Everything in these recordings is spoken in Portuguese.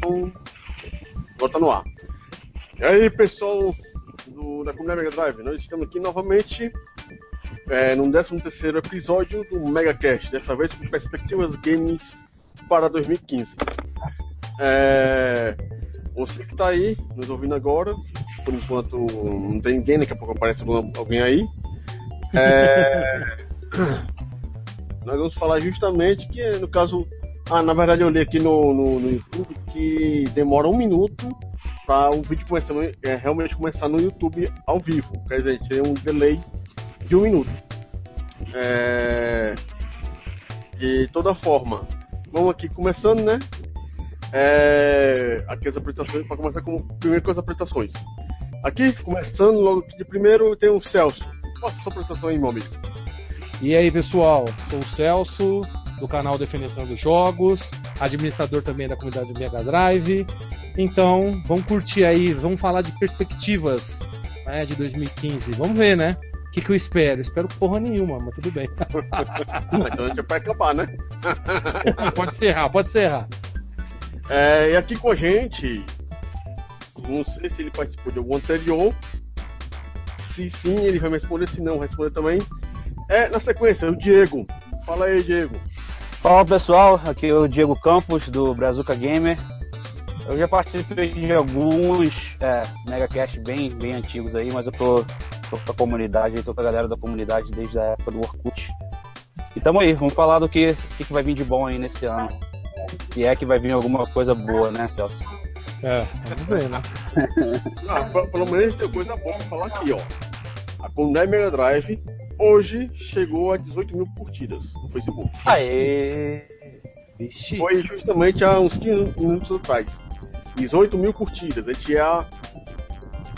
Então, agora tá no ar. E aí, pessoal do, da comunidade Mega Drive, nós estamos aqui novamente é, no 13 episódio do MegaCast, dessa vez com perspectivas games para 2015. É, você que está aí nos ouvindo agora, por enquanto não tem ninguém, daqui a pouco aparece alguém aí. É, nós vamos falar justamente que, no caso, ah, na verdade eu li aqui no, no, no YouTube que demora um minuto para o vídeo começar, é, realmente começar no YouTube ao vivo. Quer dizer, tem um delay de um minuto. É... De toda forma, vamos aqui começando, né? É... Aqui as apresentações, para começar com primeiro com as apresentações. Aqui, começando logo de primeiro, tem o Celso. Faça sua apresentação aí, meu amigo. E aí, pessoal, sou o Celso, do canal dos Jogos, administrador também da comunidade Mega Drive. Então, vamos curtir aí, vamos falar de perspectivas né, de 2015. Vamos ver, né? O que, que eu espero? espero porra nenhuma, mas tudo bem. então a gente vai acabar, né? pode encerrar, pode encerrar. É, e aqui com a gente, não sei se ele participou de algum anterior. Se sim, ele vai me responder. Se não, responder também. É, na sequência, o Diego. Fala aí, Diego. Fala pessoal, aqui é o Diego Campos do Brazuca Gamer. Eu já participei de alguns é, megacast bem, bem antigos aí, mas eu tô, tô com a comunidade, tô com a galera da comunidade desde a época do Orkut. E tamo aí, vamos falar do que, que, que vai vir de bom aí nesse ano. Se é que vai vir alguma coisa boa, né, Celso? É, vamos ver, né? ah, pelo menos tem coisa boa pra falar aqui, ó. A comunidade Mega Drive hoje chegou a 18 mil curtidas no Facebook. Aê! Vixe. Foi justamente há uns 15 minutos atrás. 18 mil curtidas. A gente é a,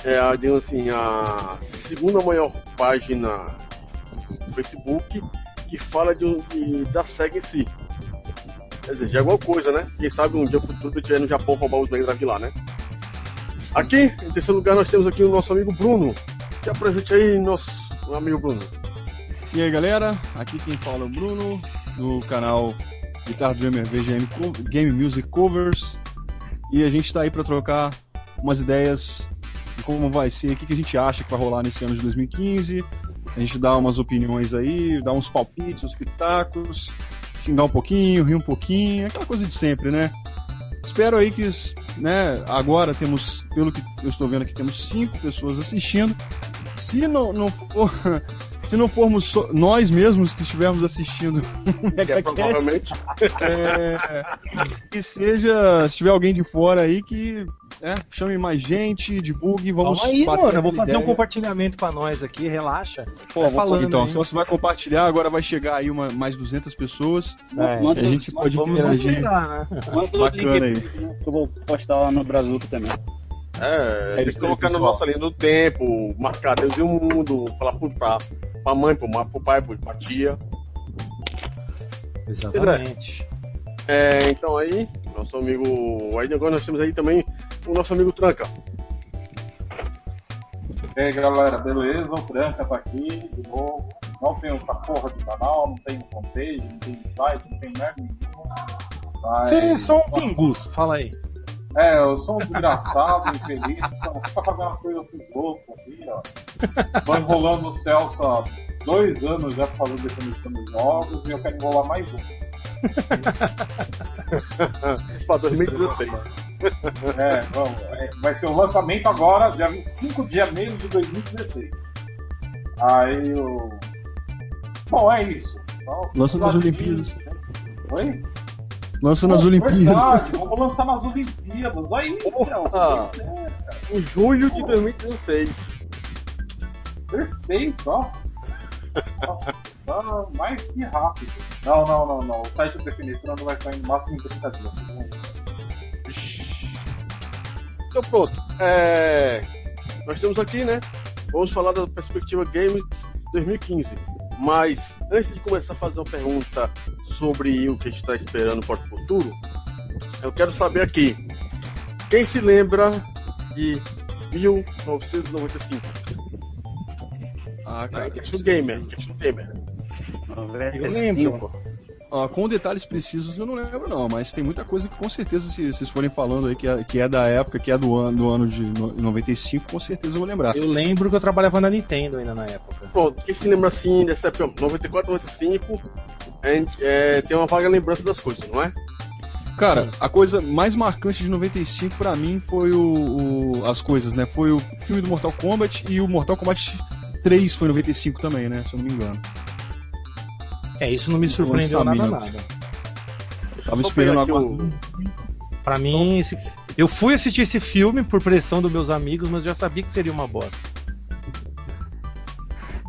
é a, digamos assim, a segunda maior página do Facebook que fala de, de da SEG em si. Quer dizer, já é alguma coisa, né? Quem sabe um dia futuro eu tiver no Japão roubar os Drive lá, né? Aqui, em terceiro lugar, nós temos aqui o nosso amigo Bruno. Se apresente aí, nosso amigo Bruno. E aí galera, aqui quem fala é o Bruno, do canal Guitar Dreamer VGM Game Music Covers. E a gente está aí para trocar umas ideias de como vai ser, o que, que a gente acha que vai rolar nesse ano de 2015. A gente dá umas opiniões aí, dá uns palpites, uns pitacos, xingar um pouquinho, rir um pouquinho, aquela coisa de sempre, né? Espero aí que, né, agora temos, pelo que eu estou vendo aqui, temos cinco pessoas assistindo. Se não, não for se não formos so, nós mesmos que estivermos assistindo o Megacast, é, que seja, se tiver alguém de fora aí que é, chame mais gente, divulgue, vamos Calma aí, mano, eu vou fazer ideia. um compartilhamento para nós aqui, relaxa. Pô, falando, então, se você vai compartilhar, agora vai chegar aí uma, mais 200 pessoas. É, a gente pode interagir. Né? Bacana aí. Que eu vou postar lá no Brazuca também. É, é tem que colocar na nossa linha do tempo, marcar Deus e o mundo, falar pra, pra mãe, pro, pro pai, pra tia. Exatamente. É, então aí, nosso amigo. Aí agora nós temos aí também o nosso amigo Tranca. E aí galera, beleza? O Tranca tá aqui de novo. Não tem essa porra de canal, não tem fanpage, não tem site, não tem merda nenhuma. Você é só um pingus, fala aí. É, eu sou um desgraçado, infeliz, só pra fazer uma coisa muito louca aqui, ó. Tô enrolando o Celso há dois anos já fazendo definição dos jogos e eu quero enrolar mais um. pra 2016. É, vamos. É, vai ser o lançamento agora, dia 25 de janeiro de 2016. Aí o. Bom, é isso. Então, Lança nas Olimpíadas. Oi? Lança nas Olimpíadas. Verdade, vamos lançar nas Olimpíadas. Aí, Celso. Em julho de 2016. Perfeito, ó. Nossa, mais que rápido. Não, não, não, não. O site do definição não vai sair no máximo em 30 dias. Então pronto. É... Nós temos aqui, né? Vamos falar da perspectiva Games 2015. Mas antes de começar a fazer uma pergunta sobre o que a gente está esperando para o futuro, eu quero saber aqui. Quem se lembra de 1995? Ah, cara. Question Gamer. Question Gamer. 95. Ó, com detalhes precisos eu não lembro não, mas tem muita coisa que com certeza se vocês forem falando aí que é, que é da época, que é do ano, do ano de no- 95, com certeza eu vou lembrar. Eu lembro que eu trabalhava na Nintendo ainda na época. Pronto, quem se lembra assim dessa época, 94, 95, a gente é, tem uma vaga lembrança das coisas, não é? Cara, a coisa mais marcante de 95 pra mim foi o, o- as coisas, né? Foi o filme do Mortal Kombat e o Mortal Kombat 3 foi em 95 também, né? Se eu não me engano. É, isso não me surpreendeu nada, nada. Tava Só esperando agora. o- Pra mim, esse... eu fui assistir esse filme por pressão dos meus amigos, mas já sabia que seria uma bosta.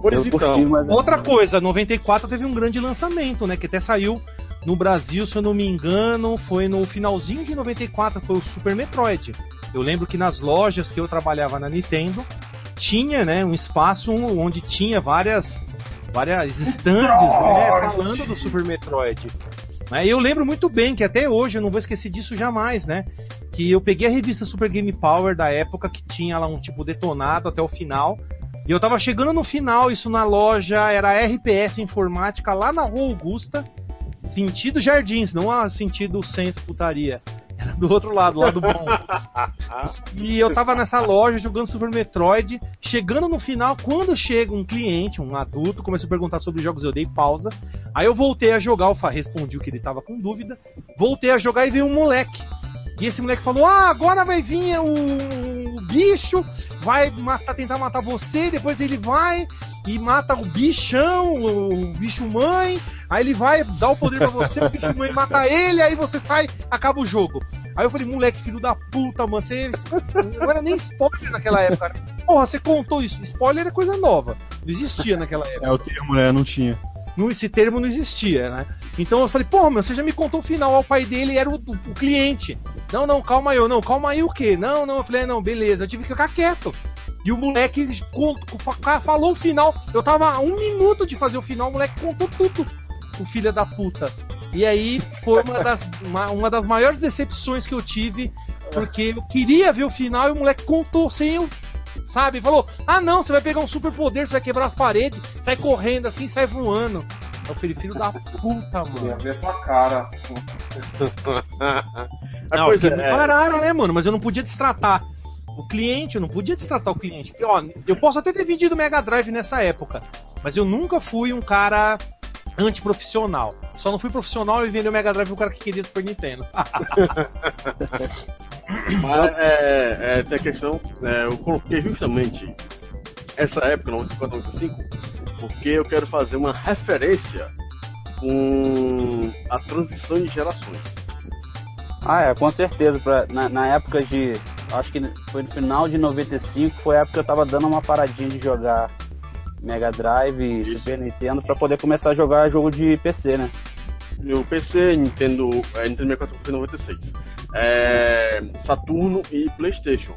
Por Eu isso então, mas- Outra coisa, 94 teve um grande lançamento, né? Que até saiu no Brasil, se eu não me engano, foi no finalzinho de 94, foi o Super Metroid. Eu lembro que nas lojas que eu trabalhava na Nintendo, tinha, né, um espaço onde tinha várias várias stands, né, falando do Super Metroid. E eu lembro muito bem que até hoje eu não vou esquecer disso jamais, né? Que eu peguei a revista Super Game Power da época que tinha lá um tipo detonado até o final. E eu tava chegando no final, isso na loja, era RPS Informática lá na Rua Augusta, sentido Jardins, não a sentido centro putaria. Do outro lado, lado bom. E eu tava nessa loja jogando Super Metroid, chegando no final, quando chega um cliente, um adulto, começou a perguntar sobre jogos, eu dei pausa. Aí eu voltei a jogar, eu fa- respondi o que ele tava com dúvida. Voltei a jogar e veio um moleque. E esse moleque falou: Ah, agora vai vir o, o bicho, vai matar, tentar matar você, depois ele vai e mata o bichão, o bicho mãe. Aí ele vai dar o poder pra você, o bicho mãe mata ele, aí você sai, acaba o jogo. Aí eu falei, moleque, filho da puta, mano, você. Não era nem spoiler naquela época. Porra, você contou isso. Spoiler é coisa nova. Não existia naquela época. É o termo, né? Não tinha. Não, esse termo não existia, né? Então eu falei, porra, meu, você já me contou o final. O pai dele era o, o- cliente. Não, não, calma aí, eu, não, calma aí o quê? Não, não, eu falei, não, beleza, eu tive que ficar quieto. E o moleque falou o final. Eu tava a um minuto de fazer o final, o moleque contou tudo. O filho da puta. E aí foi uma das, uma, uma das maiores decepções que eu tive, porque eu queria ver o final e o moleque contou sem eu. Sabe? Falou: Ah, não, você vai pegar um super poder, você vai quebrar as paredes, sai correndo assim, sai voando. Eu falei: Filho da puta, Ia mano. ver a tua cara. a Não, coisa é, pararam, né, mano? Mas eu não podia destratar o cliente, eu não podia destratar o cliente. Porque, ó, eu posso até ter vendido Mega Drive nessa época, mas eu nunca fui um cara antiprofissional. Só não fui profissional e vendeu Mega Drive o cara que queria Super Nintendo. Mas é, é, tem a questão, é, eu coloquei justamente essa época, 94, 95, porque eu quero fazer uma referência com a transição de gerações. Ah, é, com certeza. Pra, na, na época de. Acho que foi no final de 95, foi a época que eu tava dando uma paradinha de jogar Mega Drive e Super Nintendo pra poder começar a jogar jogo de PC, né? No PC, Nintendo, é, Nintendo 64 foi 96. É, Saturno e Playstation.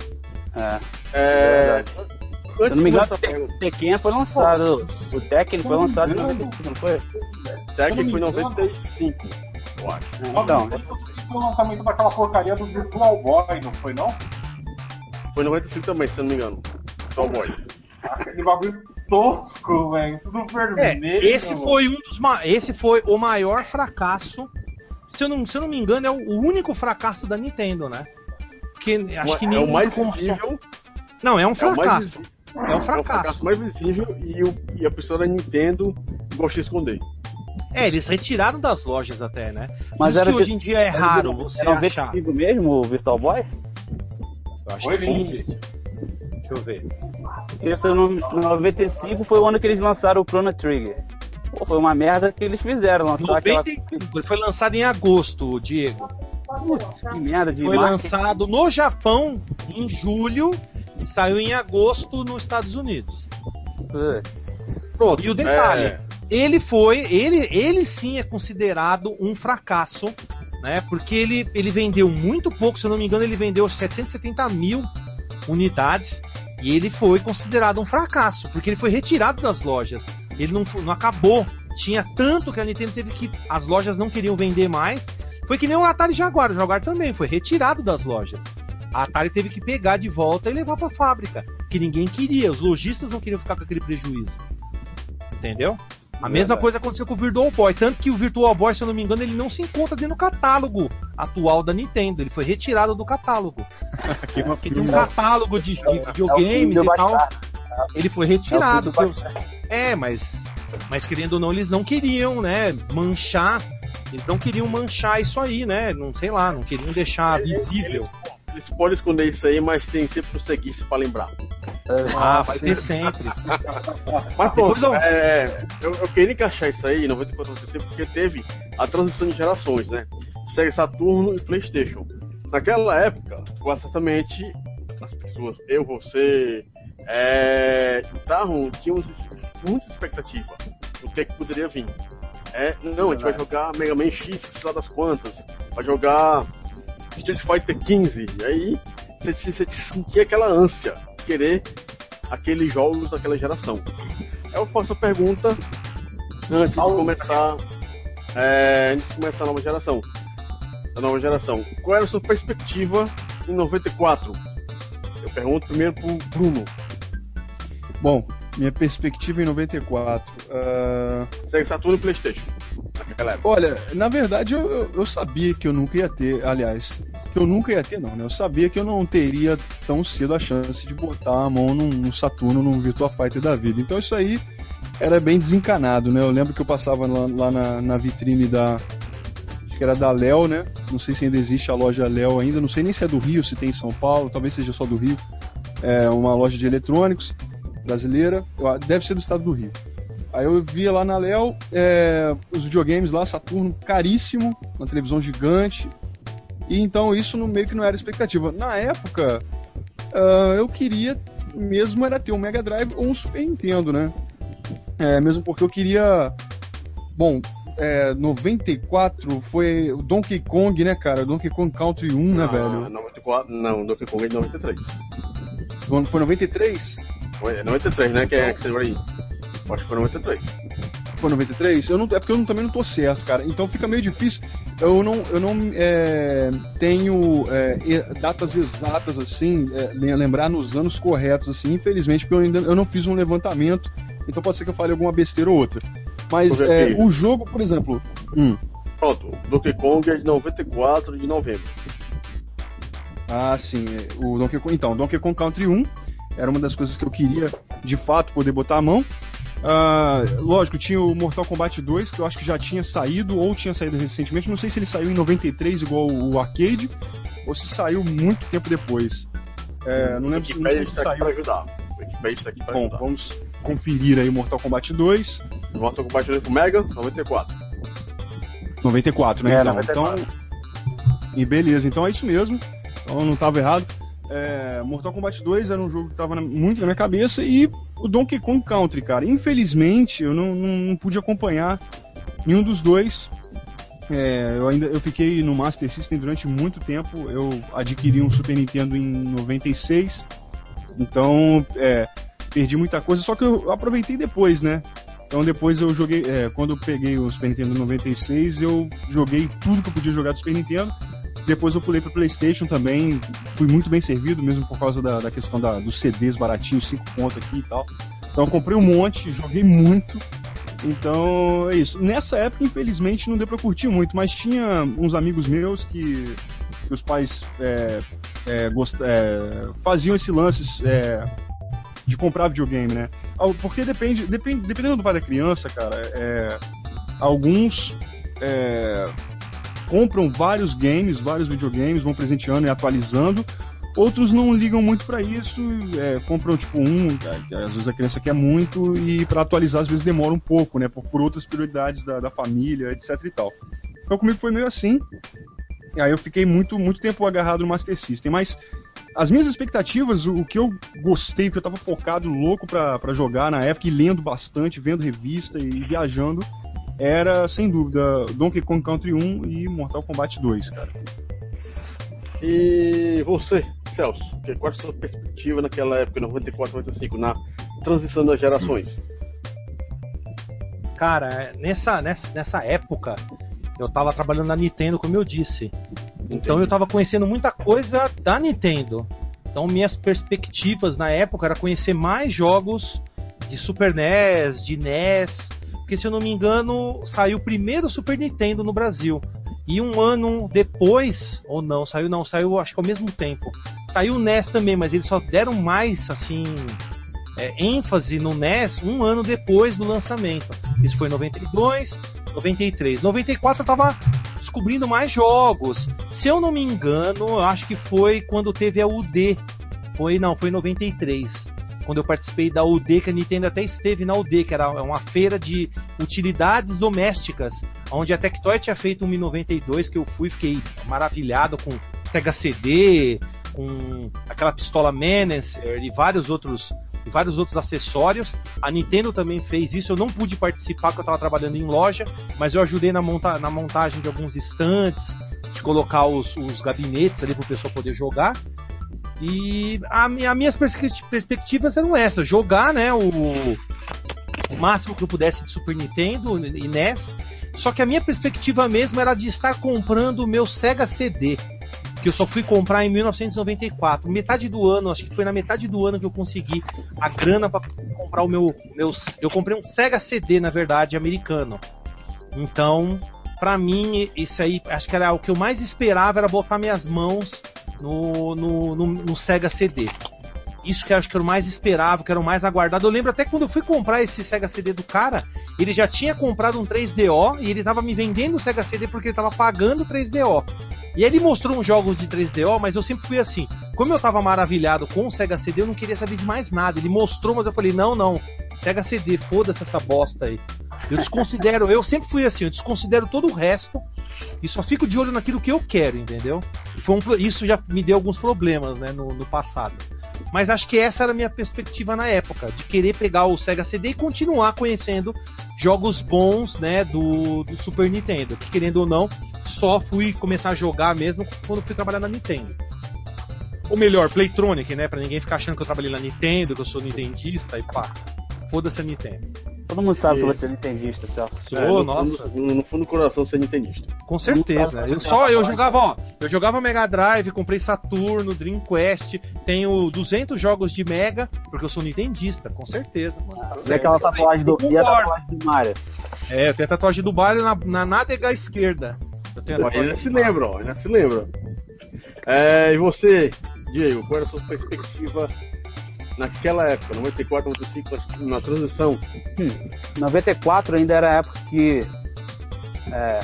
É. É, Se eu antes não me engano, o Tekken foi lançado. O Tekken foi lançado em 95, não foi? Tekken foi 95, eu acho. É, Então, Foi o lançamento daquela porcaria do Virtual Boy, não foi não? Foi 95 também, se eu não me engano. Tall Boy. Aquele bagulho tosco, velho. Tudo É, vermelho. esse foi um dos ma- esse foi o maior fracasso. Se eu não, se eu não me engano, é o o único fracasso da Nintendo, né? Porque acho que é o mais visível. Não, é um É mais fracasso. visível. É um É o fracasso. fracasso mais visível e, o, e a pessoa da Nintendo gosta de esconder. É, eles retiraram das lojas até, né? Mas Diz era que hoje em dia é raro você era um achar. mesmo o Virtual Boy? Eu acho Foi que sim. Deixa eu ver. Porque se eu não- no 95 foi o ano que eles lançaram o Chrono Trigger. Pô, foi uma merda que eles fizeram, lançar aquela 95, ele foi lançado em agosto, Diego. que merda de Foi marketing. lançado no Japão em julho e saiu em agosto nos Estados Unidos. Pronto. E o detalhe, é, ele foi, ele, ele sim é considerado um fracasso, né? Porque ele, ele vendeu muito pouco, se eu não me engano, ele vendeu 770 mil unidades e ele foi considerado um fracasso, porque ele foi retirado das lojas. Ele não, não acabou. Tinha tanto que a Nintendo teve que. As lojas não queriam vender mais. Foi que nem o Atari Jaguar. O Jaguar também foi retirado das lojas. A Atari teve que pegar de volta e levar para a fábrica. Que ninguém queria. Os lojistas não queriam ficar com aquele prejuízo. Entendeu? A mesma coisa aconteceu com o Virtual Boy, tanto que o Virtual Boy, se eu não me engano, ele não se encontra dentro do catálogo atual da Nintendo, ele foi retirado do catálogo. Que uma Porque tem um catálogo de, de videogames e tal. Ele foi retirado. os- É, mas, mas querendo ou não, eles não queriam, né, manchar. Eles não queriam manchar isso aí, né? Não sei lá, não queriam deixar visível. Eles podem esconder isso aí, mas tem sempre o seguinte pra lembrar. Ah, vai ter sempre. Mas pronto, eu- é, eu, eu queria encaixar isso aí, 94 96, porque teve a transição de gerações, né? Sega Saturno e Playstation. Naquela época, certamente, as pessoas, eu, você, é, estavam, tinham muita expectativa do que, que poderia vir. É, não, a gente vai jogar Mega Man X, sei lá das quantas, vai jogar Street Fighter 15, e aí você, você, você sentia aquela ânsia, de querer aqueles jogos daquela geração. Eu faço a pergunta antes de começar, é, antes de começar a nova geração. A nova geração. Qual era a sua perspectiva em 94? Eu pergunto primeiro pro Bruno. Bom, minha perspectiva em 94. ah, Sega Saturno e Playstation. Época. Olha, na verdade eu, eu- sabia que eu nunca ia ter, aliás, que eu nunca ia ter não, né? Eu sabia que eu não teria tão cedo a chance de botar a mão num, num Saturno, num Virtua Fighter da vida. Então isso aí era bem desencanado, né? Eu lembro que eu passava lá, lá na, na vitrine da. Acho que era da Léo, né? Não sei se ainda existe a loja Léo ainda, não sei nem se é do Rio, se tem em São Paulo, talvez seja só do Rio. É uma loja de eletrônicos brasileira, deve ser do estado do Rio. Aí eu via lá na Léo é, os videogames lá, Saturno caríssimo, uma televisão gigante. E então isso no meio que não era expectativa. Na época, ah, eu queria mesmo era ter um Mega Drive ou um Super Nintendo, né? É, mesmo porque eu queria. Bom, é, 94 foi o Donkey Kong, né, cara? Donkey Kong Country 1, né, Ah, velho? 94, não, Donkey Kong é de 93. Quando foi 93? Foi, é 93, né? Que é que você vai aí. Acho que foi 93. Foi 93? Eu não, é porque eu não- também não tô certo, cara. Então fica meio difícil. Eu não, eu não é, tenho é, datas exatas, assim, é, lem- lembrar nos anos corretos, assim, infelizmente, porque eu ainda eu não fiz um levantamento. Então pode ser que eu fale alguma besteira ou outra. Mas é, o jogo, por exemplo. Hum, Pronto, Donkey Kong é de 94 de novembro. Ah, sim. é, O Donkey Kong, então, Donkey Kong Country 1 era uma das coisas que eu queria, de fato, poder botar a mão. Ah, lógico, tinha o Mortal Kombat 2, que eu acho que já tinha saído, ou tinha saído recentemente. Não sei se ele saiu em 93, igual o arcade, ou se saiu muito tempo depois. É, não lembro se, não sei se saiu. para ajudar. Está aqui para Bom, ajudar. vamos conferir aí o Mortal Kombat 2. Mortal Kombat 2 pro Mega, 94. 94, né? É, então, 94. então. E beleza, então é isso mesmo. Então não estava errado. É, Mortal Kombat 2 era um jogo que estava muito na minha cabeça e o Donkey Kong Country, cara. Infelizmente eu não, não, não pude acompanhar nenhum dos dois. É, eu ainda eu fiquei no Master System durante muito tempo. Eu adquiri um Super Nintendo em 96, então é, perdi muita coisa. Só que eu aproveitei depois, né? Então depois eu joguei, é, quando eu peguei o Super Nintendo em 96, eu joguei tudo que eu podia jogar do Super Nintendo. Depois eu pulei para PlayStation também, fui muito bem servido, mesmo por causa da, da questão da, dos CDs baratinhos, 5 pontos aqui e tal. Então eu comprei um monte, joguei muito. Então é isso. Nessa época, infelizmente, não deu pra curtir muito, mas tinha uns amigos meus que, que os pais é, é, gost- é, faziam esse lance é, de comprar videogame, né? Porque depende, depende, dependendo do pai da criança, cara, é, alguns é, compram vários games, vários videogames, vão presenteando e atualizando. Outros não ligam muito pra isso, é, compram tipo um, que às vezes a criança quer muito, e pra atualizar às vezes demora um pouco, né? Por, por outras prioridades da, da família, etc e tal. Então comigo foi meio assim. E aí eu fiquei muito, muito tempo agarrado no Master System. Mas as minhas expectativas, o, que eu gostei, o que eu tava focado, louco pra jogar na época, e lendo bastante, vendo revista e viajando, era, sem dúvida, Donkey Kong Country 1 e Mortal Kombat 2, cara. E você, Celso, que- qual é a sua perspectiva naquela época, 94, 95, na transição das gerações? Cara, nessa, nessa, nessa época, eu tava trabalhando na Nintendo, como eu disse. Então eu tava conhecendo muita coisa da Nintendo. Então minhas perspectivas na época era conhecer mais jogos de Super NES, de NES, porque se eu não me engano, saiu o primeiro Super Nintendo no Brasil. E um ano depois, ou não, saiu não, saiu acho que ao mesmo tempo. Saiu o NES também, mas eles só deram mais assim é, ênfase no NES um ano depois do lançamento. Isso foi em 92, 93. 94 eu tava descobrindo mais jogos. Se eu não me engano, acho que foi quando teve a UD. Foi, não, foi em 93. Quando eu participei da UD, que a Nintendo até esteve na UD, que era uma feira de utilidades domésticas, onde a Tectoy tinha feito um 92 que eu fui, fiquei maravilhado com Sega CD, com aquela pistola Menacer e vários outros e vários outros acessórios. A Nintendo também fez isso. Eu não pude participar porque eu estava trabalhando em loja, mas eu ajudei na, monta na montagem de alguns estantes, de colocar os, os gabinetes ali para o pessoal poder jogar. E as minhas perspectivas eram essas: jogar, né, o, o máximo que eu pudesse de Super Nintendo e NES. Só que a minha perspectiva mesmo era de estar comprando o meu Sega CD que eu só fui comprar em 1994. Metade do ano, acho que foi na metade do ano que eu consegui a grana para comprar o meu, meu. Eu comprei um Sega CD, na verdade, americano. Então, para mim, isso aí, acho que era o que eu mais esperava era botar minhas mãos no, no, no, no Sega CD. Isso que eu acho que era o mais esperava, que era o mais aguardado. Eu lembro até quando eu fui comprar esse Sega CD do cara, ele já tinha comprado um 3DO e ele tava me vendendo o Sega CD porque ele tava pagando o 3DO. E ele mostrou uns jogos de 3DO, mas eu sempre fui assim. Como eu tava maravilhado com o Sega CD, eu não queria saber de mais nada. Ele mostrou, mas eu falei, não, não. Sega CD, foda-se essa bosta aí. Eu desconsidero, eu sempre fui assim, eu desconsidero todo o resto e só fico de olho naquilo que eu quero, entendeu? Um, isso já me deu alguns problemas, né, no, no passado. Mas acho que essa era a minha perspectiva na época, de querer pegar o Sega CD e continuar conhecendo jogos bons, né, do, do Super Nintendo. Que querendo ou não, só fui começar a jogar mesmo quando fui trabalhar na Nintendo. Ou melhor, Playtronic, né, pra ninguém ficar achando que eu trabalhei na Nintendo, que eu sou nintendista e pá. Foda-se a Nintendo. Todo mundo sabe e... que você é nintendista, Celso. Sou, é, no nossa. Fundo, no fundo do coração você é nintendista. Com certeza. Eu só eu jogava, ó, eu jogava Mega Drive, comprei Saturno, Dreamcast, tenho 200 jogos de Mega, porque eu sou nintendista, com certeza, mano. Tá e aquela tatuagem do, e a tatuagem do Mario? É, eu tenho a tatuagem do Mario na, na nádega esquerda. Eu tenho a tatuagem ainda se lembra, ó, ainda se lembra. É, e você, Diego, qual era a sua perspectiva naquela época, 94, 95, na transição? Hum, 94 ainda era a época que. É,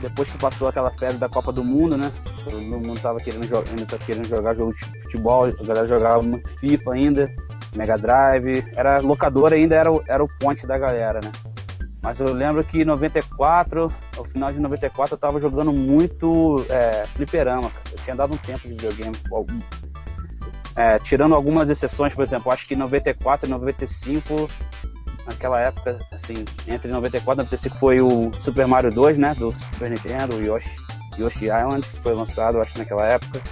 depois que passou aquela febre da Copa do Mundo, né? Todo mundo tava querendo, jogar, ainda tava querendo jogar jogo de futebol, a galera jogava muito FIFA ainda, Mega Drive, era locador ainda, era o, era o ponte da galera, né? Mas eu lembro que em 94, ao final de 94, eu tava jogando muito é, fliperama, cara. Eu tinha dado um tempo de videogame. É, tirando algumas exceções, por exemplo, acho que 94 e 95, naquela época, assim, entre 94 e 95 foi o Super Mario 2, né, do Super Nintendo, o Yoshi, Yoshi Island, que foi lançado, acho, naquela época.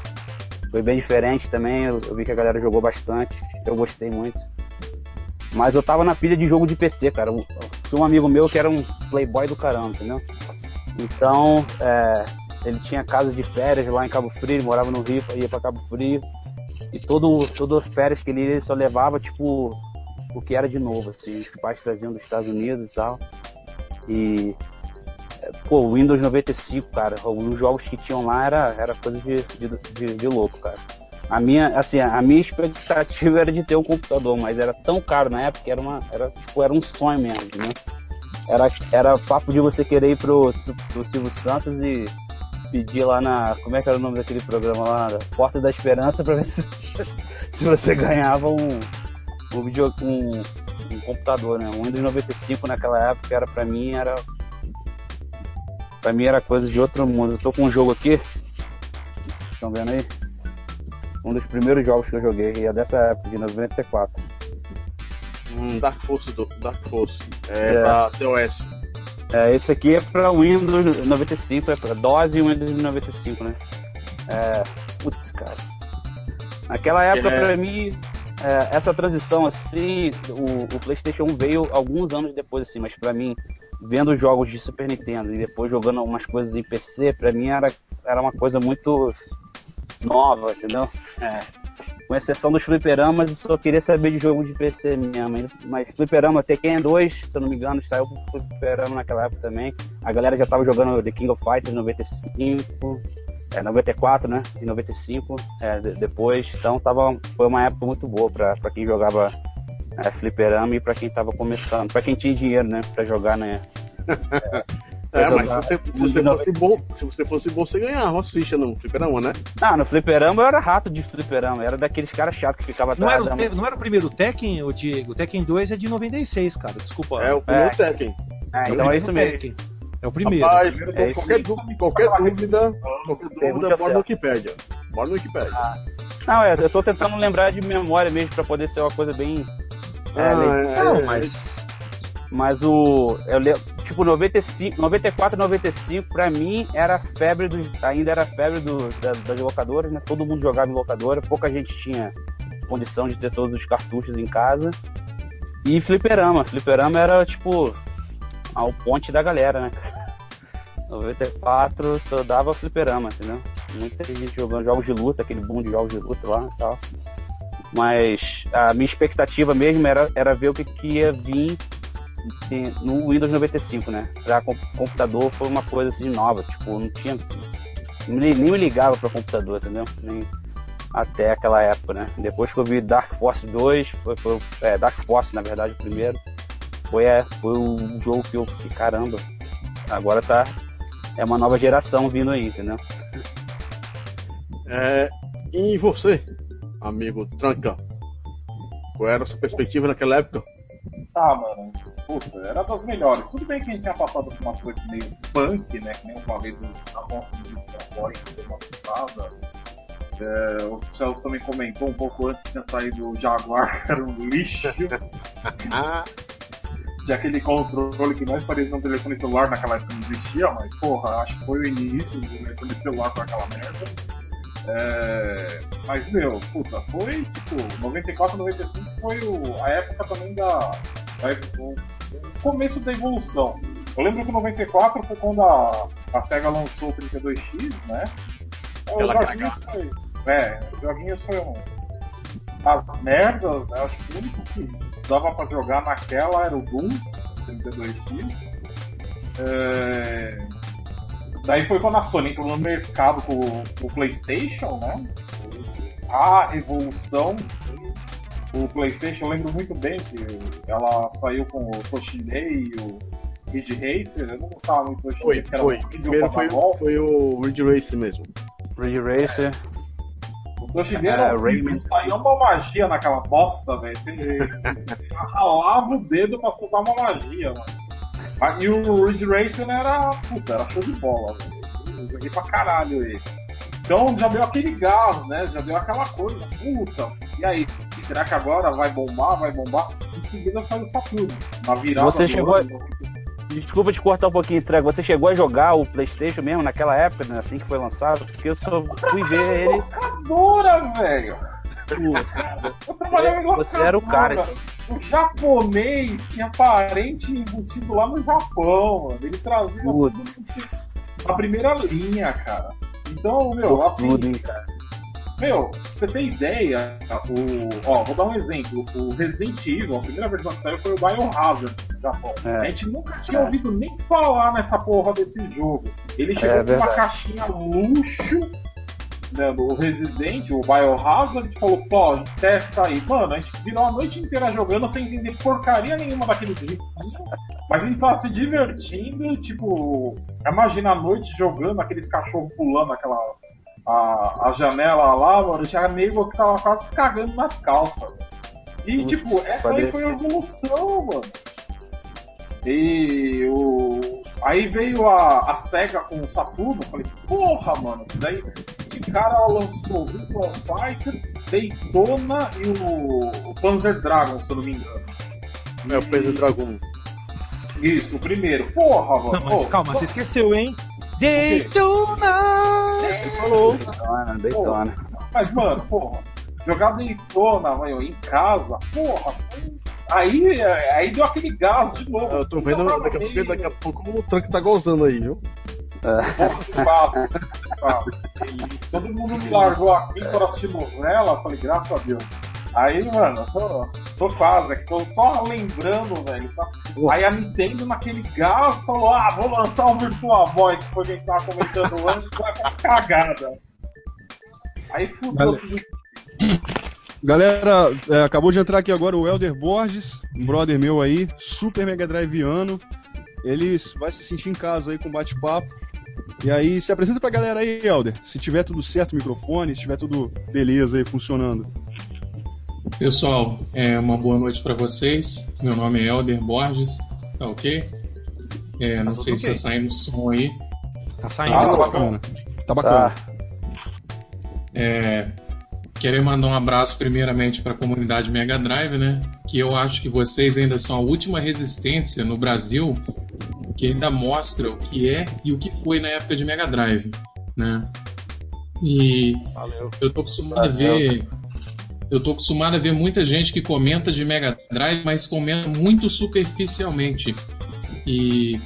Foi bem diferente também, eu, eu vi que a galera jogou bastante, eu gostei muito. Mas eu tava na pilha de jogo de PC, cara. Um amigo meu que era um playboy do caramba, entendeu? Então, é, ele tinha casa de férias lá em Cabo Frio, morava no Rio, ia para Cabo Frio. E todo, todo férias que ele, só levava, tipo, o que era de novo, assim, os pais traziam dos Estados Unidos e tal. E pô, o Windows 95, cara, os jogos que tinham lá era, era coisa de, de, de, louco, cara. A minha, assim, a minha expectativa era de ter um computador, mas era tão caro na época, era uma, era, tipo, era um sonho mesmo, né? Era, era papo de você querer ir pro, pro Silvio Santos e pedir lá na. Como é que era o nome daquele programa lá? Porta da Esperança pra ver se, se você ganhava um, um, video, um, um computador, né? Um Windows 95 naquela época era pra mim era. Pra mim era coisa de outro mundo. Eu tô com um jogo aqui. Estão vendo aí? Um dos primeiros jogos que eu joguei, e é dessa época, de 94. Hum, Dark Force do Dark Force. É, é. pra TOS. É, esse aqui é para Windows 95, é para DOS e Windows 95, né? É, putz, cara. Naquela época, é. para mim, é, essa transição, assim, o, o, PlayStation veio alguns anos depois, assim, mas para mim, vendo jogos de Super Nintendo e depois jogando algumas coisas em PC, para mim era, era uma coisa muito nova, entendeu? É. com exceção dos fliperamas, eu só queria saber de jogo de PC mesmo. Mas fliperama Tekken 2, se eu não me engano, saiu pro fliperama naquela época também. A galera já tava jogando The King of Fighters 95, é, 94, né? E 95, é, depois. Então tava, foi uma época muito boa pra, pra quem jogava é, fliperama e pra quem tava começando. Pra quem tinha dinheiro, né? Pra jogar, né? mas se você, se você fosse bom, se você fosse bom, você ganhava uma ficha no fliperama, né? Não, no fliperama eu era rato de fliperama, era daqueles caras chatos que ficavam Não atrás era, o, não era o primeiro Tekken, o Diego? O Tekken 2 é de 96, cara. Desculpa. É o primeiro É. Tekken. É, então é isso mesmo. Tekken. É o primeiro. Rapaz, É qualquer, dúvida, qualquer dúvida, qualquer dúvida, bora no Wikipedia. Bora no Wikipedia. Não, é, eu tô tentando lembrar de memória mesmo pra poder ser uma coisa bem. É, Ah, le- é, não, é, mas. Mas o. Eu lembro, tipo, 95, 94, 95, pra mim era febre. Ainda era febre do, da- das locadoras, né? Todo mundo jogava em locadora, pouca gente tinha condição de ter todos os cartuchos em casa. E fliperama. Fliperama era tipo a- o ponte da galera, né? 94 só dava fliperama, entendeu? Muita gente jogando jogos de luta, aquele boom de jogos de luta lá e tal. Mas a minha expectativa mesmo era, era ver o que, que ia vir no Windows 95, né? Pra com- computador foi uma coisa assim nova, tipo, não tinha. Nem, nem me ligava pra computador, entendeu? Nem, até aquela época, né? Depois que eu vi Dark Force 2, foi, foi é, Dark Force, na verdade, o primeiro, foi, é, foi o jogo que eu fiquei, caramba, agora tá. É uma nova geração vindo aí, entendeu? É, e você, amigo Tranca? Qual era a sua perspectiva naquela época? Ah, mano, puta, era das melhores. Tudo bem que a gente tinha passado por uma coisa meio punk, né? Que nem eu falei do Afonso de Gamboy, que foi uma putada. É, o Celso também comentou um pouco antes que tinha saído o Jaguar, era um lixo. De aquele controle que mais parecia um telefone celular naquela época não existia, mas porra, acho que foi o início do telefone celular com aquela merda. É, mas meu, puta, foi tipo, 94, 95 foi o, a época também da. da o, o começo da evolução. Eu lembro que 94 foi quando a, a SEGA lançou o 32X, né? Aquela Os joguinhos foi. É, os joguinhos foi um. As merdas, né? acho que o único que dava pra jogar naquela era o Doom 32X. É... Daí foi quando a Sony entrou no mercado com, com o PlayStation, né? A evolução. O PlayStation, eu lembro muito bem que ela saiu com o Toshinei e o Ridge Racer. Eu não gostava muito do Toshinei, que era foi. um Primeiro foi, foi o Ridge Race mesmo. Ridge Racer. O Toshinei É, era Rayman. saiu uma magia naquela bosta, velho. Você ralava o dedo pra soltar uma magia, mano. E o Ridge Racer era, puta, era show de bola, velho. Eu joguei pra caralho ele. Então já deu aquele gás, né? Já deu aquela coisa, puta. E aí, será que agora vai bombar, vai bombar? Em seguida saiu o Saturno. Na virada Você chegou a- ano, Desculpa te cortar um pouquinho, Entrega. Você chegou a jogar o PlayStation mesmo naquela época, né, assim que foi lançado? Porque eu só fui ver ele. locadora, velho. Eu trabalhava em Você era o cara. locadora. O japonês tinha parente embutido lá no Japão, mano. Ele trazia Putz. na primeira linha, cara. Então, meu, Por assim, tudo, hein, cara. meu, pra você ter ideia, o. Ó, vou dar um exemplo. O Resident Evil, a primeira versão que saiu foi o Biohazard no Japão. É. A gente nunca tinha É. ouvido nem falar nessa porra desse jogo. Ele chegou com uma caixinha luxo, do Resident, o Biohazard, e falou, pô, testa aí. Mano, a gente virou a noite inteira jogando sem entender porcaria nenhuma daquele risquinho. Mas a gente tava se divertindo, tipo, imagina a noite jogando aqueles cachorros pulando aquela. A, a janela lá, mano, já nego que tava quase cagando nas calças. E, Putz, tipo, essa aí foi a evolução, mano. E o. Aí veio a, a SEGA com o Saturno, falei, porra, mano, daí cara lançou o Virtua Fighter, Daytona e o, o Panzer Dragon, se eu não me engano. É o Panzer Dragon. Isso, o primeiro. Porra, mano. Não, mas Pô, calma, só- você esqueceu, hein? Daytona! Ele falou. Daytona, Daytona. Mas, mano, porra, jogar Daytona, velho, em casa, porra, aí, aí deu aquele gás de novo. Eu tô vendo daqui a pouco, daqui a pouco o Tranca tá gozando aí, viu? E Todo mundo me largou aqui para assistir novela, falei, graças a Deus. Aí, mano, eu tô, tô quase, é tô só lembrando, velho. tá? Aí a Nintendo naquele gás falou, ah, vou lançar um Virtua Boy, que foi quem tava comentando antes, vai ficar cagada. Aí fudeu tudo. Galera, é, acabou de entrar aqui agora o Elder Borges, um brother meu aí, super Mega Driveano. Ele vai se sentir em casa aí com bate-papo. E aí, se apresenta pra galera aí, Elder. Se tiver tudo certo o microfone, se tiver tudo beleza aí, funcionando. Pessoal, é uma boa noite para vocês. Meu nome é Elder Borges, tá ok? É, não tudo sei se ok. tá saindo som aí. Tá Ah, saindo. Tá bacana. Tá bacana. É, querer mandar um abraço primeiramente para a comunidade Mega Drive, né? Que eu acho que vocês ainda são a última resistência no Brasil que ainda mostra o que é e o que foi na época de Mega Drive, né? E Valeu. eu tô acostumado a Valeu. ver. Eu tô acostumado a ver muita gente que comenta de Mega Drive, mas comenta muito superficialmente. E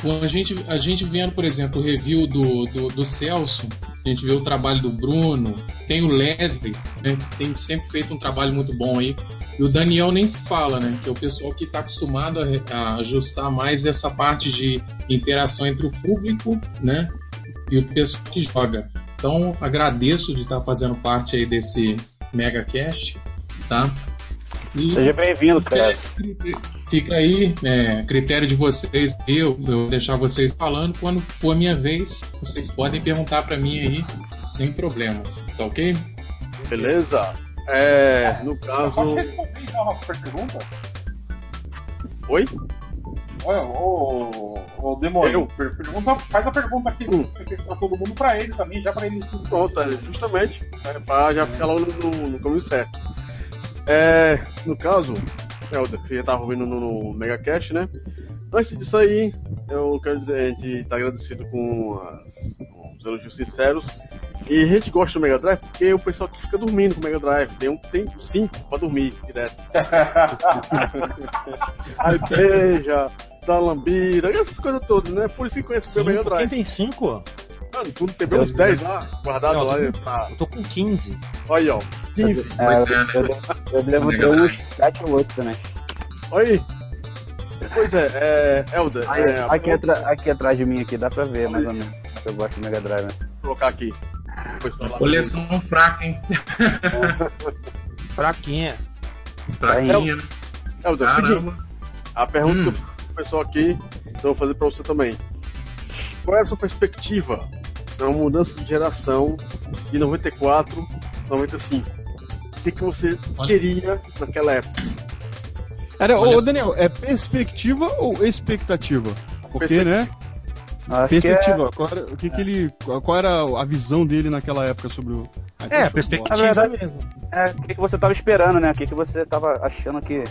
quando a gente, a gente vendo, por exemplo, o review do, do, do Celso, a gente vê o trabalho do Bruno, tem o Leslie, né, que tem sempre feito um trabalho muito bom aí. E o Daniel nem se fala, né? Que é o pessoal que está acostumado a, a ajustar mais essa parte de interação entre o público, né? E o pessoal que joga. Então, agradeço de estar fazendo parte aí desse Mega Cast, tá? E Seja bem-vindo, cara. fica, aí, é, critério de vocês, eu, eu vou deixar vocês falando. Quando for a minha vez, vocês podem perguntar para mim aí, sem problemas, tá ok? Beleza? É, no caso. responder uma pergunta? Oi? Olha, ô, ô Demônio, pergunta, faz a pergunta aqui Hum. pra todo mundo pra ele também, já pra ele Pronto, é, justamente. É, pra já ficar logo no, no, no caminho certo. É, no caso, Helder, você já tava ouvindo no, no Megacast, né? Antes disso aí, eu quero dizer, a gente tá agradecido com, as- com os elogios sinceros. E a gente gosta do Mega Drive porque o pessoal que fica dormindo com o Mega Drive tem um tem cinco pra dormir direto. Aí beija, dá lambida, essas coisas todas, né? Por isso que conhece o Mega Quem Drive. tem 5? Mano, tu não tem uns 10 lá, guardado Não, lá. eu Pra... Eu tô com 15. Olha aí, ó. 15. É, Pois eu, é, né? eu eu devo ter uns 7 ou 8 também. Olha aí. Pois é, é. Elder, Aí, é, aqui, vou atra- aqui atrás de mim aqui, dá pra ver mais ou menos. Eu gosto de Mega Drive. né? colocar aqui. Coleção fraca, hein? Fraquinha. Fraquinha, né? Elder, seguinte, a pergunta Hum. que eu fiz pro pessoal aqui, então eu vou fazer pra você também. Qual é a sua perspectiva na mudança de geração de 94 95? O que, que você Olha. queria naquela época? Era, ô. Daniel, é perspectiva ou expectativa? Porque, né? Acho que é, Perspectiva. Qual era, o que que ele, qual era a visão dele naquela época sobre o. Então É, perspectiva Na verdade- mesmo. é o que, que você tava esperando, né? O que, que você tava achando que.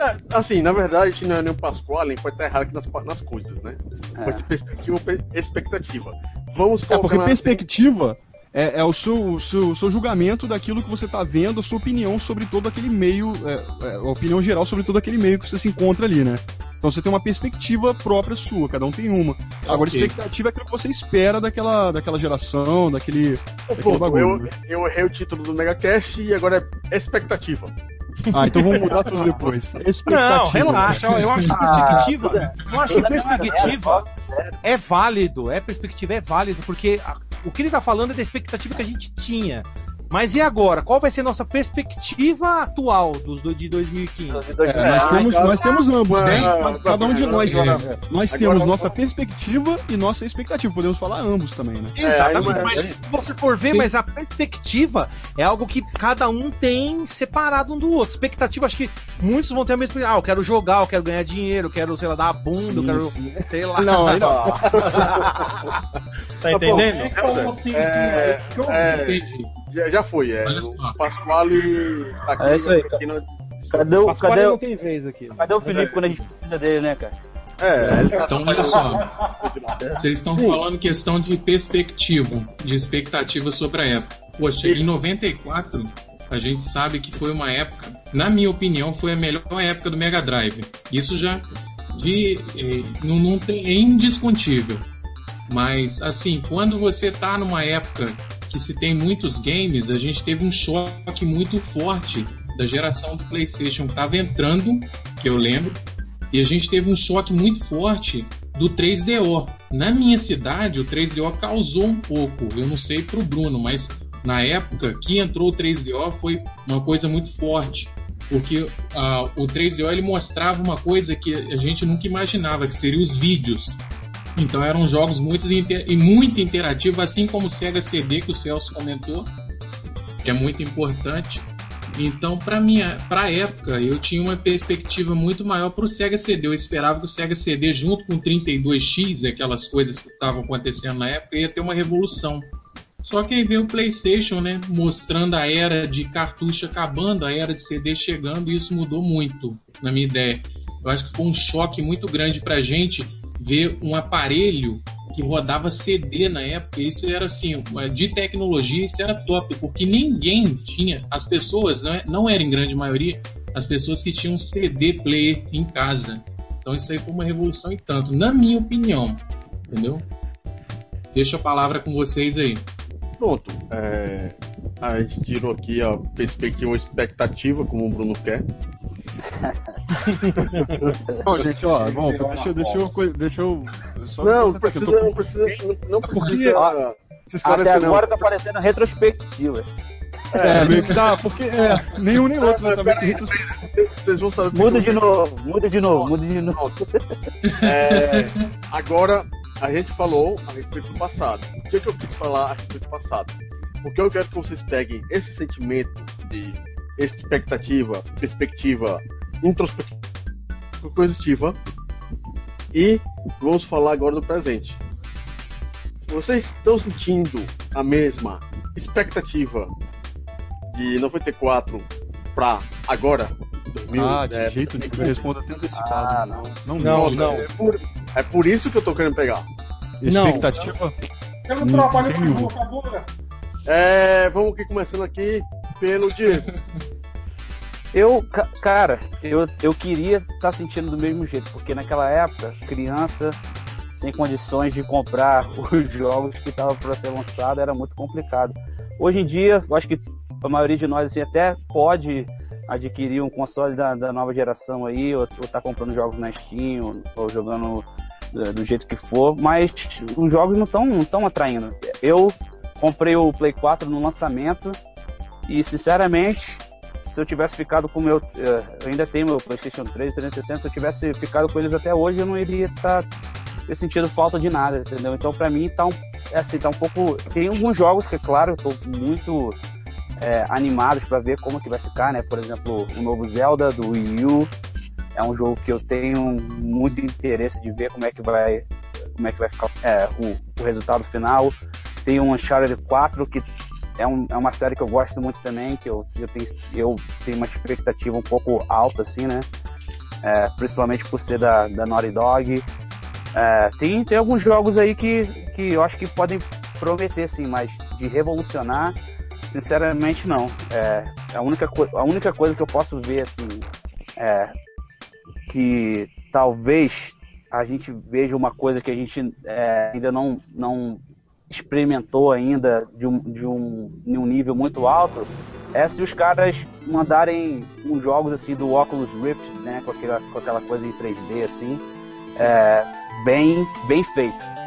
É, assim, na verdade, a gente não é nem o Pasquale, pode estar errado aqui nas, nas coisas, né? É. Ser perspectiva expectativa. Vamos É, colocar porque na- perspectiva é, é o, seu, o seu, o seu julgamento daquilo que você está vendo, a sua opinião sobre todo aquele meio, é, é, a opinião geral sobre todo aquele meio que você se encontra ali, né? Então você tem uma perspectiva própria sua, cada um tem uma. Agora, expectativa é aquilo que você espera daquela, daquela geração, daquele. daquele Pronto, bagulho, eu, né? eu errei o título do Megacast e agora é expectativa. Ah, então vamos mudar tudo depois. Não, relaxa. Eu acho que perspectiva. Eu acho que é perspectiva é válido. É perspectiva, é válido, porque a- o que ele tá falando é da expectativa que a gente tinha. Mas e agora? Qual vai ser a nossa perspectiva atual dos do, de 2015? É, nós, É, temos, nós temos ambos, né? Cada um de nós. né? Nós temos nossa perspectiva e nossa expectativa. Podemos falar ambos também, né? Exatamente, aí, mas se você for ver, mas a perspectiva é algo que cada um tem separado um do outro. Expectativa, acho que muitos vão ter a mesma. Ah, eu quero jogar, eu quero ganhar dinheiro, eu quero, sei lá, dar a bunda, eu quero. Sei lá. Não, aí não. Tá entendendo? É como assim, É, assim, eu é, Entendi. Já, já foi, é. O. Pasquale tá aqui. É isso aí, Cadê o, Pasquale cadê, não o- tem vez aqui. cadê o Felipe quando a gente precisa dele, né, cara? É, ele tá Então, olha só. Vocês estão falando questão de perspectiva, de expectativa sobre a época. Poxa, em 94, a gente sabe que foi uma época, na minha opinião, foi a melhor época do Mega Drive. Isso já de, eh, não, não tem, é indiscutível. Mas, assim, quando você tá numa época que se tem muitos games, a gente teve um choque muito forte da geração do PlayStation que estava entrando, que eu lembro, e a gente teve um choque muito forte do 3DO. Na minha cidade, o 3DO causou um pouco. Eu não sei pro Bruno, mas na época que entrou o 3DO foi uma coisa muito forte. Porque uh, o 3DO ele mostrava uma coisa que a gente nunca imaginava, que seria os vídeos. Então eram jogos muito, inter... muito interativos, assim como o Sega CD que o Celso comentou, que é muito importante. Então, para minha, para época, eu tinha uma perspectiva muito maior para o Sega CD. Eu esperava que o Sega CD, junto com o 32X, aquelas coisas que estavam acontecendo na época, ia ter uma revolução. Só que aí veio o PlayStation, né, mostrando a era de cartucho acabando, a era de CD chegando, e isso mudou muito, na minha ideia. Eu acho que foi um choque muito grande para gente ver um aparelho que rodava CD na época, isso era assim, de tecnologia, isso era top, porque ninguém tinha, as pessoas, não, é, não era em grande maioria, as pessoas que tinham CD player em casa. Então isso aí foi uma revolução e tanto, na minha opinião, entendeu? Deixa a palavra com vocês aí. Pronto, é, a gente tirou aqui a perspectiva, a expectativa, como o Bruno quer. Bom, gente, ó, bom, deixa, deixa, eu, deixa eu. Só não, não precisa, tô... não precisa, não, precisa. Ó, até agora não. tá parecendo retrospectiva. É, meio que dá, porque é, nenhum nem outro é, também tem Vocês vão saber. Muda de novo, muda de novo, muda de novo. É, agora, a gente falou a respeito do passado. O que, é que eu quis falar a respeito do passado? Porque eu quero que vocês peguem esse sentimento de expectativa, perspectiva introspectiva positiva e vamos falar agora do presente. Vocês estão sentindo a mesma expectativa de 94 para agora? 2000, ah, de é, jeito nenhum. Responda até antecipado. Ah, não. Não, não. não. É, por, é por isso que eu tô querendo pegar. Expectativa? Eu não trabalho com locadora. É, vamos aqui começando aqui pelo Diego. Eu, cara, eu, eu queria estar tá sentindo do mesmo jeito, porque naquela época, criança sem condições de comprar os jogos que estavam para ser lançado era muito complicado. Hoje em dia, eu acho que a maioria de nós assim, até pode adquirir um console da, da nova geração aí, ou, ou tá comprando jogos na Steam, ou, ou jogando do, é, do, jeito que for, mas os jogos não estão não tão atraindo. Eu comprei o Play 4 no lançamento e, sinceramente, se eu tivesse ficado com o meu. Eh, eu ainda tenho meu PlayStation 3 360, se eu tivesse ficado com eles até hoje, eu não iria estar tá, ter sentido falta de nada, entendeu? Então, pra mim, tá um, é assim, tá um pouco. Tem alguns jogos que, claro, eu tô muito é, animados para ver como que vai ficar, né? Por exemplo, o novo Zelda do Wii U é um jogo que eu tenho muito interesse de ver como é que vai, como é que vai ficar é, o, o resultado final. Tem um Uncharted 4 que é, um, é uma série que eu gosto muito também, que eu, eu, tenho, eu tenho uma expectativa um pouco alta, assim, né? É, principalmente por ser da, da Naughty Dog. É, tem, tem alguns jogos aí que, que eu acho que podem prometer, assim, mas de revolucionar, sinceramente, não. É, a, única a única coisa que eu posso ver, assim, é que talvez a gente veja uma coisa que a gente é, ainda não, não experimentou ainda de um, de um, de um nível muito alto é se os caras mandarem uns jogos assim do Oculus Rift, né, com aquela, com aquela coisa em 3D assim, é, bem, bem feito.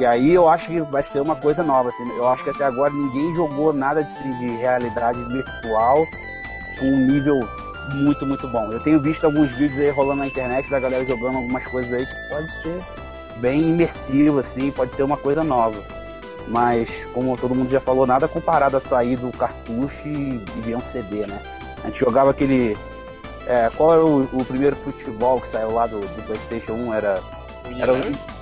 Que aí eu acho que vai ser uma coisa nova. Assim. Eu acho que até agora ninguém jogou nada de, de realidade virtual com um nível muito, muito bom. Eu tenho visto alguns vídeos aí rolando na internet da galera jogando algumas coisas aí que pode ser bem imersivo, assim, pode ser uma coisa nova. Mas, como todo mundo já falou, nada comparado a sair do cartucho e, ver um CD, né? A gente jogava aquele. É, qual era o, o, primeiro futebol que saiu lá do, do PlayStation 1? Era. era o,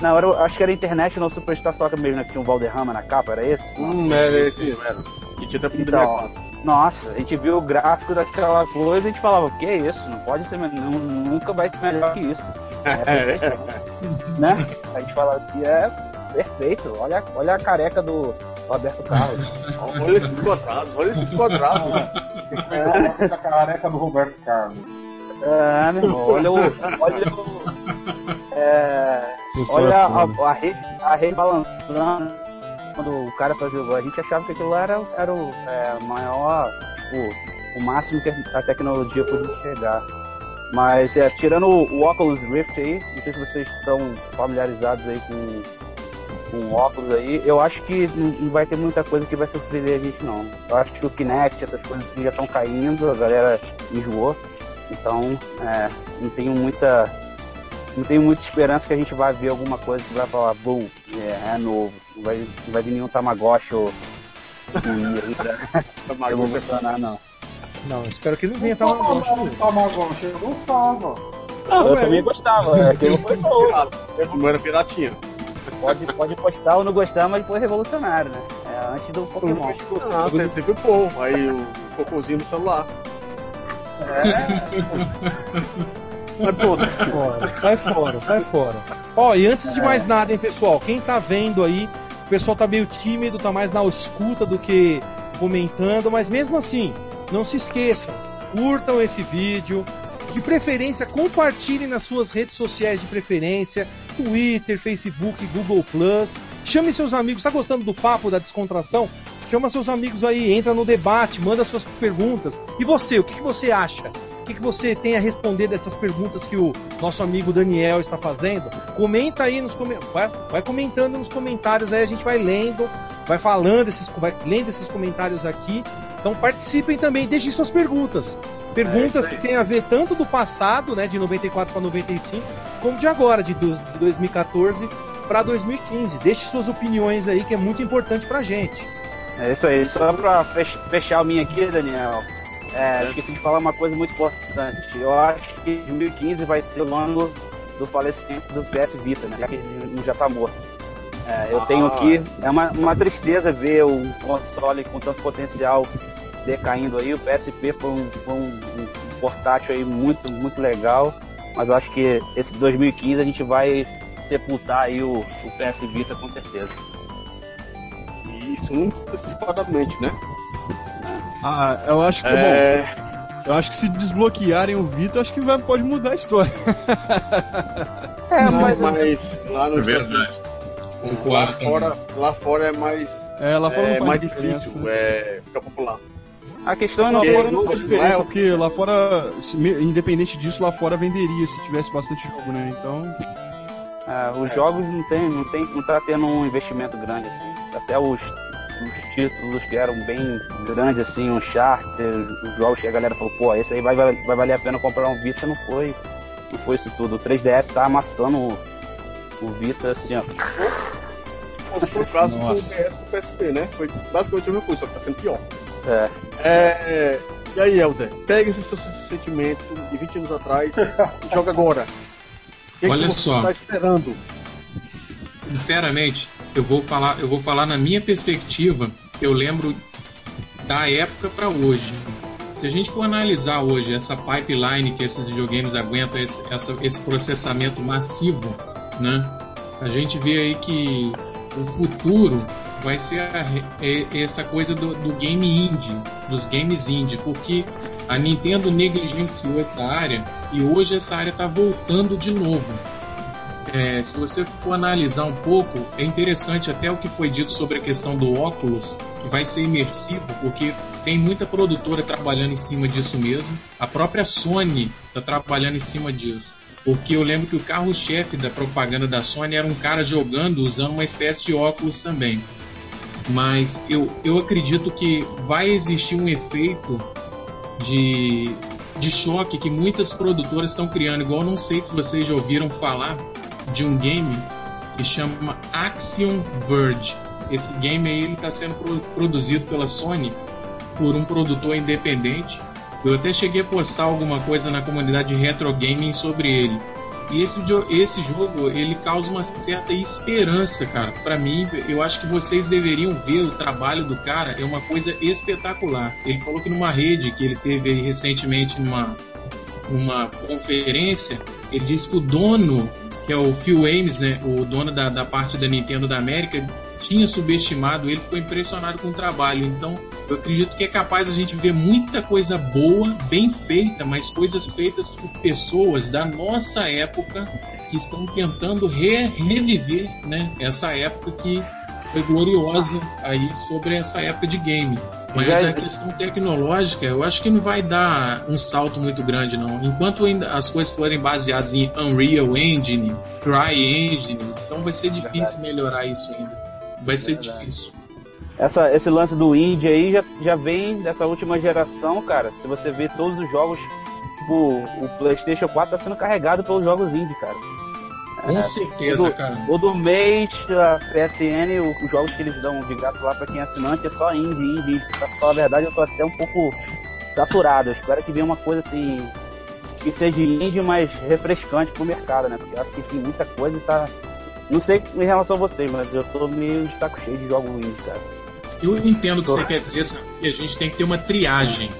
não, era, acho que era International Superstar Soccer mesmo, né? Que tinha um Valderrama na capa, era esse? Hum, era esse, era. E tinha até então, Nossa, a gente viu o gráfico daquela coisa e a gente falava, o que é isso? Não pode ser, nunca vai ser melhor que isso. É, né? A gente falava que é Perfeito. Olha, olha a careca do Roberto Carlos. olha esses quadrados, olha esses quadrados. É. Essa careca do Roberto Carlos. É, meu irmão, olha o. Olha o. É, Olha é a, a, rede, a rede balançando quando o cara fazia o gol. A gente achava que aquilo lá era, era o é, maior, tipo, o máximo que a tecnologia podia chegar. Mas é, tirando o, o Oculus Rift aí, não sei se vocês estão familiarizados aí com, com o óculos aí, eu acho que não vai ter muita coisa que vai surpreender a gente não. Eu acho que o Kinect, essas coisas já estão caindo, a galera enjoou. Então, é, não tenho muita não tenho muita esperança que a gente vai ver alguma coisa que vai falar, bum, é, é novo. Não vai, não vai vir nenhum Tamagotchi ou aí pra revolucionar, não. Não, espero que não venha Tamagotchi. Tamagotchi, Tamagotchi, eu gostava. eu também gostava, é, aquilo foi bom. Não era piratinha. Pode, pode gostar ou não gostar, mas foi revolucionário, né? É, antes do Pokémon. Ah, teve, teve o Paul, aí o cocôzinho no celular. Pronto, Fora, sai fora, sai fora. Ó, e antes de mais nada, hein, pessoal, quem tá vendo aí, o pessoal tá meio tímido, tá mais na escuta do que comentando, mas mesmo assim, não se esqueçam, curtam esse vídeo, de preferência compartilhem nas suas redes sociais de preferência, Twitter, Facebook, Google. Chame seus amigos, tá gostando do papo, da descontração? Chama seus amigos aí, entra no debate, manda suas perguntas. E você, o que, que você acha? O que, que você tem a responder dessas perguntas que o nosso amigo Daniel está fazendo? Comenta aí nos comentários, vai, vai comentando nos comentários aí, a gente vai lendo, vai falando esses, vai lendo esses comentários aqui. Então participem também, deixem suas perguntas. Perguntas É que têm a ver tanto do passado, né, de 94 para 95, como de agora, de do- de 2014 para 2015. Deixe suas opiniões aí, que é muito importante pra gente. É isso aí, só pra fech- fechar o minha aqui, Daniel. É, esqueci de falar uma coisa muito importante. Eu acho que 2015 vai ser o ano do falecimento do PS Vita, né? Já que ele já tá morto. É, eu Ah. tenho aqui, é uma, uma tristeza ver um console com tanto potencial decaindo aí. O PSP foi um, foi um, um portátil aí muito, muito legal. Mas eu acho que esse 2015 a gente vai sepultar aí o, o PS Vita com certeza. Isso muito antecipadamente, né? Ah, eu acho que, bom, É, eu acho que se desbloquearem o Vita, acho que vai, pode mudar a história. É, mas, lá no É verdade. lá Concordo. também. fora, lá fora é mais, É, lá fora é não mais difícil, né? é, ficar popular. A questão é Lá não Porque- fora não faz diferença, Não é- porque lá fora, independente disso, lá fora venderia se tivesse bastante jogo, né? Então, É, os jogos não tem, não tem, não tá tendo um investimento grande assim. Até os, os títulos que eram bem grandes assim, um charter, os jogos que a galera falou, pô, esse aí vai, vai, vai valer a pena comprar um Vita, não foi. Não foi isso tudo. O 3DS tá amassando o, o Vita assim, ó. Foi o caso com o Nossa. PS com o PSP, né? Foi basicamente a mesma coisa, só que tá sendo pior. É. É, e aí, Helder, pega esse seu sentimento de 20 anos atrás e joga agora. O que que Olha você só. tá esperando? Sinceramente, eu vou falar, eu vou falar na minha perspectiva. Eu lembro da época para hoje. Se a gente for analisar hoje essa pipeline que esses videogames aguentam, esse, essa- esse processamento massivo, né? A gente vê aí que o futuro vai ser a é- essa coisa do, do game indie, dos games indie, porque a Nintendo negligenciou essa área e hoje essa área está voltando de novo. É, se você for analisar um pouco, é interessante até o que foi dito sobre a questão do óculos, que vai ser imersivo, porque tem muita produtora trabalhando em cima disso mesmo. A própria Sony está trabalhando em cima disso. Porque eu lembro que o carro-chefe da propaganda da Sony era um cara jogando usando uma espécie de óculos também. Mas eu, eu acredito que vai existir um efeito de, de choque que muitas produtoras estão criando. Igual não sei se vocês já ouviram falar de um game que chama Axiom Verge. Esse game aí está sendo pro- produzido pela Sony por um produtor independente. Eu até cheguei a postar alguma coisa na comunidade de retro gaming sobre ele. E esse, esse jogo ele causa uma certa esperança, cara. Para mim, eu acho que vocês deveriam ver o trabalho do cara. É uma coisa espetacular. Ele falou que numa rede que ele teve recentemente numa uma conferência, ele disse que o dono, que é o Phil Ames, né, o dono da, da parte da Nintendo da América, tinha subestimado ele, ficou impressionado com o trabalho. Então, eu acredito que é capaz a gente ver muita coisa boa, bem feita, mas coisas feitas por pessoas da nossa época que estão tentando re reviver né, essa época que foi gloriosa aí sobre essa época de game. Mas a questão tecnológica, eu acho que não vai dar um salto muito grande, não. Enquanto ainda as coisas forem baseadas em Unreal Engine, CryEngine, então vai ser difícil melhorar isso ainda. Vai ser difícil. Essa, esse lance do indie aí já, já vem dessa última geração, cara. Se você vê todos os jogos, tipo, o PlayStation 4 tá sendo carregado pelos jogos indie, cara. Com é, certeza, cara. Todo mês, a PSN, os jogos que eles dão de graça lá pra quem é assinante é só indie, indie. Pra falar a verdade, eu tô até um pouco saturado. Eu espero que venha uma coisa assim, que seja indie, mas refrescante pro mercado, né? Porque eu acho que tem muita coisa e tá. Não sei em relação a vocês, mas eu tô meio de saco cheio de jogos indie, cara. Eu entendo o que você quer dizer, sabe? Que a gente tem que ter uma triagem.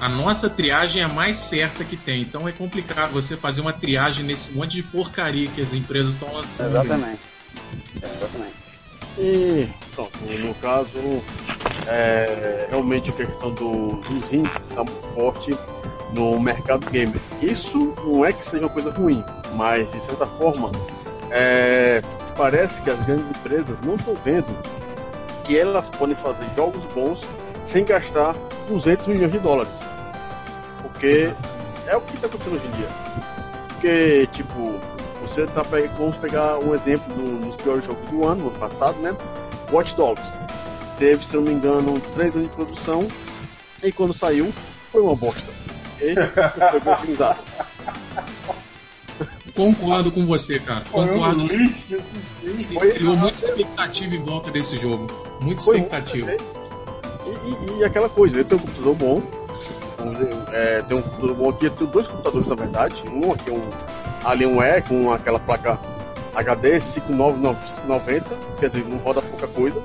A nossa triagem é a mais certa que tem. Então é complicado você fazer uma triagem nesse monte de porcaria que as empresas estão lançando. Exatamente. Exatamente. E, pronto, no caso, é, realmente a questão do, dos índios está muito forte no mercado gamer. Isso não é que seja uma coisa ruim, mas de certa forma, é, parece que as grandes empresas não estão vendo que elas podem fazer jogos bons sem gastar 200 milhões de dólares. Porque é o que está acontecendo hoje em dia. Porque, tipo, você tá vamos pegar um exemplo do, dos piores jogos do ano, ano passado, né? Watch Dogs. Teve, se não me engano, 3 anos de produção e quando saiu foi uma bosta. E foi otimizado. Concordo com você, cara. Concordo. Foi, criou muita expectativa em volta desse jogo. Muita expectativa. E, e, e, aquela coisa, eu tenho um computador bom. É, tem um computador bom aqui, eu tenho dois computadores na verdade. Um aqui um Alienware com aquela placa HD 5990, quer dizer, não roda pouca coisa.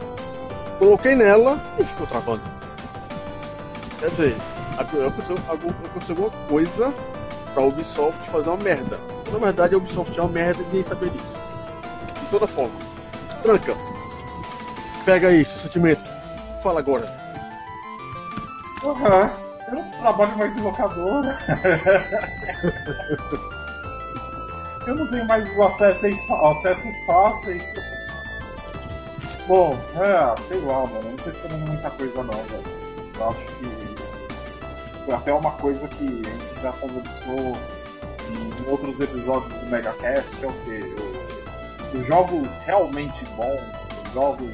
Coloquei nela e ficou travando. Quer dizer, aconteceu, aconteceu alguma coisa pra Ubisoft fazer uma merda. Na verdade, a Ubisoft é uma merda e ninguém saber disso. De toda forma, tranca. Pega seu sentimento. Fala agora. Uhum. Eu não trabalho mais de locadora. eu não tenho mais os acessos, acessos fáceis. Bom, é, sei lá, mano. Não tô muita coisa não, velho. Eu acho que foi até uma coisa que a gente já conversou em outros episódios do MegaCast, que é o que? Os jogos realmente bons, os jogos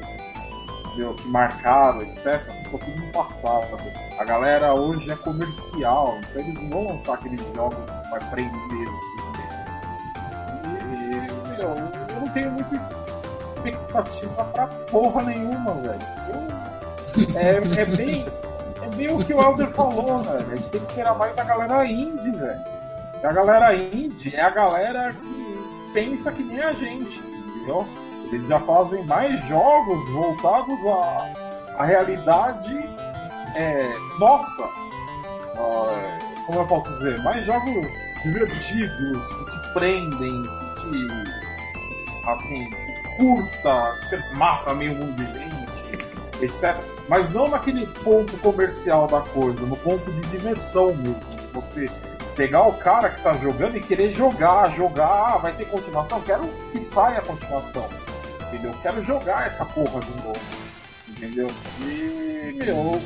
que marcaram, etc., ficou tudo no passado. A galera hoje é comercial, então eles não vão lançar aqueles jogos que vai prender. E, meu, eu não tenho muita expectativa pra porra nenhuma, velho. É, é, bem, é bem o que o Elder falou, velho. A gente tem que esperar mais da galera indie, velho. A galera indie é a galera que pensa que nem a gente, entendeu? Eles já fazem mais jogos voltados à, à realidade é, nossa. Uh, como eu posso dizer? Mais jogos divertidos, que te prendem, que te. assim, que curta, que você mata meio mundo gente, etc. Mas não naquele ponto comercial da coisa, no ponto de diversão mesmo. Você pegar o cara que tá jogando e querer jogar, jogar, ah, vai ter continuação, quero que saia a continuação. Entendeu? Quero jogar essa porra de novo. Entendeu? E, meu,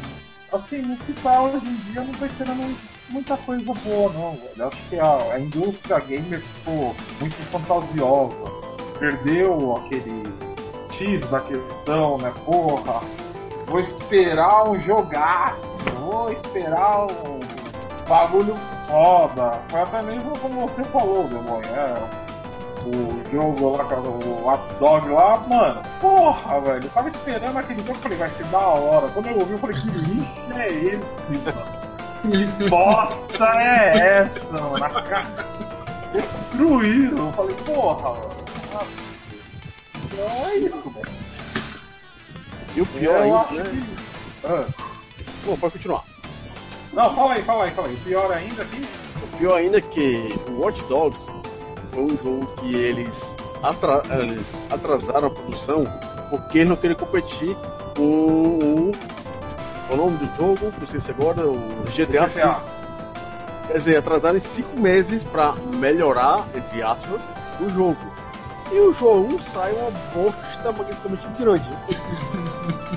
assim, no que tá hoje em dia não tô esperando muita coisa boa não, velho. Acho que a, a indústria gamer ficou muito fantasiosa. Perdeu aquele X da questão, né? Porra, vou esperar um jogaço, vou esperar um bagulho foda. Foi até mesmo como você falou, Demônio. É, o jogo lá, o Watch Dog lá, mano, porra, velho. Eu tava esperando aquele jogo, falei, vai ser da hora. Quando eu ouvi, eu falei, que lixo é esse, mano? Que bosta é essa, mano? A cara destruído. Eu falei, porra, mano. Então é isso, mano. E o pior eu ainda, né? Que... Ah. Bom, pode continuar. Não, fala aí, fala aí, fala aí. O pior ainda aqui? O pior ainda é que o Watch Dogs foi um jogo que eles, atra eles atrasaram a produção porque eles não queriam competir com o, o nome do jogo, não sei se agora, o GTA, GTA. Quer dizer, atrasaram em cinco meses para melhorar, entre aspas, o jogo. E o jogo sai uma bosta magnificamente grande.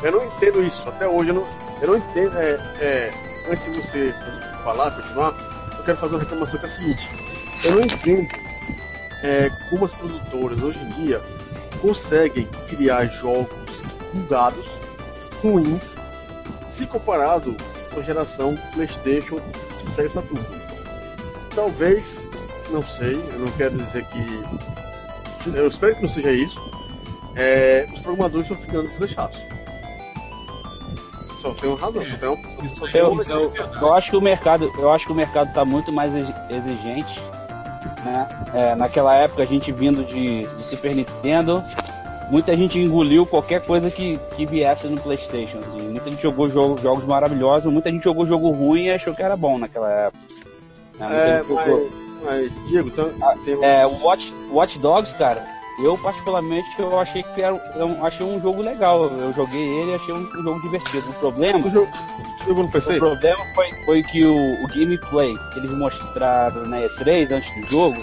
eu não entendo isso, até hoje eu não, eu não entendo. É, é, antes de você falar, continuar, eu quero fazer uma reclamação que é a seguinte: eu não entendo é, como as produtoras hoje em dia conseguem criar jogos bugados, ruins, se comparado com a geração PlayStation de Sega Saturn. Talvez, não sei, eu não quero dizer que. Eu espero que não seja isso. É, os programadores estão ficando desleixados. Só tem uma razão. É, isso é verdade. Eu acho que o mercado, eu acho que o mercado está muito mais exi- exigente, né? É, naquela época a gente vindo de, de Super Nintendo, muita gente engoliu qualquer coisa que, que viesse no PlayStation, assim. Muita gente jogou jogo- jogos maravilhosos, muita gente jogou jogo ruim e achou que era bom naquela época. né? É, mas, mas, Diego, então, tem É, o Watch, Watch Dogs, cara, eu particularmente eu achei que era, eu achei um jogo legal. Eu joguei ele e achei um, um jogo divertido. O problema o jogo, o jogo no PC? o problema foi, foi que o, o gameplay que eles mostraram na E3 antes do jogo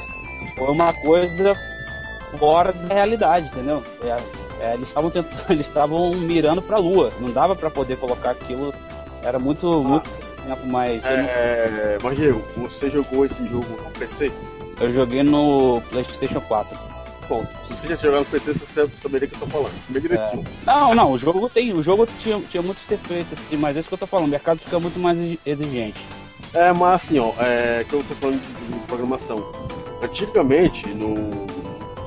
foi uma coisa fora da realidade, entendeu? É, é, eles estavam tentando, eles estavam mirando pra lua, não dava pra poder colocar aquilo, era muito, muito tempo, mas eu, não- É, mas Diego, você jogou esse jogo no PC? eu joguei no PlayStation 4. Se você já jogar no PC, você saberia o que eu tô falando. Bem direitinho. Não, não, o jogo tem, o jogo tinha, tinha muitos defeitos, assim, mas é isso que eu tô falando, o mercado fica muito mais exi- exigente. É, mas assim, ó, é que eu tô falando de, de programação. Antigamente, no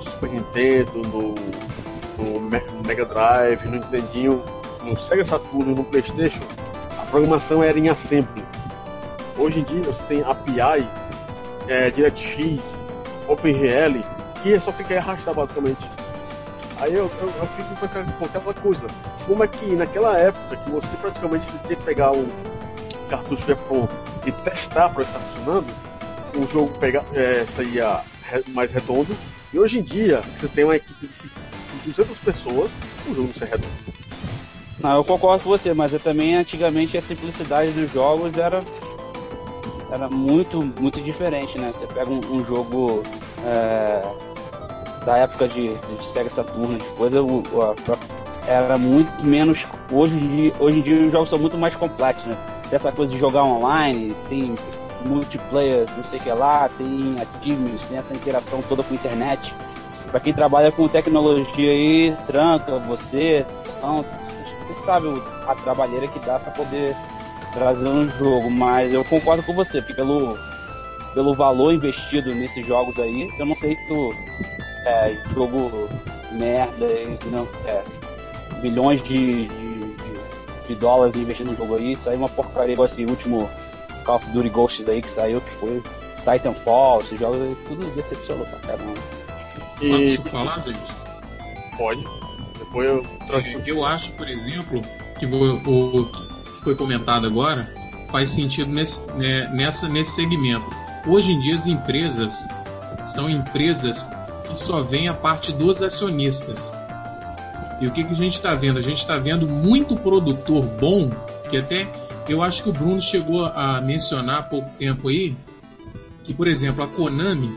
Super Nintendo, no, no Me- Mega Drive, no Nintendinho, no Sega Saturn e no Playstation, a programação era em assembly. Hoje em dia você tem API, é, DirectX, OpenGL, que é só clicar e arrastar basicamente. Aí eu, eu, eu fico com aquela, coisa. Como é que naquela época que você praticamente tinha que pegar o cartucho e testar para estar funcionando, o jogo pegar, é, saía mais redondo. E hoje em dia, você tem uma equipe de 200 pessoas, o jogo não sai redondo. Não, eu concordo com você, mas também antigamente a simplicidade dos jogos era era muito muito diferente, né? Você pega um, um jogo é, da época de, de Sega Saturn, de coisa, o- o- a- era muito menos. Hoje em dia, hoje em dia os jogos são muito mais complexos, né? Tem essa coisa de jogar online, tem multiplayer, não sei o que lá, tem achievements, tem essa interação toda com a internet. Pra quem trabalha com tecnologia aí, tranca, você, são, você sabe a trabalheira que dá pra poder trazer um jogo, mas eu concordo com você, porque pelo, pelo valor investido nesses jogos aí, eu não sei que tu é, jogo merda, não, é, milhões de, de, de- dólares investindo no jogo aí, saiu uma porcaria igual esse último Call of Duty Ghosts aí que saiu, que foi Titanfall, esses jogos aí, tudo decepcionou pra caramba. E Posso falar, gente? pode. Depois eu troco. É, eu acho, por exemplo, que vo- o que foi comentado agora faz sentido nesse, né, nessa, nesse segmento. Hoje em dia as empresas são empresas que só veem a parte dos acionistas. E o que, que a gente está vendo? A gente está vendo muito produtor bom, que até eu acho que o Bruno chegou a mencionar há pouco tempo aí, que por exemplo a Konami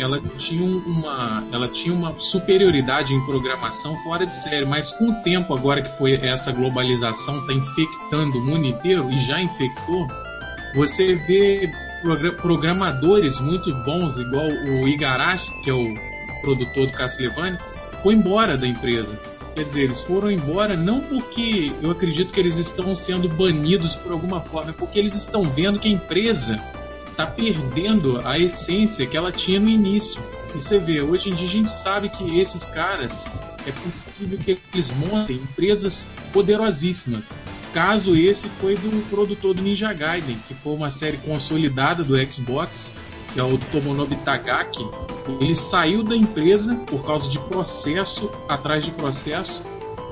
ela tinha um- uma ela tinha uma superioridade em programação fora de série, mas com o tempo agora que foi essa globalização está infectando o mundo inteiro e já infectou, você vê progra- programadores muito bons, igual o Igarashi, que é o produtor do Castlevania, foi embora da empresa. Quer dizer, eles foram embora não porque eu acredito que eles estão sendo banidos por alguma forma, é porque eles estão vendo que a empresa está perdendo a essência que ela tinha no início. E você vê, hoje em dia a gente sabe que esses caras é possível que eles montem empresas poderosíssimas. Caso esse foi do produtor do Ninja Gaiden, que foi uma série consolidada do Xbox, que é o Tomonobu Tagaki. Ele saiu da empresa por causa de processo atrás de processo.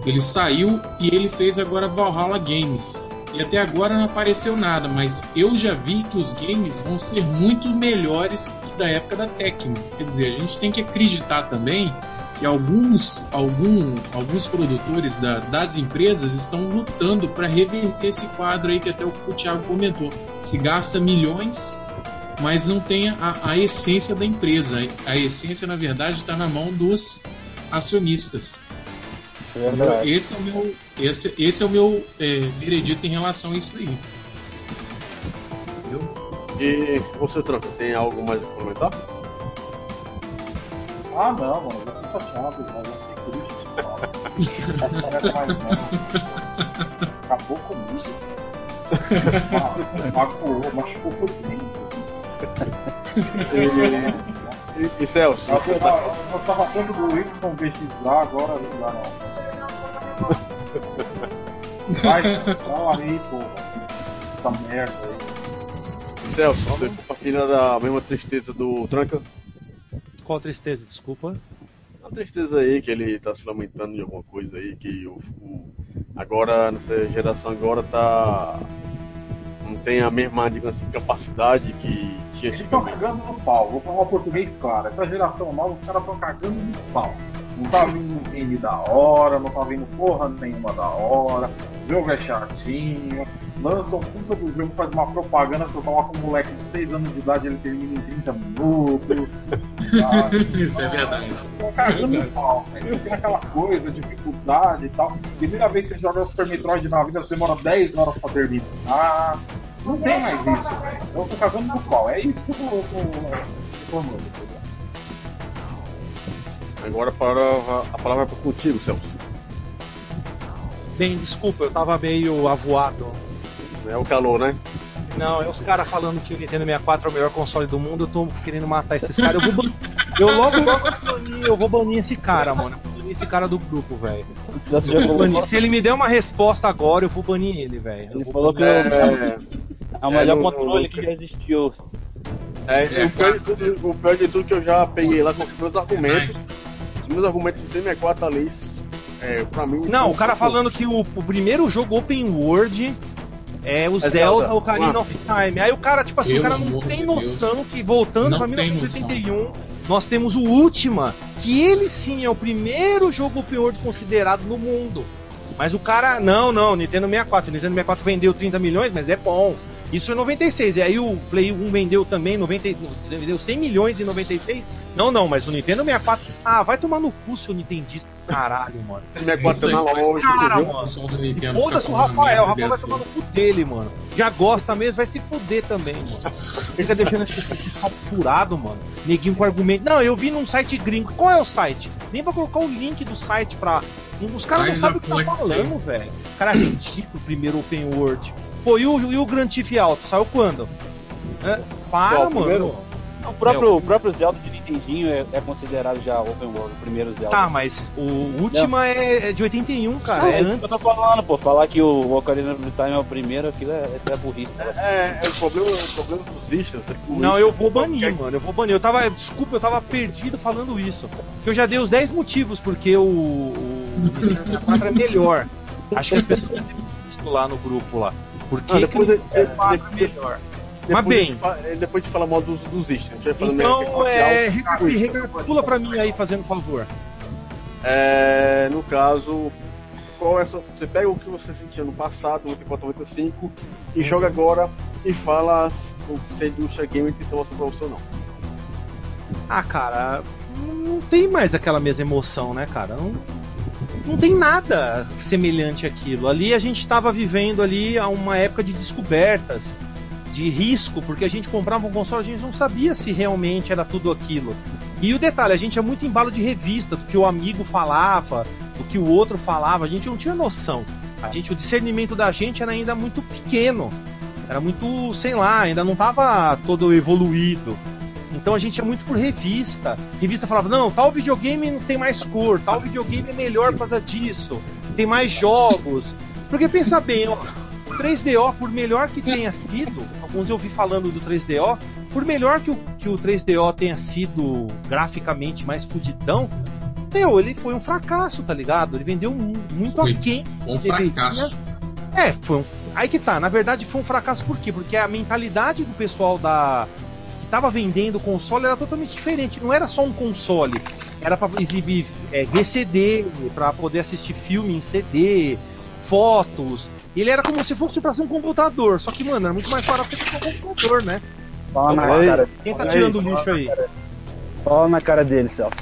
Ele saiu e ele fez agora Valhalla Games. E até agora não apareceu nada, mas eu já vi que os games vão ser muito melhores que da época da Tecmo. Quer dizer, a gente tem que acreditar também que alguns, algum, alguns produtores da- das empresas estão lutando para reverter esse quadro aí que até o, o Thiago comentou. Se gasta milhões mas não tem a, a essência da empresa. A essência, na verdade, está na mão dos acionistas. Verdade. Esse é o meu, esse, esse é o meu é, veredito em relação a isso aí. Entendeu? E você, Tranca, tem algo mais a comentar? Ah, não, mano, eu tô chateado, mano. Essa não é mais não. Acabou comigo. Magoou, machucou dentro. E, e Celso, Eu, você eu, tá- eu tava falando do Wilson VXA, agora não dá não. Vai, fala aí, porra. Essa merda aí. Celso, você compartilha da mesma tristeza do Tranca? Qual tristeza, desculpa. A tristeza aí que ele tá se lamentando de alguma coisa aí, que o, o- agora, nessa geração agora tá. Não tem a mesma, digamos assim, capacidade que Eles estão cagando no pau, vou falar português claro. Essa geração nova, os caras estão cagando no pau. Não tá vindo game da hora, não tá vindo porra nenhuma da hora, o jogo é chatinho, lançam puta do jogo, faz uma propaganda, você coloca um moleque de 6 anos de idade, ele termina em 30 minutos. sabe? Isso é verdade. Estão cagando no pau, velho. Tem aquela coisa, dificuldade e tal. Primeira vez que você joga Super Metroid na vida, você demora 10 horas pra terminar. Não tem mais isso, velho. Então eu tô cagando no pau. É isso que eu entendeu? Agora a palavra, a palavra é contigo, Celso. Bem, desculpa, eu tava meio avoado. É o calor, né? Não, é os caras falando que o Nintendo 64 é o melhor console do mundo, eu tô querendo matar esses caras. Eu vou ban- Eu logo, logo banir, eu vou banir esse cara, mano. Banir esse cara do grupo, velho. Se ele me der uma resposta agora, eu vou banir ele, velho. Ele falou que banir. É, é o melhor não- controle não- que já existiu. é, é, o, pior de tudo, o pior de tudo que eu já peguei lá com os meus argumentos. Os meus argumentos do T64 ali, é, pra mim. Não, o cara falando que o, o primeiro jogo Open World é o É Zelda, Zelda. Ocarina Ah. of Time. Aí o cara, tipo assim, Pelo o cara não tem noção que voltando Não pra tem 1971, nós temos o Ultima, que ele sim é o primeiro jogo Open World considerado no mundo. Mas o cara, não, não, Nintendo 64. Nintendo 64 vendeu 30 milhões, mas é bom. Isso em 96. E aí o Play 1 vendeu também 90, vendeu 100 milhões em 96. Não, não, mas o Nintendo 64. Ah, vai tomar no cu, seu Nintendista. Caralho, mano. T64 na Isso aí, loja, cara, viu? mano. O Foda-se o Rafael, o Rafael vai tomar no cu dele, mano. Já gosta mesmo, vai se fuder também, mano. Fica deixando esse, esse sapo furado, mano. Neguinho com argumento. Não, eu vi num site gringo. Qual é o site? Nem pra colocar o link do site pra. Os caras não sabem o que tá falando, velho. Cara, ridículo, primeiro Open World. Pô, e o, e o Grand Theft Auto? Saiu quando? É, para, Qual, mano. primeiro? O próprio, o próprio Zelda de Nintendinho é, é considerado já Open World, o primeiro Zelda. Tá, mas o Última é, é de 81, cara. Não, é é antes. que eu tô falando, pô. Falar que o Ocarina of Time é o primeiro, aquilo é, é burrice. É, é o problema, o problema dos istas. é Não, eu vou banir, mano. Eu vou banir. Eu tava. Desculpa, eu tava perdido falando isso. Porque eu já dei os 10 motivos porque o. O Nintendo 64 é melhor. Acho que as pessoas devem ter visto lá no grupo lá. Porque Ah, depois, é- é- 64 é melhor. depois, Mas bem. a gente fala- é, depois de falar mal dos, dos istas, a gente vai falando Então, que é. é, recapi- Recapitula pra mim aí, fazendo favor. é, no caso, qual é sua- você pega o que você sentia no passado, 94, 95, e joga agora e fala o que se a indústria game tem salvação pra você ou não. Ah, cara, não tem mais aquela mesma emoção, né, cara? Não, não tem nada semelhante àquilo. Ali a gente estava vivendo ali a uma época de descobertas, de risco, porque a gente comprava um console, a gente não sabia se realmente era tudo aquilo. E o detalhe, a gente é muito embalo de revista, do que o amigo falava, do que o outro falava, a gente não tinha noção. A gente, o discernimento da gente era ainda muito pequeno. Era muito, sei lá, ainda não estava todo evoluído. Então a gente é muito por revista. Revista falava, não, tal videogame não tem mais cor, tal videogame é melhor por causa disso, tem mais jogos. Porque pensa bem, 3DO, por melhor que tenha sido, alguns eu vi falando do 3DO, por melhor que o, que o 3DO tenha sido graficamente mais fudidão, meu, ele foi um fracasso, tá ligado? Ele vendeu mu- muito Foi aquém. Um deveria. fracasso. É, foi um. Aí que tá, na verdade foi um fracasso por quê? Porque a mentalidade do pessoal da. que tava vendendo o console era totalmente diferente. Não era só um console. Era pra exibir é, VCD, pra poder assistir filme em CD, fotos. Ele era como se fosse pra ser um computador. Só que, mano, era muito mais barato que um computador, né? Fala na aí. cara, Quem tá tirando o aí. lixo aí? fala na cara dele, Celso.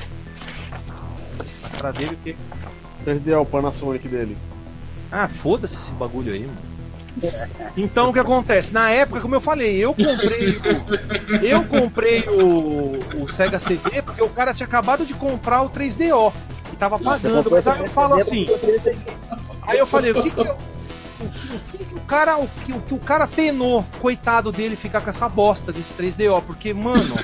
Na cara dele o quê? 3D o Panasonic dele. Ah, foda-se esse bagulho aí, mano. Então o que acontece? Na época, como eu falei, eu comprei o, eu comprei o, o Sega CD porque o cara tinha acabado de comprar o 3DO e tava pagando, mas aí eu falo assim, aí eu falei, o que que eu- o que- o que que o cara, o que, o que o cara penou, coitado dele, ficar com essa bosta desse 3DO, porque, mano,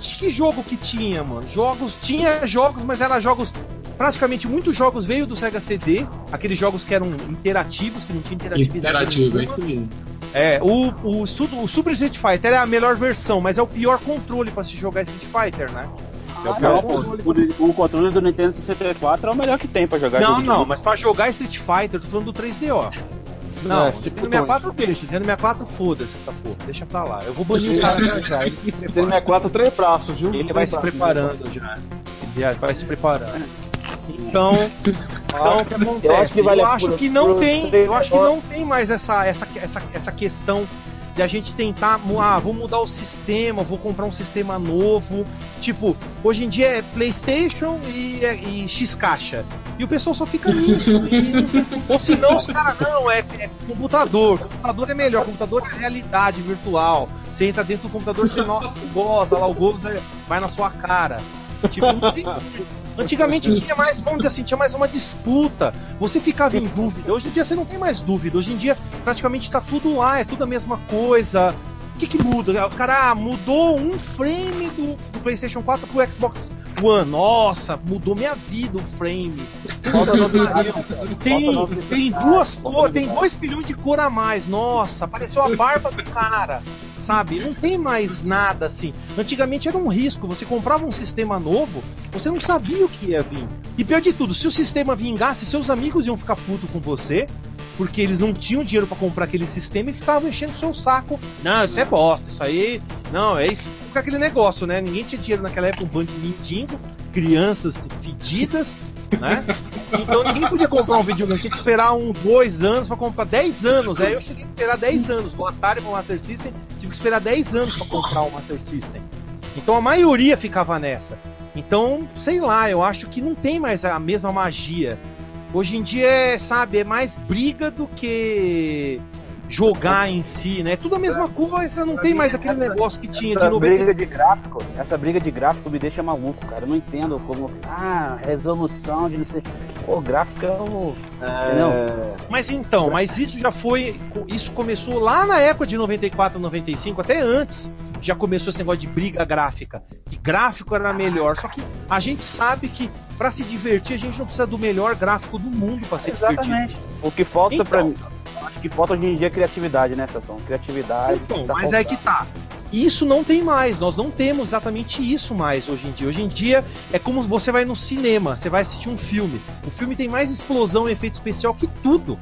que, que jogo que tinha, mano? Jogos, tinha jogos, mas eram jogos praticamente muitos jogos veio do Sega CD, aqueles jogos que eram interativos, que não tinha interatividade. Interativo, é isso mesmo. É, o, o, o Super Street Fighter é a melhor versão, mas é o pior controle pra se jogar Street Fighter, né? É o pior controle. O, o controle do Nintendo 64 é o melhor que tem pra jogar Não, não, mas pra jogar Street Fighter, eu tô falando do 3DO. Não, É, Nintendo tipo 64 deixa, Nintendo 64 foda-se essa porra, deixa pra lá. Eu vou banir o cara já. Tem 64 três braços, viu? Ele vai se preparando já. Ele vai se preparando. Então, então o que acontece? Eu acho que vale eu acho que não tem, eu acho que não tem mais essa, essa, essa, essa questão de a gente tentar, ah, vou mudar o sistema, vou comprar um sistema novo. Tipo, hoje em dia é PlayStation e, e X caixa. E o pessoal só fica nisso. Ou senão os caras, não, é, é computador. Computador é melhor, computador é realidade virtual. Você entra dentro do computador, você nossa, goza lá, o gozo vai- vai na sua cara. Tipo, não tem- Antigamente tinha mais, vamos dizer assim, tinha mais uma disputa. Você ficava em dúvida. Hoje em dia você não tem mais dúvida. Hoje em dia praticamente tá tudo lá, é tudo a mesma coisa. O que, que muda? O cara ah, mudou um frame do, do PlayStation 4 pro Xbox One. Nossa, mudou minha vida o frame. Tem, tem duas cores, tem. 2 bilhões de cor a mais. Nossa, apareceu a barba do cara. Sabe? Não tem mais nada assim. Antigamente era um risco. Você comprava um sistema novo, você não sabia o que ia vir. E pior de tudo, se o sistema vingasse, seus amigos iam ficar putos com você. Porque eles não tinham dinheiro pra comprar aquele sistema e ficavam enchendo o seu saco. Não, isso é bosta, isso aí. Não, é isso. Fica aquele negócio, né? Ninguém tinha dinheiro naquela época, um bando de mendigo, crianças fedidas, né? Então ninguém podia comprar um videogame, tinha que esperar um, dois anos pra comprar 10 anos. Aí eu cheguei a esperar 10 anos. Do Atari pro Master System, tive que esperar 10 anos pra comprar o Master System. Então a maioria ficava nessa. Então, sei lá, eu acho que não tem mais a mesma magia. Hoje em dia é, sabe, é mais briga do que jogar em si, né? É tudo a mesma coisa, não tem mais aquele negócio que tinha de Essa 90 briga de gráfico, essa briga de gráfico me deixa maluco, cara. Eu não entendo como. Ah, resolução de não sei. Pô, gráfico é o. É... Mas então, mas isso já foi. Isso começou lá na época de 94, 95, até antes. Já começou esse negócio de briga gráfica. Que gráfico era melhor. Só que a gente sabe que pra se divertir a gente não precisa do melhor gráfico do mundo pra se divertir. Exatamente. O que falta Então. pra mim. Acho que falta hoje em dia criatividade, né, Sassão? Criatividade. Então, tá mas é que tá. Isso não tem mais, nós não temos exatamente isso mais hoje em dia. Hoje em dia é como você vai no cinema, você vai assistir um filme. O filme tem mais explosão e efeito especial que tudo.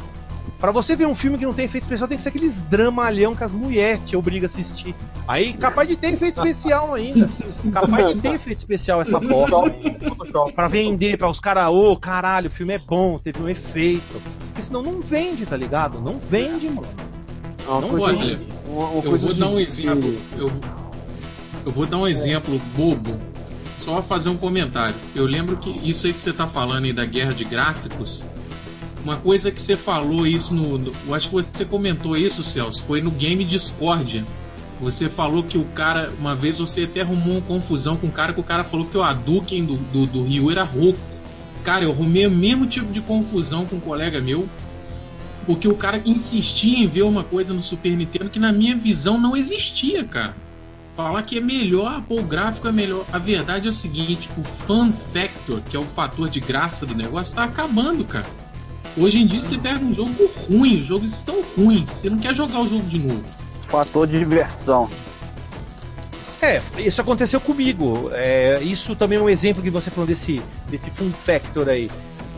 Pra você ver um filme que não tem efeito especial, tem que ser aqueles dramalhão que as mulheres te obrigam a assistir. Aí, capaz de ter efeito especial ainda. Capaz de ter efeito especial essa bosta. pra vender, pra os caras, ô caralho, o filme é bom, teve um efeito. Porque senão não vende, tá ligado? Não vende, mano. Não coisa, olha, uma, uma Eu vou dar um exemplo. Eu, eu vou dar um exemplo bobo. Só fazer um comentário. Eu lembro que isso aí que você tá falando aí da guerra de gráficos. Uma coisa que você falou isso no, no- Eu acho que você comentou isso, Celso. Foi no game Discordia. Você falou que o cara. Uma vez você até arrumou uma confusão com o cara que o cara falou que o Hadouken do, do, do era rouco. Cara, eu arrumei o mesmo tipo de confusão com um colega meu. Porque o cara insistia em ver uma coisa no Super Nintendo que na minha visão não existia, cara. Falar que é melhor, pô, o gráfico é melhor. A verdade é o seguinte, o fun factor, que é o fator de graça do negócio, tá acabando, cara. Hoje em dia você pega um jogo ruim, os jogos estão ruins, você não quer jogar o jogo de novo. Fator de diversão. É, isso aconteceu comigo. É, isso também é um exemplo que você falou desse, desse Fun Factor aí.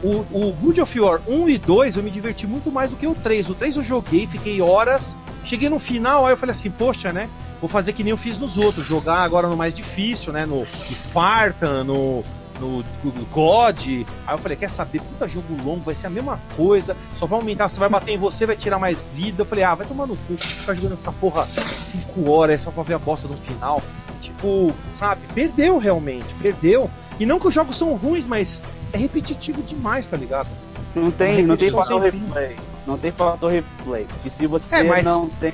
O, o Good of War 1 e 2 eu me diverti muito mais do que o 3. O 3 eu joguei, fiquei horas. Cheguei no final, aí eu falei assim, poxa, né? Vou fazer que nem eu fiz nos outros, jogar agora no mais difícil, né? No Spartan, no, no, no God. Aí eu falei, quer saber, puta jogo longo, vai ser a mesma coisa, só vai aumentar, você vai bater em você, vai tirar mais vida. Eu falei, ah, vai tomar no cu, ficar jogando essa porra 5 horas só pra ver a bosta no final. Tipo, sabe, perdeu realmente, perdeu. E não que os jogos são ruins, mas é repetitivo demais, tá ligado? Não tem, não tem fator replay. Não tem fator replay. E se você É, mas- não tem.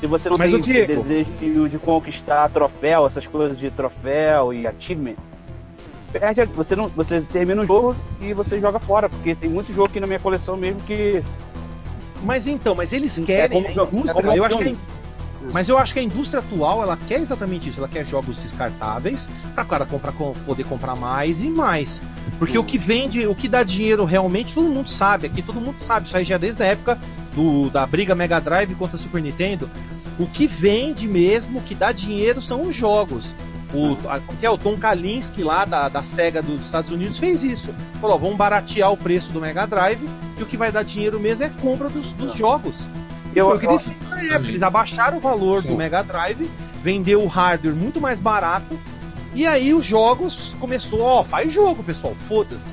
Se você não Mas, tem desejo de conquistar troféu, essas coisas de troféu e achievement, perde, você, não, você termina o jogo e você joga fora, porque tem muito jogo aqui na minha coleção mesmo que. Mas então, mas eles É querem, como a indústria, é eu acho que a filme. Mas eu acho que a indústria atual, ela quer exatamente isso. Ela quer jogos descartáveis para o cara comprar, com- poder comprar mais e mais. Porque o que vende, o que dá dinheiro realmente, todo mundo sabe. Aqui todo mundo sabe. Isso aí já é desde a época do, da briga Mega Drive contra Super Nintendo. O que vende mesmo, o que dá dinheiro são os jogos. O, a, que é o Tom Kalinske lá da, da SEGA dos Estados Unidos fez isso. Falou, vamos baratear o preço do Mega Drive e o que vai dar dinheiro mesmo é a compra dos, dos jogos. Eu- foi o que ele fez na época. Eles abaixaram o valor Sim. do Mega Drive, vendeu o hardware muito mais barato, e aí os jogos começou, ó, faz jogo, pessoal, foda-se.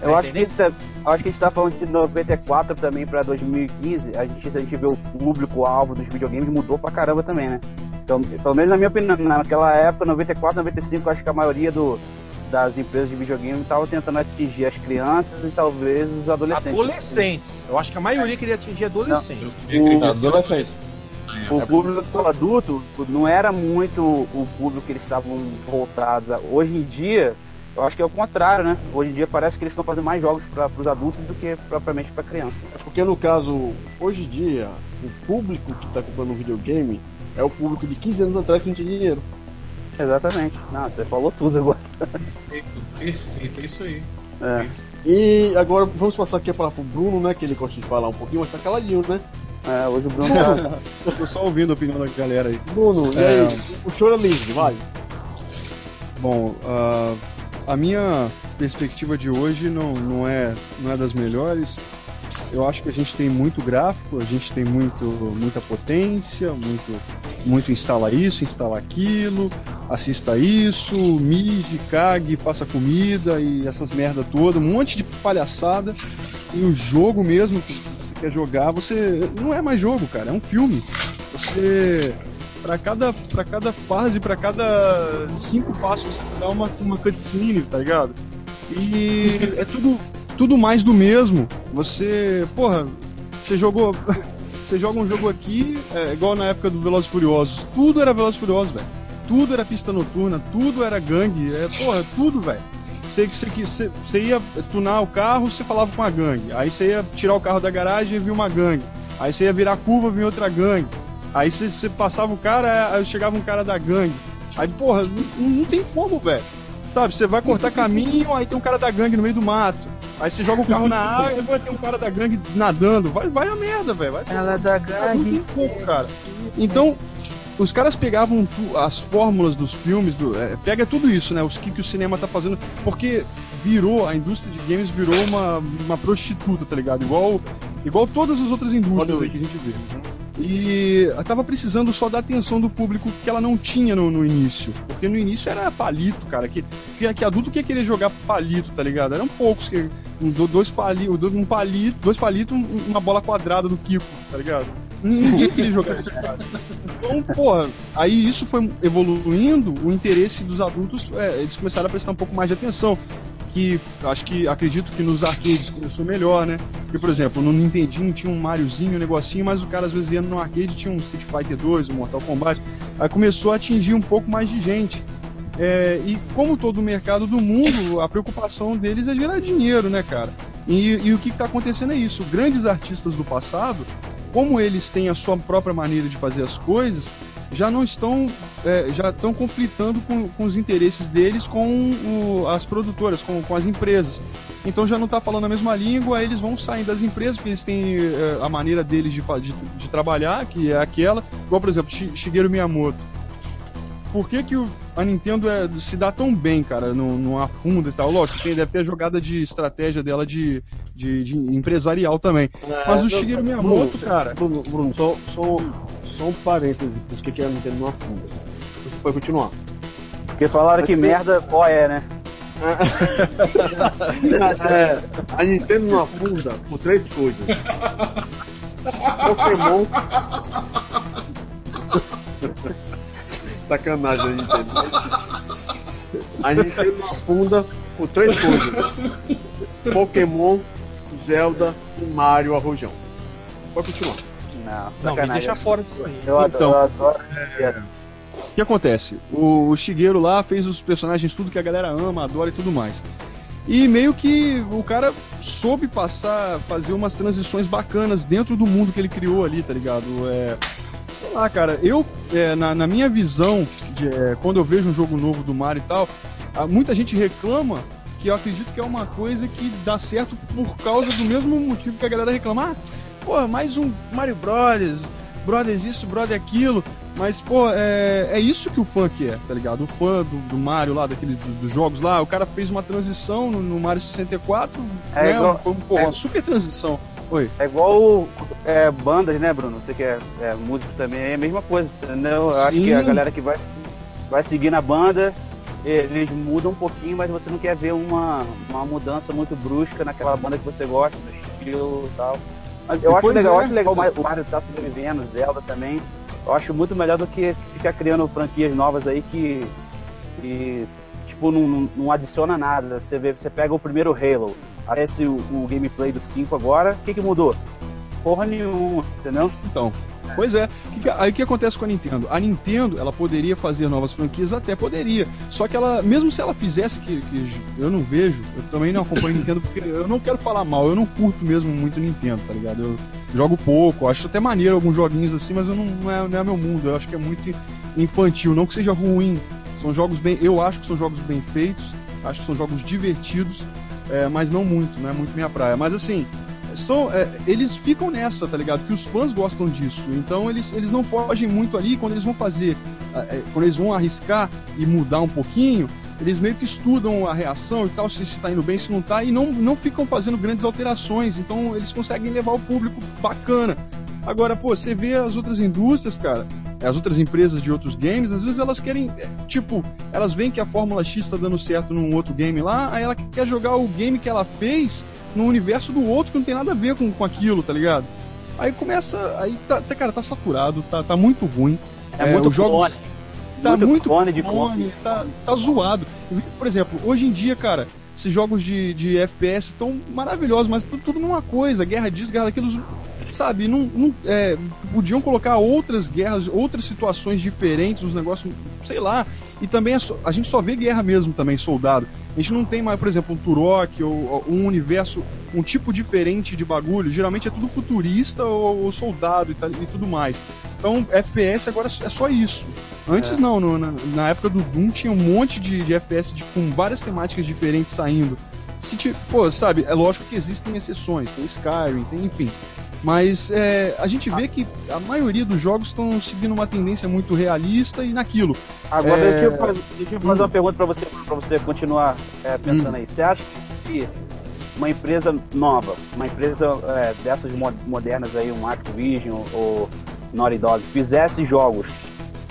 Eu Tá acho que, eu acho que a gente tá falando de 94 também pra 2015. A gente, a gente vê o público-alvo dos videogames, mudou pra caramba também, né? Então, pelo menos na minha opinião, naquela época, 94, 95, eu acho que a maioria do, das empresas de videogame estavam tentando atingir as crianças e talvez os adolescentes. Adolescentes. Eu acho que a maioria queria atingir adolescentes. Acredito. Adolescentes. O público adulto não era muito o público que eles estavam voltados a. Hoje em dia, eu acho que é o contrário, né? Hoje em dia parece que eles estão fazendo mais jogos para os adultos do que propriamente para criança. É porque no caso, hoje em dia, o público que tá comprando um videogame é o público de 15 anos atrás que não tinha dinheiro. Exatamente. Não, você falou tudo agora. Perfeito, perfeito, é isso aí. É. É isso. E agora vamos passar aqui a palavra pro Bruno, né? Que ele gosta de falar um pouquinho, mas tá caladinho, né? É, hoje o Bruno tá. Eu tô só ouvindo a opinião da galera aí. Bruno, e É. aí? O choro é livre, vai. Bom, ah, a minha perspectiva de hoje não, não, é, não é das melhores. Eu acho que a gente tem muito gráfico, a gente tem muito, muita potência, muito, muito instala isso, instala aquilo, assista isso, mije, cague, faça comida e essas merda toda, um monte de palhaçada. E o jogo mesmo que você quer jogar, você não é mais jogo, cara, é um filme. Você Pra cada, pra cada fase, pra cada cinco passos, você dá uma, uma cutscene, tá ligado? E é tudo, tudo mais do mesmo. Você, porra, você jogou. Você joga um jogo aqui, é, igual na época do Velozes Furiosos. Tudo era Velozes Furiosos, velho. Tudo era pista noturna, tudo era gangue, é, porra, tudo, velho. Você, você, você, ia tunar o carro, você falava com a gangue. Aí você ia tirar o carro da garagem e via uma gangue. Aí você ia virar curva, vinha outra gangue. Aí você, você passava o cara, aí chegava um cara da gangue. Aí, porra, não, não tem como, velho. Sabe, você vai cortar caminho, aí tem um cara da gangue no meio do mato. Aí você joga o carro na água, aí vai ter um cara da gangue nadando. Vai, vai a merda, velho. Vai Ela da não tem como, cara. Então, os caras pegavam tu- as fórmulas dos filmes, do, é, pega tudo isso, né? Os que, que o cinema tá fazendo, porque virou, a indústria de games virou uma, uma prostituta, tá ligado? Igual, igual todas as outras indústrias aí que a gente vê. E tava precisando só da atenção do público que ela não tinha no, no início. Porque no início era palito, cara. Que, que, que adulto que ia querer jogar palito, tá ligado? Eram poucos que. um, do- Dois palitos, um palito, dois palitos, um- uma bola quadrada do Kiko, tá ligado? Ninguém queria jogar isso, cara. Então, porra, aí isso foi evoluindo, o interesse dos adultos, é, eles começaram a prestar um pouco mais de atenção. Que acho que acredito que nos arcades começou melhor, né? Porque, por exemplo, no Nintendinho tinha um Mariozinho, um negocinho, mas o cara às vezes ia no arcade tinha um Street Fighter 2, um Mortal Kombat. Aí começou a atingir um pouco mais de gente. É, e como todo o mercado do mundo, a preocupação deles é gerar dinheiro, né, cara? E, e o que está acontecendo é isso. Grandes artistas do passado, como eles têm a sua própria maneira de fazer as coisas, já não estão, é, já estão conflitando com, com os interesses deles com o- as produtoras, com, com as empresas. Então já não está falando a mesma língua, aí eles vão sair das empresas, porque eles têm é, a maneira deles de, de, de trabalhar, que é aquela. Igual, por exemplo, Shi- Shigeru Miyamoto. Por que, que o- a Nintendo é- se dá tão bem, cara, no afunda e tal? Lógico, tem, deve ter a jogada de estratégia dela de, de, empresarial também. Mas o Shigeru Miyamoto, cara. Bruno, Bruno só, só, só um parêntese, por que a Nintendo não afunda? Você pode continuar. Porque falaram que merda ó é, né? é, a Nintendo não afunda por três coisas. Pokémon. Sacanagem a Nintendo. A Nintendo não afunda por três coisas. Pokémon, Zelda e Mario Arrojão. Pode continuar. Não, Não, me deixa fora disso aí. Eu adoro, Então, eu adoro. O que acontece? O, o Shigeru lá fez os personagens tudo que a galera ama, adora e tudo mais. E meio que o cara soube passar, fazer umas transições bacanas dentro do mundo que ele criou ali, tá ligado? É, sei lá, cara, eu, é, na, na minha visão, de, é, quando eu vejo um jogo novo do Mario e tal, muita gente reclama que eu acredito que é uma coisa que dá certo por causa do mesmo motivo que a galera reclama. Ah, pô, mais um Mario Brothers, Brothers isso, Brother aquilo. Mas, pô, é, é isso que o fã quer, tá ligado? O fã do, do Mario lá, daquele, do- dos jogos lá, o cara fez uma transição no, no Mario 64, É né? igual- foi pô, é- uma super transição. Oi. É igual é, bandas, né, Bruno? Você que é, é músico também, é a mesma coisa, entendeu? Eu acho que a galera que vai, vai seguir na banda, eles mudam um pouquinho, mas você não quer ver uma, uma mudança muito brusca naquela banda que você gosta, no estilo e tal. Mas eu acho legal, é. eu acho legal o Mario- o Mario tá sobrevivendo, Zelda também. Eu acho muito melhor do que ficar criando franquias novas aí que, que tipo, não, não, não adiciona nada. Você vê, você pega o primeiro Halo, aparece o, o gameplay do 5 agora, o que, que mudou? Porra nenhuma, entendeu? Então, pois é. Aí o que acontece com a Nintendo? A Nintendo, ela poderia fazer novas franquias, até poderia. Só que ela, mesmo se ela fizesse, que, que eu não vejo, eu também não acompanho Nintendo, porque eu não quero falar mal, eu não curto mesmo muito Nintendo, tá ligado? Eu jogo pouco, acho até maneiro alguns joguinhos assim, mas eu não, não, é, não é meu mundo, eu acho que é muito infantil, não que seja ruim. São jogos bem. Eu acho que são jogos bem feitos, acho que são jogos divertidos, é, mas não muito, não é muito minha praia. Mas assim, são, é, eles ficam nessa, tá ligado? Que os fãs gostam disso. Então eles, eles não fogem muito ali quando eles vão fazer, é, quando eles vão arriscar e mudar um pouquinho. Eles meio que estudam a reação e tal, se está indo bem, se não tá, e não, não ficam fazendo grandes alterações. Então eles conseguem levar o público bacana. Agora, pô, você vê as outras indústrias, cara, as outras empresas de outros games, às vezes elas querem, é, tipo, elas veem que a Fórmula X tá dando certo num outro game lá, aí ela quer jogar o game que ela fez no universo do outro que não tem nada a ver com, com aquilo, tá ligado? Aí começa, aí tá, tá- cara, tá saturado, tá, tá muito ruim. É, muito os jogos clone. tá muito muito clone de clone. tá, tá zoado. Por exemplo, hoje em dia, cara, esses jogos de, de FPS estão maravilhosos, mas tudo, tudo numa coisa, guerra disso, guerra daquilo, sabe? Não, não- é, podiam colocar outras guerras, outras situações diferentes, os negócios, sei lá. E também é só- a gente só vê guerra mesmo também, soldado. A gente não tem mais, por exemplo, um Turok ou, ou um universo, um tipo diferente de bagulho. Geralmente é tudo futurista ou, ou soldado e, tal- e tudo mais. Então, FPS agora é só isso. Antes É. não, no- na, na época do Doom tinha um monte de, de FPS de- com várias temáticas diferentes saindo. Se, ti- pô, sabe, é lógico que existem exceções, tem Skyrim, tem enfim. Mas é, a gente vê que a maioria dos jogos estão seguindo uma tendência muito realista e naquilo. Agora É, deixa, eu fazer, deixa eu fazer uma pergunta pra você, pra você continuar é, pensando Hum. aí. Você acha que uma empresa nova, uma empresa é, dessas mo- modernas aí, um Activision ou Naughty Dog, fizesse jogos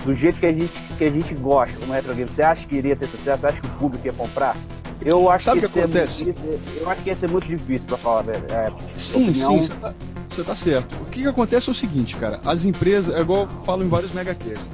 do jeito que a gente, que a gente gosta, como retro game, você acha que iria ter sucesso? Você acha que o público ia comprar? Eu acho Sabe que o que ia ser acontece? eu acho que ia ser muito difícil pra falar, velho. É, Sim, opinião- sim, você tá, você tá certo. O que, que acontece é o seguinte, cara. As empresas, é igual eu falo em vários megacasts.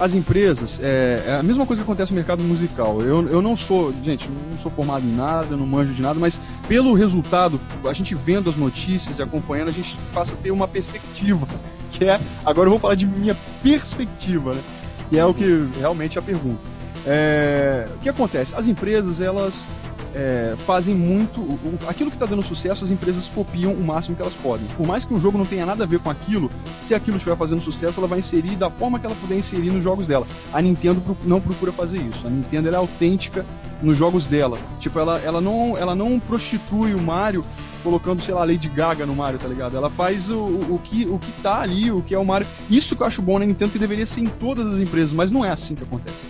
As empresas, é, é a mesma coisa que acontece no mercado musical. Eu, eu não sou, gente, não sou formado em nada, não manjo de nada, mas pelo resultado, a gente vendo as notícias e acompanhando, a gente passa a ter uma perspectiva. Que é, agora eu vou falar de minha perspectiva, né? Que é o que realmente é a pergunta. É, o que acontece? As empresas, elas é, fazem muito. o- aquilo que está dando sucesso, as empresas copiam o máximo que elas podem. Por mais que um jogo não tenha nada a ver com aquilo, se aquilo estiver fazendo sucesso, ela vai inserir da forma que ela puder inserir nos jogos dela. A Nintendo não procura fazer isso. A Nintendo é autêntica nos jogos dela. Tipo, ela, ela, não, ela não prostitui o Mario colocando, sei lá, Lady Gaga no Mario, tá ligado? Ela faz o, o, o que, o que tá ali, o que é o Mario. Isso que eu acho bom na Nintendo, que deveria ser em todas as empresas, mas não é assim que acontece.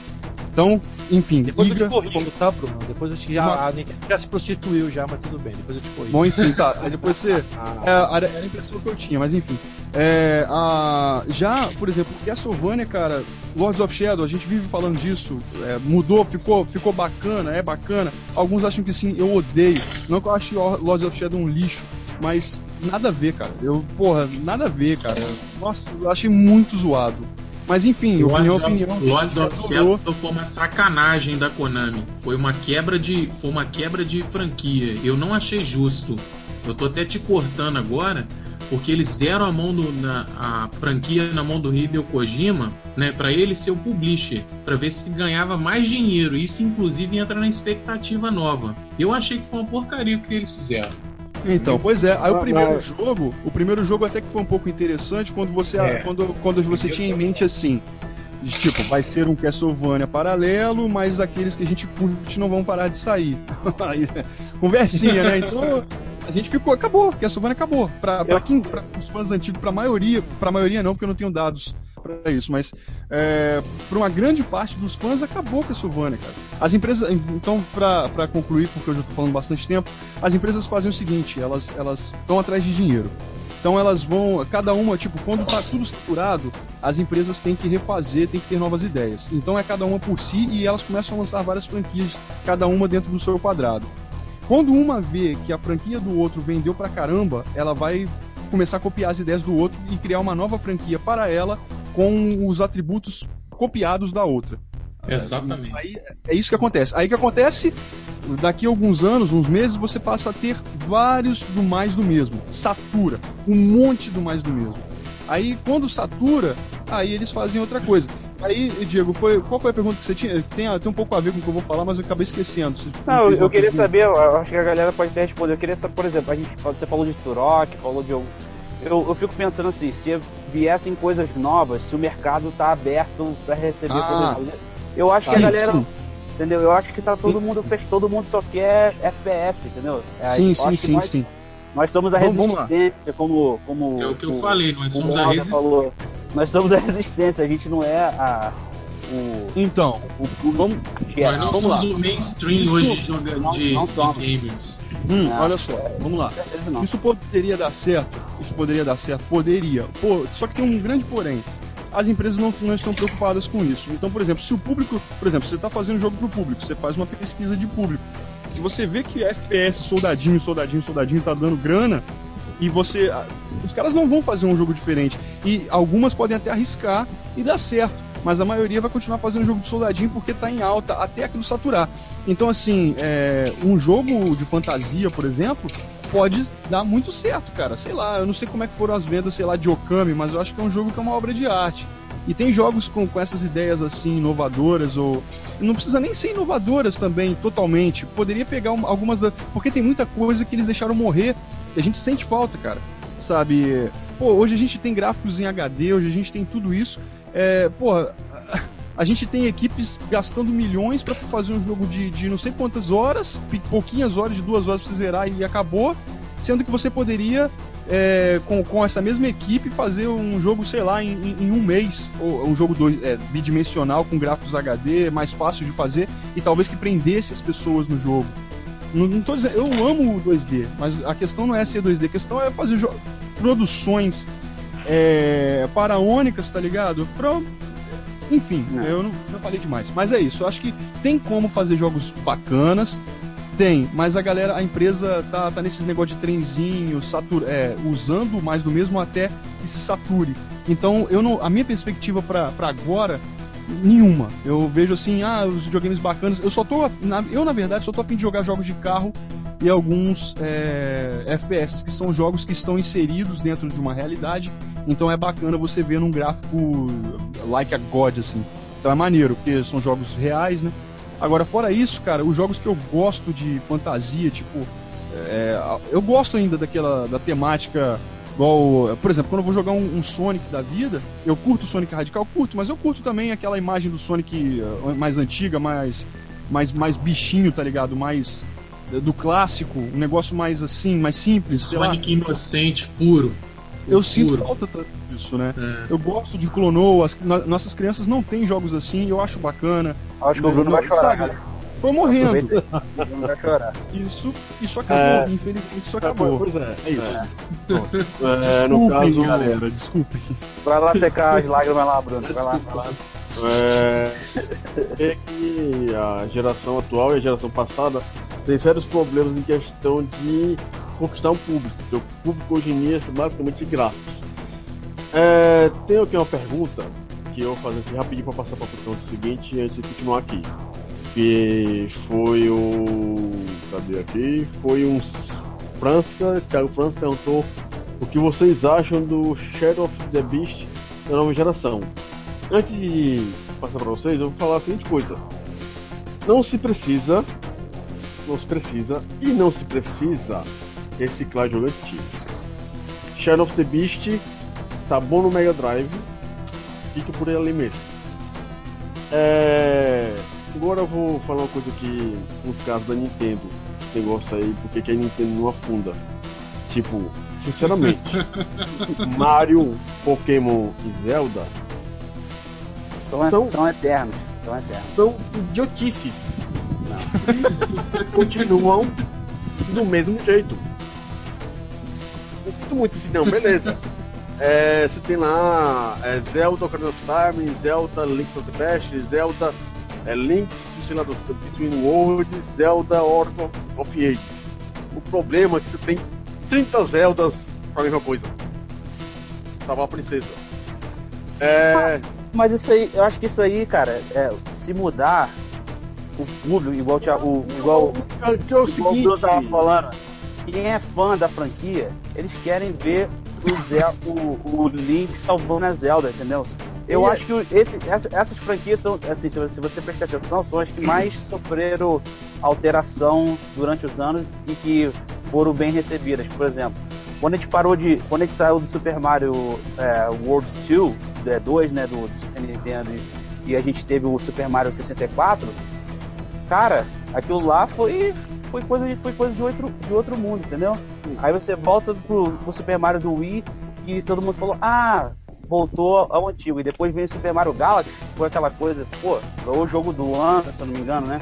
Então, enfim, Depois eu te corrijo, tá, Bruno? Depois eu te, já, Uma- a já se prostituiu já, mas tudo bem, depois eu te corrijo. Bom, enfim, tá. Aí depois você. Ah, É, era era a impressão que eu tinha, mas enfim. É, a, já, por exemplo, Castlevania, cara, Lords of Shadow, a gente vive falando disso, é, mudou, ficou, ficou bacana, é bacana. Alguns acham que sim, eu odeio. Não que eu ache Lords of Shadow um lixo, mas nada a ver, cara. Eu, porra, nada a ver, cara. Nossa, eu achei muito zoado. Mas enfim, opinião, Lords opinião. of, Lords of. Shadow foi uma sacanagem da Konami. Foi uma quebra de, foi uma quebra de franquia. Eu não achei justo. Eu tô até te cortando agora, porque eles deram a mão do, na, a franquia na mão do Hideo Kojima, né, para ele ser o publisher, para ver se ganhava mais dinheiro. Isso inclusive entra na expectativa nova. Eu achei que foi uma porcaria o que eles fizeram. Então, pois é. Aí o Ah, primeiro mas- jogo, o primeiro jogo até que foi um pouco interessante quando você, É. quando, quando você tinha em mente assim, de tipo, vai ser um Castlevania paralelo, mas aqueles que a gente curte não vão parar de sair. Conversinha, né? Então a gente ficou, acabou, Castlevania acabou. Pra, pra quem, pra os fãs antigos, pra maioria, pra maioria não, porque eu não tenho dados pra isso, mas é, pra uma grande parte dos fãs acabou Castlevania, cara. As empresas, então, pra concluir, porque eu já tô falando bastante tempo, as empresas fazem o seguinte, elas elas estão atrás de dinheiro. Então elas vão, cada uma, tipo, quando tá tudo saturado, as empresas têm que refazer, têm que ter novas ideias. Então é cada uma por si e elas começam a lançar várias franquias, cada uma dentro do seu quadrado. Quando uma vê que a franquia do outro vendeu pra caramba, ela vai começar a copiar as ideias do outro e criar uma nova franquia para ela com os atributos copiados da outra. Exatamente. Aí é isso que acontece. Aí que acontece, daqui a alguns anos, uns meses, você passa a ter vários do mais do mesmo. Satura. Um monte do mais do mesmo. Aí quando satura, aí eles fazem outra coisa. Aí, Diego, foi, qual foi a pergunta que você tinha? Tem, tem um pouco a ver com o que eu vou falar, mas eu acabei esquecendo. Você Não, eu, eu queria pergunta. saber, eu acho que a galera pode até responder. Eu queria saber, por exemplo, a gente, você falou de Turok, falou de. Eu, eu fico pensando assim, se viessem coisas novas, se o mercado tá aberto para receber Ah. coisas novas. Eu acho que Sim, a galera. sim. Entendeu? Eu acho que tá todo mundo todo mundo só quer FPS, entendeu? É, Sim, eu sim, que sim, nós, sim. nós somos a Vamos- vamos resistência, como, como. É o que eu como- falei, nós somos o a resistência. falou. Nós somos a resistência, a gente não é a. O, Então, o público vamos, geral. Nós não vamos somos lá. o mainstream Isso- hoje de, Não- de, não de gamers. Hum, Não. olha só, vamos lá. Isso poderia dar certo? Isso poderia dar certo? Poderia. Pô, só que tem um grande porém. As empresas não, não estão preocupadas com isso. Então, por exemplo, se o público. Por exemplo, você está fazendo um jogo pro público, você faz uma pesquisa de público. Se você vê que FPS, soldadinho, soldadinho, soldadinho tá dando grana, e você. ah, Os caras não vão fazer um jogo diferente. E algumas podem até arriscar e dar certo. Mas a maioria vai continuar fazendo jogo de soldadinho porque tá em alta até aquilo saturar. Então, assim, é, um jogo de fantasia, por exemplo, pode dar muito certo, cara. Sei lá, eu não sei como é que foram as vendas, sei lá, de Okami, mas eu acho que é um jogo que é uma obra de arte. E tem jogos com, com essas ideias assim, inovadoras, ou. Não precisa nem ser inovadoras também, totalmente. Poderia pegar um- algumas da. Porque tem muita coisa que eles deixaram morrer, que a gente sente falta, cara. Sabe? Pô, hoje a gente tem gráficos em HD, hoje a gente tem tudo isso. É, pô, a gente tem equipes gastando milhões pra fazer um jogo de, de não sei quantas horas, pouquinhas horas, de duas horas pra você zerar e acabou. Sendo que você poderia, é, com, com essa mesma equipe, fazer um jogo, sei lá, em, em- um mês. Ou um jogo dois, é, bidimensional com gráficos HD, mais fácil de fazer, e talvez que prendesse as pessoas no jogo. Não, não tô dizendo, eu amo o 2D, mas a questão não é ser 2D, a questão é fazer produções é, paraônicas, tá ligado? Pra, enfim, É. eu não falei demais. Mas é isso, eu acho que tem como fazer jogos bacanas, tem, mas a galera, a empresa tá, tá nesses negócio de trenzinho, satur, é, usando mais do mesmo até que se sature. Então, eu não, a minha perspectiva pra pra agora, nenhuma. Eu vejo assim, ah, os videogames bacanas. Eu só tô, na- eu na verdade só tô afim de jogar jogos de carro e alguns é, FPS, que são jogos que estão inseridos dentro de uma realidade. Então é bacana você ver num gráfico like a God, assim. Então é maneiro, porque são jogos reais, né? Agora, fora isso, cara, os jogos que eu gosto de fantasia, tipo. é, eu gosto ainda daquela. da temática. Igual, por exemplo, quando eu vou jogar um, um Sonic da vida, eu curto o Sonic Radical, curto, mas eu curto também aquela imagem do Sonic eh, mais antiga, mais, mais, mais bichinho, tá ligado? Mais do clássico, um negócio mais assim, mais simples, sei lá. Inocente, puro. Eu sinto Puro. falta tanto disso, né? É. Eu gosto de Clonou, as, no- nossas crianças não têm jogos assim, eu acho bacana. Acho que o Bruno Não, vai chorar, sabe? cara. Foi morrendo. Vai chorar. Isso, isso acabou, É. infelizmente isso acabou. Pois é, é isso. É. É, no caso, galera, desculpem. Vai lá secar as lágrimas lá, Bruno. Vai lá, vai lá. É, é que a geração atual e a geração passada tem sérios problemas em questão de conquistar um público. O público hoje em dia é basicamente gráficos. É, tenho aqui uma pergunta que eu vou fazer aqui rapidinho para passar para a questão seguinte antes de continuar aqui. Que foi o. Cadê aqui? Foi um França, Thiago França perguntou o que vocês acham do Shadow of the Beast da nova geração. Antes de passar para vocês, eu vou falar a seguinte coisa: não se precisa, não se precisa e não se precisa reciclar jogo antigo. Shadow of the Beast tá bom no Mega Drive, fique por ele ali mesmo. É, agora eu vou falar uma coisa que, no caso da Nintendo, esse negócio aí, porque que a Nintendo não afunda. Tipo, sinceramente, Mario, Pokémon e Zelda São, São- são eternos. São eternos. são idiotices. E continuam do mesmo jeito. Eu sinto muito assim, não, beleza. É, você tem lá é, Zelda Ocarina of Time, Zelda Link to the Past, Zelda é, Link sei lá, do, Between Worlds, Zelda Oracle of Ages. O problema é que você tem 30 Zeldas pra mesma coisa. Salvar a princesa. É. Mas isso aí, eu acho que isso aí, cara, é, se mudar o público, igual, o o- igual, é, que é o o seguinte. Bruno tava falando, quem é fã da franquia, eles querem ver o, Zel, o, o Link salvando a Zelda, entendeu? Eu E- acho que o- esse, essa- essas franquias são, assim, se você, prestar atenção, são as que mais sofreram alteração durante os anos e que foram bem recebidas. Por exemplo, quando a gente parou de. Quando a gente saiu do Super Mario é, World 2, é, 2, né, do, Super Nintendo, e a gente teve o Super Mario 64, cara, aquilo lá foi, foi coisa, de, foi coisa de, outro, de outro mundo, entendeu? Aí você volta pro, pro Super Mario do Wii e todo mundo falou, ah, voltou ao antigo. E depois veio o Super Mario Galaxy, que foi aquela coisa, pô, foi o jogo do ano, se eu não me engano, né?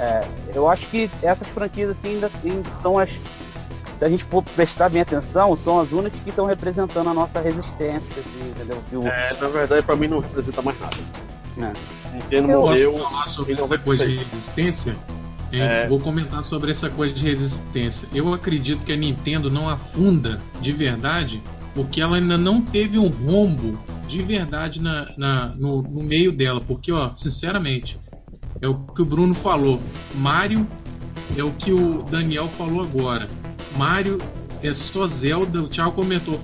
É, eu acho que essas franquias assim ainda são as. Se a gente for prestar bem atenção, são as únicas que estão representando a nossa resistência, assim, entendeu? O- É, na verdade, pra mim não representa mais nada. É. Nintendo Eu morreu. posso falar sobre essa coisa de 96. resistência? É, É. Vou comentar sobre essa coisa de resistência. Eu acredito que a Nintendo não afunda de verdade porque ela ainda não teve um rombo de verdade na, na- no, no meio dela. Porque, ó, sinceramente, é o que o Bruno falou. Mario é o que o Daniel falou agora. Mario é só Zelda. O Thiago comentou.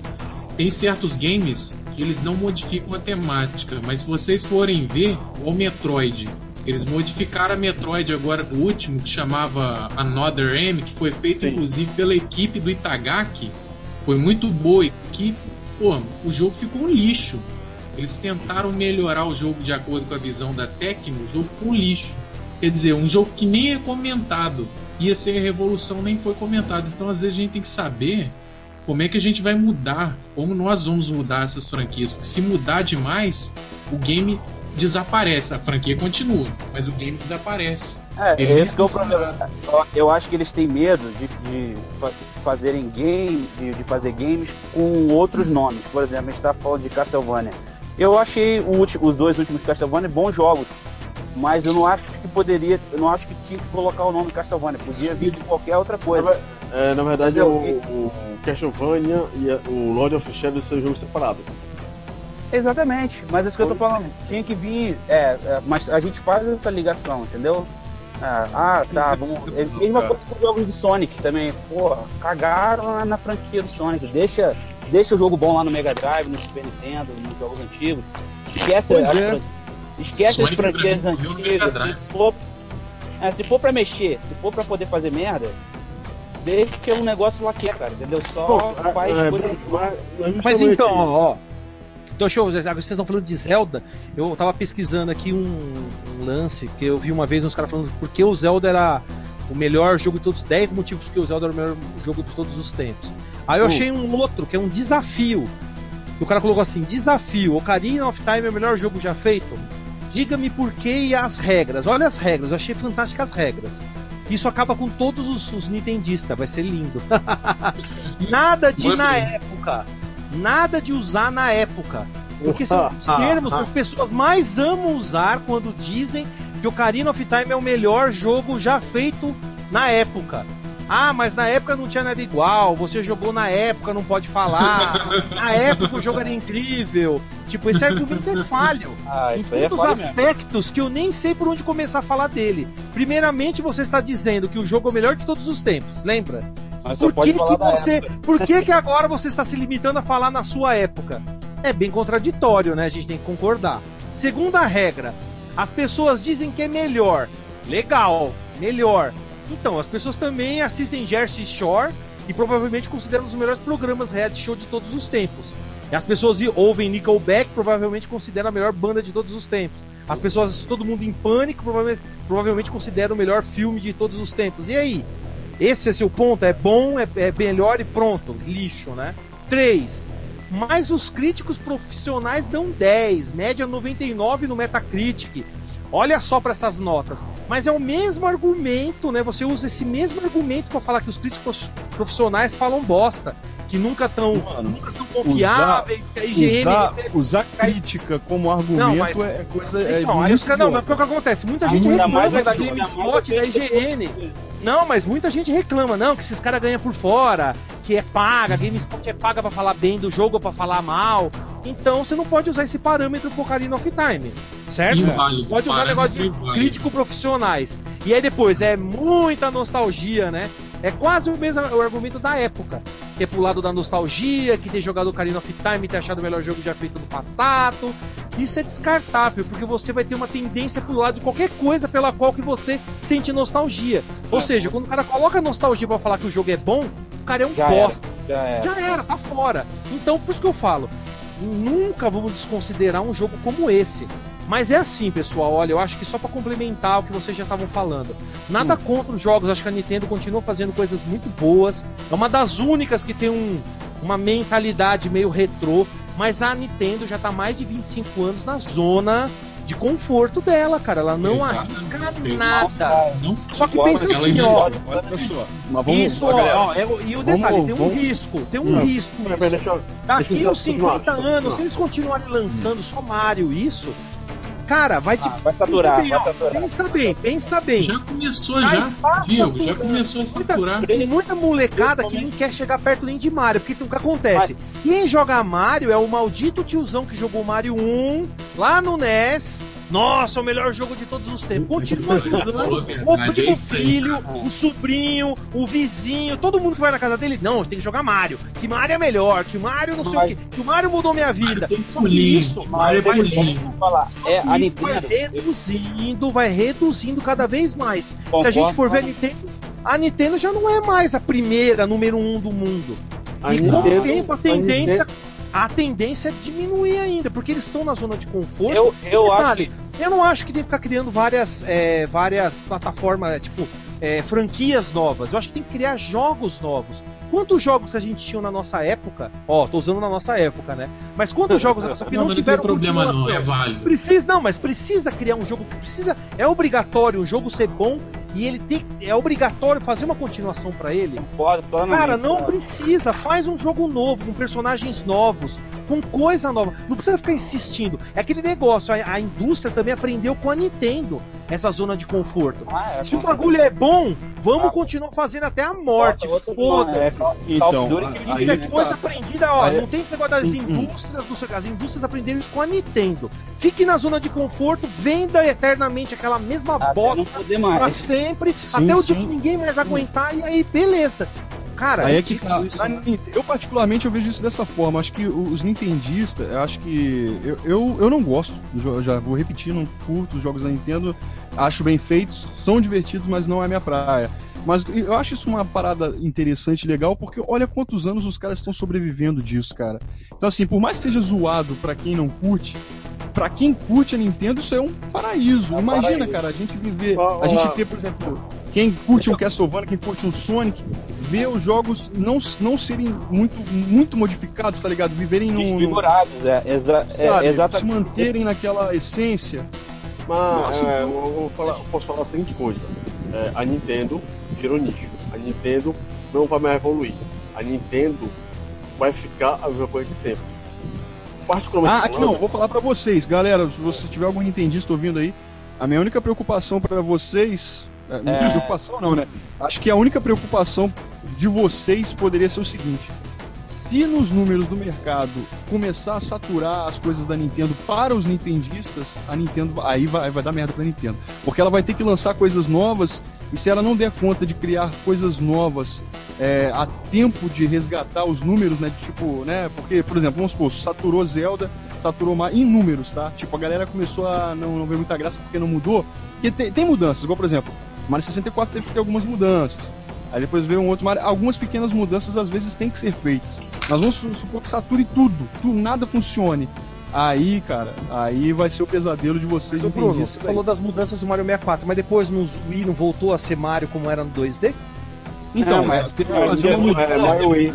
Tem certos games eles não modificam a temática, mas se vocês forem ver, o Metroid, eles modificaram a Metroid agora, o último, que chamava Another M, que foi feito Sim. inclusive pela equipe do Itagaki. Foi muito boa equipe. Pô, o jogo ficou um lixo. Eles tentaram melhorar o jogo de acordo com a visão da Tecno, o jogo ficou um lixo. Quer dizer, um jogo que nem é comentado. Ia ser a revolução, nem foi comentado. Então, às vezes, a gente tem que saber como é que a gente vai mudar, como nós vamos mudar essas franquias. Porque se mudar demais, o game desaparece. A franquia continua, mas o game desaparece. É, Ele esse que é o problema. Eu- acho que eles têm medo de, de fa- fazerem game, de, de fazer games com outros nomes. Por exemplo, a gente tá falando de Castlevania. Eu achei o ulti- os dois últimos Castlevania bons jogos, mas eu não acho que poderia, eu não acho que tinha que colocar o nome Castlevania. Podia vir de qualquer outra coisa. É, na verdade, o, o Castlevania e o Lord of Shadows são jogos separados. Exatamente, mas é isso que eu tô falando. Tinha que vir, é, é, mas a gente faz essa ligação, entendeu? Ah, ah, tá, vamos. É a mesma coisa com os jogos de Sonic também. Pô, cagaram na, franquia do Sonic. Deixa, deixa o jogo bom lá no Mega Drive, no Super Nintendo, nos jogos antigos. Esquece Pois as, é. esquece as Sonic franquias Mega antigas. Se for, é, se for pra mexer, se for pra poder fazer merda, deixa que o negócio lá que é, cara, entendeu? Só Bom, faz é, coisa. mas, mas Mas então, ó. Então, deixa eu, agora vocês estão falando de Zelda. Eu tava pesquisando aqui um, um lance que eu vi uma vez uns caras falando por que o Zelda era o melhor jogo de todos, 10 motivos que o Zelda era o melhor jogo de todos os tempos. Aí eu Hum. achei um outro, que é um desafio. O cara colocou assim: desafio, Ocarina of Time é o melhor jogo já feito? Diga-me por que e as regras. Olha as regras, eu achei fantásticas as regras. Isso acaba com todos os, os nintendistas, vai ser lindo. Nada de Muito na bem. época. Nada de usar na época. Porque são os Ah, termos que ah. as pessoas mais amam usar quando dizem que Ocarina of Time é o melhor jogo já feito na época. Ah, mas na época não tinha nada igual, você jogou na época, não pode falar. Na época o jogo era incrível. Tipo, esse argumento é falho Ah, em isso aí é foda mesmo. aspectos que eu nem sei por onde começar a falar dele. Primeiramente, você está dizendo que o jogo é o melhor de todos os tempos, lembra? Mas Por que, que você, por que que agora você está se limitando a falar na sua época? É bem contraditório, né? A gente tem que concordar. Segunda regra, as pessoas dizem que é melhor. Legal, melhor. Então, as pessoas também assistem Jersey Shore e provavelmente consideram os melhores programas reality show de todos os tempos. As pessoas ouvem Nickelback, provavelmente consideram a melhor banda de todos os tempos. As pessoas assistem Todo Mundo em Pânico, provavelmente, provavelmente consideram o melhor filme de todos os tempos. E aí? Esse é seu ponto? É bom, é, é melhor e pronto. Lixo, né? 3. Mas os críticos profissionais dão 10, média 99 no Metacritic. Olha só para essas notas. Mas é o mesmo argumento, né? Você usa esse mesmo argumento para falar que os críticos profissionais falam bosta, que nunca estão Mano, nunca são confiáveis, que a IGN usar, usar crítica como argumento Não, mas- é coisa. É então, aí muito os caras. Não, mas o que acontece? Muita gente reclama mais da ainda mais GameSpot, da. IGN. Não, mas muita gente reclama, não, que esses caras ganham por fora, que é paga, a GameSpot é paga pra falar bem do jogo ou pra falar mal. Então você não pode usar esse parâmetro pro Ocarina of Time, certo? Inválido. Pode usar negócio de inválido. crítico profissionais. E aí depois, é muita nostalgia, né? É quase o mesmo o argumento da época. Ter pulado da nostalgia, que ter jogado Ocarina of Time e ter achado o melhor jogo já feito no passado. Isso é descartável, porque você vai ter uma tendência pro lado de qualquer coisa pela qual que você sente nostalgia. Ou seja, quando o cara coloca nostalgia pra falar que o jogo é bom, o cara é um Já bosta. Já é. Já era, tá fora. Então, por isso que eu falo, nunca vamos desconsiderar um jogo como esse. Mas é assim, pessoal, olha, eu acho que só pra complementar o que vocês já estavam falando. Nada contra os jogos, acho que a Nintendo continua fazendo coisas muito boas. É uma das únicas que tem um, uma mentalidade meio retrô, mas a Nintendo já tá mais de 25 anos na zona de conforto dela, cara. Ela não Exatamente. arrisca nada. Não Só que pensa ela assim, ó. Olha só. Mas vamos, Isso, ó, ó, galera, ó, é e o detalhe, vamos- tem um vamos- risco, tem um Hum. risco. Peraí, deixa eu- Daqui uns 50 continuar, anos, se eles continuarem lançando só Mario isso, cara, vai te. Ah, vai saturar, pensa bem, vai saturar. Pensa bem, pensa bem. Já começou, já. Viu? Já começou a saturar. Tem muita molecada que não quer chegar perto nem de Mario, porque o que acontece? Quem joga Mario é o maldito tiozão que jogou Mario 1 lá no NES. Nossa, o melhor jogo de todos os tempos. Continua jogando. O primo aí, filho, o sobrinho, o vizinho, todo mundo que vai na casa dele, não, tem que jogar Mario. Que Mario é melhor, que Mario não sei Mas- o que. Que o Mario mudou minha vida. Tem Só que isso, Mario vai, falar. É, a vai Nintendo. reduzindo, vai reduzindo cada vez mais. Se a gente for ver a Nintendo, a Nintendo já não é mais a primeira, número um do mundo. A e com o Nintendo- tempo a a tendência, Nintendo- a tendência é diminuir ainda, porque eles estão na zona de conforto. Eu, eu acho Detalhe, eu não acho que tem que ficar criando várias, é, várias plataformas, é, tipo, é, franquias novas. Eu acho que tem que criar jogos novos. Quantos jogos a gente tinha na nossa época? Ó, tô usando na nossa época, né? Mas quantos jogos nossa Não, não, tiveram problema não, é válido. Precisa, não, mas precisa criar um jogo que precisa. É obrigatório o jogo ser bom e ele tem. É obrigatório fazer uma continuação pra ele. Concordo. Cara, não sabe? precisa. Faz um jogo novo, com personagens novos, com coisa nova. Não precisa ficar insistindo. É aquele negócio, a, a indústria também aprendeu com a Nintendo essa zona de conforto. Ah, é, Se o bagulho é bom, vamos Ah. continuar fazendo até a morte. Foda-se. é, of Então, Duty que aí Isso é que coisa tá. aprendida, ó. Aí- Não tem esse negócio das hum. indústrias, do seu- as indústrias aprenderam isso com a Nintendo. Fique na zona de conforto, venda eternamente aquela mesma Até bosta não poder pra mais. Sempre, Sim, até o dia sim. que ninguém mais aguentar, e aí, beleza. Cara, Aí é que ridículo tá. isso, né? Eu, particularmente, eu vejo isso dessa forma. Acho que os nintendistas, eu acho que. Eu, eu, eu não gosto, eu já vou repetir, não curto os jogos da Nintendo. Acho bem feitos, são divertidos, mas não é minha praia. Mas eu acho isso uma parada interessante e legal, porque olha quantos anos os caras estão sobrevivendo disso, cara. Então, assim, por mais que seja zoado pra quem não curte, pra quem curte a Nintendo, isso é um paraíso. É um Imagina, paraíso. cara, a gente viver. A gente ter, por exemplo, quem curte um Castlevania, quem curte um Sonic, ver os jogos não, não serem muito, muito modificados, tá ligado? Viverem num. Figurados, é, exa é, sabe, se exatamente. manterem naquela essência. Mas Nossa, é, eu, vou falar- eu posso falar a seguinte coisa: É, a Nintendo virou nicho. A Nintendo não vai mais evoluir. A Nintendo vai ficar a mesma coisa de sempre. Particularmente Ah, aqui não, vou falar pra vocês, galera. Se você tiver algum nintendista ouvindo aí, a minha única preocupação pra vocês. é, Não É. preocupação não, né? Acho que a única preocupação de vocês poderia ser o seguinte. Se nos números do mercado começar a saturar as coisas da Nintendo para os nintendistas, a Nintendo aí vai, vai dar merda pra Nintendo. Porque ela vai ter que lançar coisas novas e se ela não der conta de criar coisas novas é, a tempo de resgatar os números, né? Tipo, né? Porque, por exemplo, vamos supor, saturou Zelda, saturou mais em números, tá? Tipo, a galera começou a não, não ver muita graça porque não mudou. Porque tem, tem mudanças, igual, por exemplo, Mario 64 teve que ter algumas mudanças. Aí depois veio um outro Mario. Algumas pequenas mudanças às vezes têm que ser feitas. Nós vamos su- supor que sature tudo, tudo nada funcione. Aí, cara, aí vai ser o pesadelo de vocês, Mas, Bruno, você aí. falou das mudanças do Mario 64, mas depois no Wii não voltou a ser Mario como era no 2D? Então, É, mas- mas mas fazer uma é, mudança. é, Mario Wii.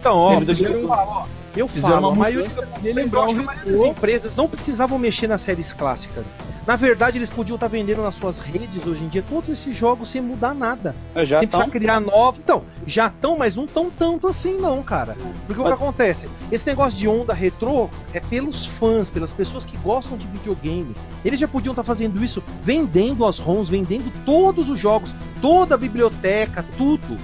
Então, ó, Eles eu ó, eu Fizeram falo, uma a maioria pra Eu acho que a maioria das empresas não precisavam mexer nas séries clássicas. Na verdade, eles podiam estar vendendo nas suas redes hoje em dia todos esses jogos sem mudar nada. Eu já sem tão- precisar criar novos. Então, já estão, mas não tão tanto assim não, cara. Porque o que Mas- acontece? Esse negócio de onda retrô é pelos fãs, pelas pessoas que gostam de videogame. Eles já podiam estar fazendo isso vendendo as ROMs, vendendo todos os jogos, toda a biblioteca, tudo.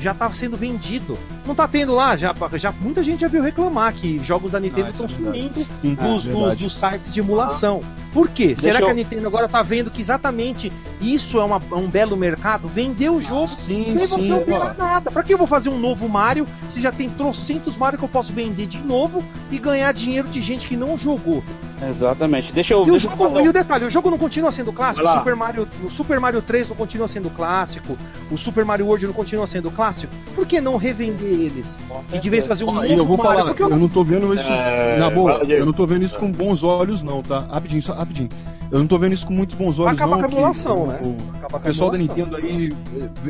Já tá sendo vendido. Não tá tendo lá, já, já muita gente já viu reclamar que jogos da Nintendo Ah, isso estão é sumindo nos, é nos- verdade. nos sites de emulação. Por quê? Será eu- que a Nintendo agora tá vendo que exatamente isso é, uma- é um belo mercado? Vender o jogo Sim, sem você ó. nada. Pra que eu vou fazer um novo Mario se já tem trocentos Mario que eu posso vender de novo e ganhar dinheiro de gente que não jogou? Exatamente. Deixa eu E o, deixa eu jogo, falar- e o detalhe, o jogo não continua sendo clássico? O. Super, Mario, o Super Mario 3 não continua sendo clássico? O Super Mario World não continua sendo clássico? Por que não revender eles? E de vez fazer um novo eu vou Mario? falar, Porque eu eu não tô vendo isso. É, na boa, eu não tô vendo isso com bons olhos, não, tá? Rapidinho, só rapidinho. Eu não tô vendo isso com muitos bons olhos, Acaba não. com a emulação, o- né? O, o pessoal da emulação. Nintendo aí.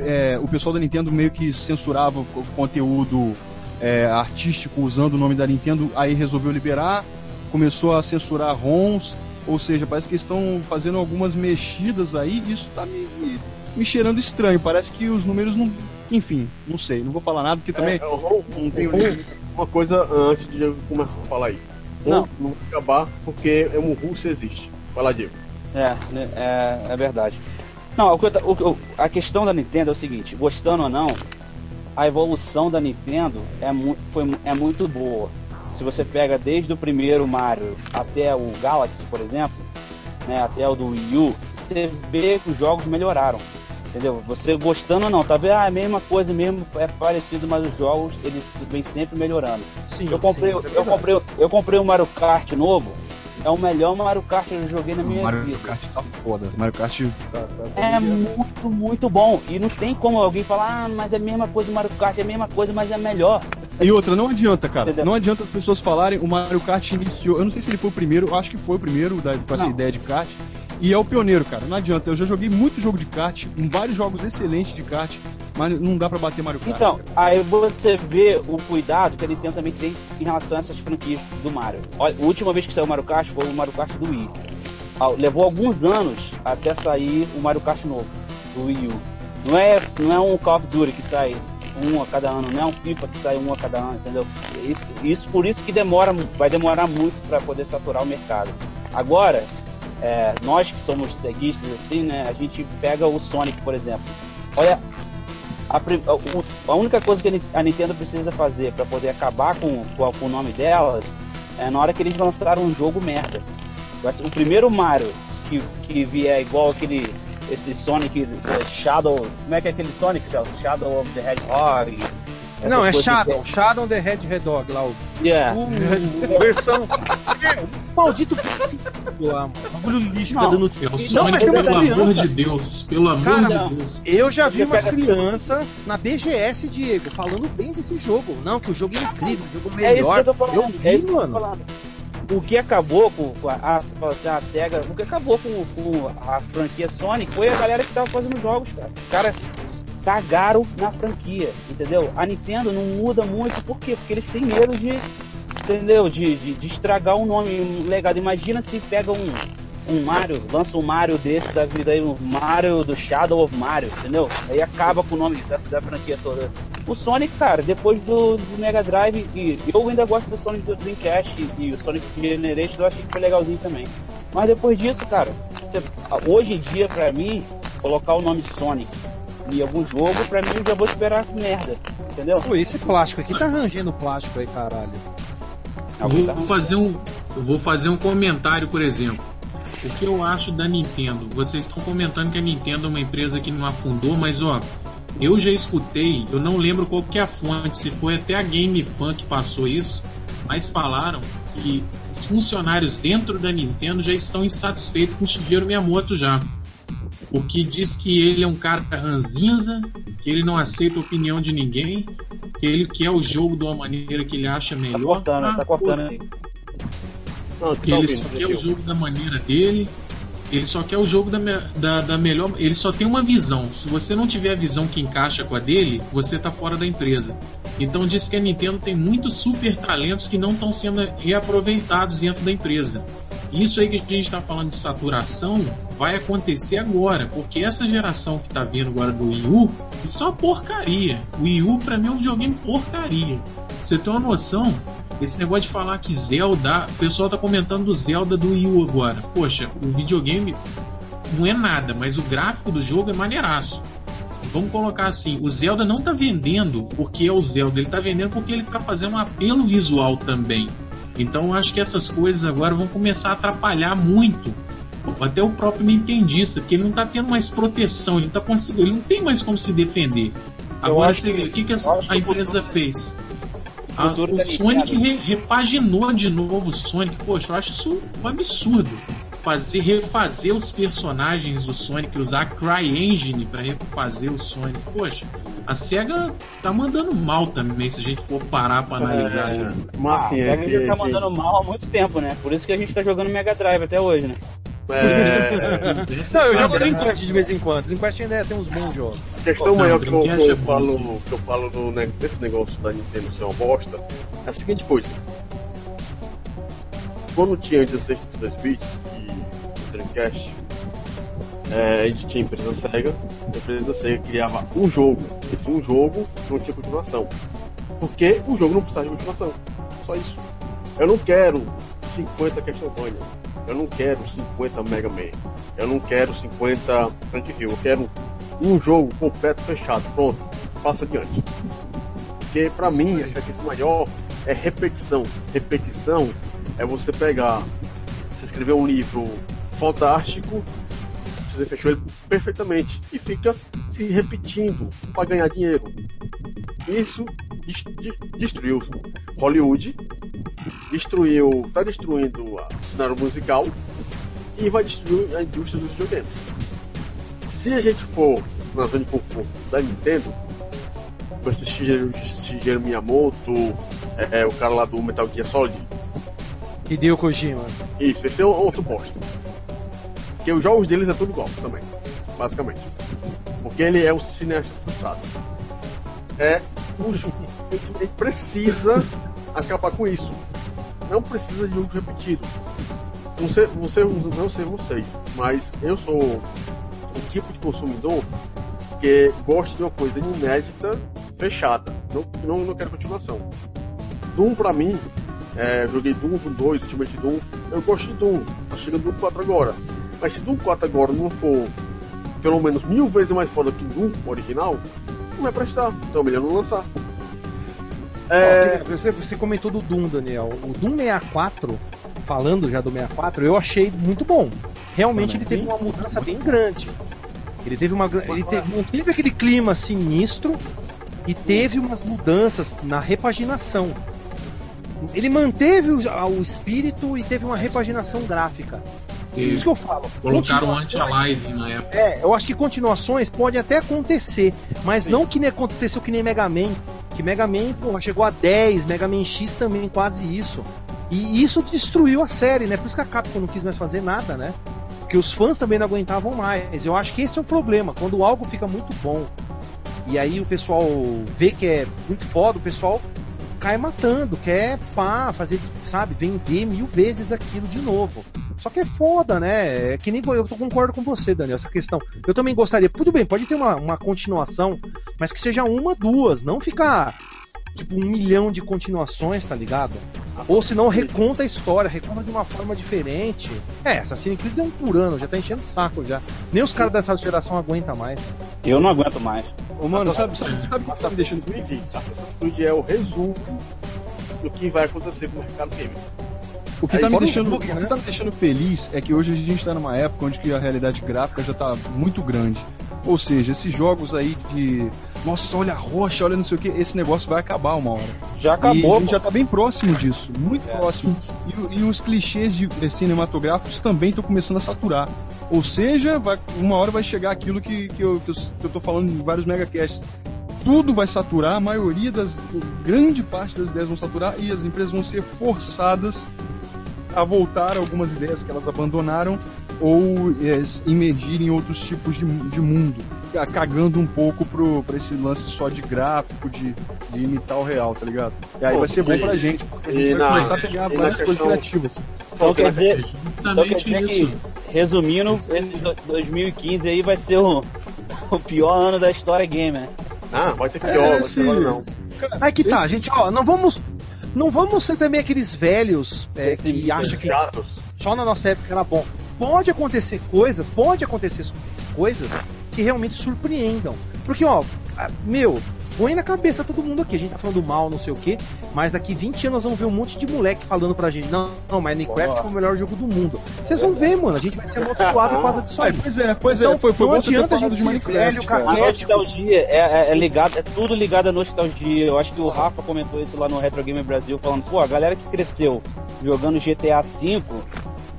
é, o pessoal da Nintendo meio que censurava o conteúdo é, artístico usando o nome da Nintendo, aí resolveu liberar, começou a censurar ROMs, ou seja, parece que eles estão fazendo algumas mexidas aí, e isso tá me, me, me cheirando estranho. Parece que os números não. Enfim, não sei, não vou falar nada, porque também É, o Ron- não tenho. uma coisa antes de eu começar a falar aí. Não. Não, vai acabar porque é um russo existe. Vai lá, Diego. É, né, é, é verdade. Não, o o a questão da Nintendo é o seguinte, gostando ou não, a evolução da Nintendo é, mu foi, é muito boa. Se você pega desde o primeiro Mario até o Galaxy, por exemplo, né, até o do Wii U, você vê que os jogos melhoraram. Entendeu? Você gostando ou não, tá vendo? Ah, é a mesma coisa mesmo, é parecido, mas os jogos eles vêm sempre melhorando. Sim, Eu comprei, sim, é eu comprei, eu comprei o Mario Kart novo. É o melhor Mario Kart que eu joguei na minha Mario vida. Kart tá foda. Mario Kart É muito, muito bom. E não tem como alguém falar, ah, mas é a mesma coisa do Mario Kart, é a mesma coisa, mas é melhor. E outra, não adianta, cara. Entendeu? Não adianta as pessoas falarem, o Mario Kart iniciou. Eu não sei se ele foi o primeiro, eu acho que foi o primeiro da, com essa Não. ideia de kart. E é o pioneiro, cara. Não adianta. Eu já joguei muito jogo de kart, em vários jogos excelentes de kart, mas não dá pra bater Mario Kart. Então, aí você vê o cuidado que a Nintendo também tem em relação a essas franquias do Mario. Olha, a última vez que saiu o Mario Kart foi o Mario Kart do Wii. Levou alguns anos até sair o Mario Kart novo, do Wii U. Não é, não é um Call of Duty que sai um a cada ano, não é um FIFA que sai um a cada ano, entendeu? Isso, isso por isso que demora, vai demorar muito para poder saturar o mercado. Agora, é, nós que somos ceguistas assim, né? A gente pega o Sonic, por exemplo. Olha, a, a- a única coisa que a Ni- a Nintendo precisa fazer para poder acabar com, com, com o nome delas é na hora que eles lançaram um jogo merda. O primeiro Mario que, que vier igual aquele esse Sonic é, Shadow, como é que é aquele Sonic? Shadow of the Hedgehog. Essas Não, é coisas Shadow. Shadow the Hedgehog lá. O, Yeah. o, o versão. É, o maldito lá, mano. Bagulho lixo, Não, tá dando É o Não, Sonic, mas tem umas pelo amor crianças. de Deus. Pelo amor Cara, de Deus. Eu já vi umas crianças na BGS, Diego, falando bem desse jogo. Não, que o jogo é incrível, o jogo é É isso que melhor. eu tô falando. Eu vi, é isso que eu tô mano. falando. o que acabou com a, a, a SEGA, o que acabou com, com, a franquia Sonic foi a galera que tava fazendo jogos, cara. Os caras cagaram na franquia, entendeu? A Nintendo não muda muito, por quê? Porque eles têm medo de, entendeu? De, de, de estragar um nome, um legado. Imagina se pega um, um Mario, lança um Mario desse da vida aí, um Mario do Shadow of Mario, entendeu? Aí acaba com o nome da, da franquia toda. O Sonic, cara, depois do, do, Mega Drive, e eu ainda gosto do Sonic do Dreamcast e, e o Sonic Generation, eu achei que foi legalzinho também. Mas depois disso, cara, você, hoje em dia, pra mim, colocar o nome Sonic em algum jogo, pra mim eu já vou esperar merda, entendeu? Pô, esse plástico aqui tá arranjando plástico aí, caralho. Eu vou fazer um, eu vou fazer um comentário, por exemplo. O que eu acho da Nintendo? Vocês estão comentando que a Nintendo é uma empresa que não afundou, mas ó, eu já escutei, eu não lembro qual que é a fonte, se foi até a Game Fan que passou isso, mas falaram que os funcionários dentro da Nintendo já estão insatisfeitos com o Shigeru Miyamoto já. O que diz que ele é um cara ranzinza, que ele não aceita a opinião de ninguém, que ele quer o jogo de uma maneira que ele acha melhor. Tá cortando, ah, tá cortando aí. Não, que ele só quer o jogo da maneira dele. Ele só quer o jogo da, da, da, melhor. Ele só tem uma visão. Se você não tiver a visão que encaixa com a dele, você tá fora da empresa. Então diz que a Nintendo tem muitos super talentos que não estão sendo reaproveitados dentro da empresa. Isso aí que a gente está falando de saturação vai acontecer agora, porque essa geração que está vindo agora do Wii U, isso é uma porcaria. O Wii U para mim é um videogame porcaria. Você tem uma noção? Esse negócio de falar que Zelda. O pessoal tá comentando do Zelda do Wii U agora. Poxa, o videogame não é nada, mas o gráfico do jogo é maneiraço. Vamos colocar assim: o Zelda não tá vendendo porque é o Zelda, ele tá vendendo porque ele tá fazendo um apelo visual também. Então eu acho que essas coisas agora vão começar a atrapalhar muito até o próprio Nintendista, porque ele não tá tendo mais proteção, ele, tá conseguindo, ele não tem mais como se defender. Agora, você, que, o que, que a, a empresa fez? A, o Sonic re, repaginou de novo o Sonic. Poxa, eu acho isso um absurdo. Fazer, refazer os personagens do Sonic, usar a CryEngine para refazer o Sonic. Poxa, a SEGA tá mandando mal também, se a gente for parar pra analisar. É, mas, assim, ah, a SEGA é, já tá mandando mal há muito tempo, né? Por isso que a gente tá jogando Mega Drive até hoje, né? É... não, eu jogo Dreamcast de vez em quando. Dreamcast ainda tem uns bons jogos. A questão maior que eu, que eu falo, que eu falo do, né, desse negócio da Nintendo ser uma bosta é a seguinte coisa. Quando tinha 16 32 bits e o Dreamcast, é, a tinha a empresa Sega, a empresa Sega criava um jogo. Esse um jogo não tinha continuação. Porque o jogo não precisava de continuação. Só isso. Eu não quero 50 Castlevania eu não quero 50 Mega Man. Eu não quero 50 Silent Hill. Eu quero um jogo completo fechado. Pronto, passa adiante. Porque para mim a chatice maior é repetição. Repetição é você pegar, você escrever um livro fantástico, você fechou ele perfeitamente e fica se repetindo para ganhar dinheiro. Isso destruiu Hollywood, destruiu, está destruindo o cenário musical e vai destruir a indústria dos videogames. Se a gente for na zona de conforto da Nintendo, com esse Shigeru, Miyamoto, é, é, o cara lá do Metal Gear Solid. Hideo Kojima. Isso, esse é outro bosta. Porque os jogos deles é tudo igual também, basicamente. Porque ele é um cineasta frustrado. É um jogo. Ele precisa acabar com isso. Não precisa de jogo repetido. Você, você, não sei vocês, mas eu sou um tipo de consumidor que gosta de uma coisa inédita, fechada. Não, não, não quero continuação. Doom pra mim, é, joguei Doom, Doom 2, Ultimate Doom, eu gosto de Doom. Tá chegando Doom 4 agora. Mas se Doom 4 agora não for pelo menos mil vezes mais foda que Doom original, não vai prestar. Então é melhor não lançar. É... Você, você comentou do Doom, Daniel. O Doom 64, falando já do 64, eu achei muito bom. Realmente ele teve uma mudança bem grande. Ele teve uma. Ele teve, não teve aquele clima sinistro e teve umas mudanças na repaginação. Ele manteve o, o espírito e teve uma repaginação gráfica. Isso que eu falo. Colocaram anti-aliasing na época. É, eu acho que continuações podem até acontecer, mas Sim. não que nem aconteceu que nem Mega Man. Que Mega Man, porra, chegou a 10, Mega Man X também quase isso. E isso destruiu a série, né? Por isso que a Capcom não quis mais fazer nada, né? Porque os fãs também não aguentavam mais. Eu acho que esse é o problema. Quando algo fica muito bom e aí o pessoal vê que é muito foda, o pessoal cai matando, quer pá, fazer, sabe, vender mil vezes aquilo de novo. Só que é foda, né? É que nem eu concordo com você, Daniel, essa questão. Eu também gostaria, tudo bem, pode ter uma, uma continuação, mas que seja uma, duas, não ficar tipo um milhão de continuações, tá ligado? Ou se não, reconta a história, reconta de uma forma diferente. É, Assassin's Creed é um por ano, já tá enchendo o saco já. Nem os caras dessa geração aguentam mais. Eu não aguento mais. Ô, mano, sabe, sabe, sabe o que tá me deixando Creed, Assassin's Creed é o resumo do que vai acontecer com o mercado game. O que, tá me deixando, bug, o né? que tá me deixando feliz é que hoje a gente tá numa época onde a realidade gráfica já tá muito grande. Ou seja, esses jogos aí de. Nossa, olha a rocha, olha não sei o que, esse negócio vai acabar uma hora. Já e a acabou. gente já tá bem próximo disso, muito próximo. E, e os clichês de, eh, cinematográficos também estão começando a saturar. Ou seja, vai- uma hora vai chegar aquilo que, que, eu, que, eu, que eu tô falando em vários megacasts. Tudo vai saturar, a maioria das. grande parte das ideias vão saturar e as empresas vão ser forçadas a voltar algumas ideias que elas abandonaram ou é, imergir em outros tipos de, de mundo, ca- cagando um pouco pro, pra esse lance só de gráfico, de, de imitar o real, tá ligado? E aí Pô, vai ser bom e- pra gente, porque a gente vai na- começar a pegar várias coisas questão- criativas. Então quer dizer, É então quer justamente dizer isso. que, resumindo, esse do- 2015 aí vai ser o, o pior ano da história gamer. Ah, vai ter pior, É, vai ter não. Aí que tá, Esse- gente, ó, não vamos. Não vamos ser também aqueles velhos é, que acham que só na nossa época era bom. Pode acontecer coisas, pode acontecer coisas que realmente surpreendam. Porque, ó, meu, põe na cabeça todo mundo aqui. A gente tá falando mal, não sei o quê, mas daqui 20 anos vamos ver um monte de moleque falando pra gente: não, não Minecraft foi o melhor jogo do mundo. Vocês vão ver, mano, a gente vai ser amaldiçoado por causa disso Aí, aí. pois é, pois é, Então, foi, foi não adianta a gente de Minecraft, velho, cara. A nostalgia é, é, é ligado, é tudo ligado à nostalgia. Eu acho que o Rafa comentou isso lá no Retro Gamer Brasil, falando, pô, a galera que cresceu jogando GTA V,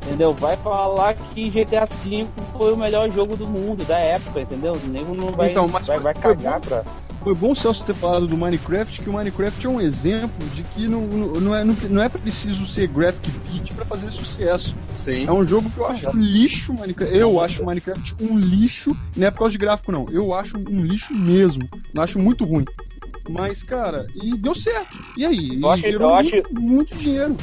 entendeu? Vai falar que GTA V foi o melhor jogo do mundo, da época, entendeu? O nego não vai, Então, mas vai, vai cagar pra. Foi bom o Celso ter falado do Minecraft, que o Minecraft é um exemplo de que não, não, é, não, é preciso ser graphic beat pra fazer sucesso. Sim. É um jogo que eu acho um lixo, Minecraft. Eu acho o Minecraft um lixo, não é por causa de gráfico não. Eu acho um lixo mesmo. Eu acho muito ruim. Mas, cara, e deu certo. E aí? E gerou muito, muito dinheiro.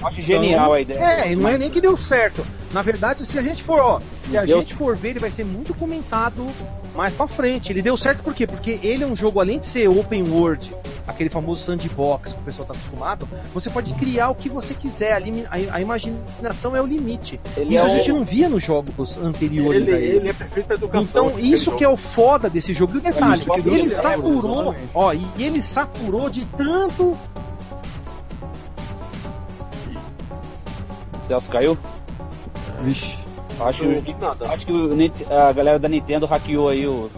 Eu acho genial a ideia. É, e não é nem que deu certo. Na verdade, se a gente for, ó, se a Deu- gente for ver, ele vai ser muito comentado mais pra frente. Ele deu certo por quê? Porque ele é um jogo, além de ser open world, aquele famoso sandbox que o pessoal tá acostumado, você pode criar o que você quiser. A, limi- a- imaginação é o limite. Ele Isso é a o- gente não via nos jogos anteriores Ele, a ele. ele é perfeito pra educação. Então, isso que é o foda desse jogo. E o detalhe, isso que deu ele saturou, ó, e ele saturou de tanto. Celso caiu? Vixe. Acho, acho que o a galera da Nintendo hackeou aí o.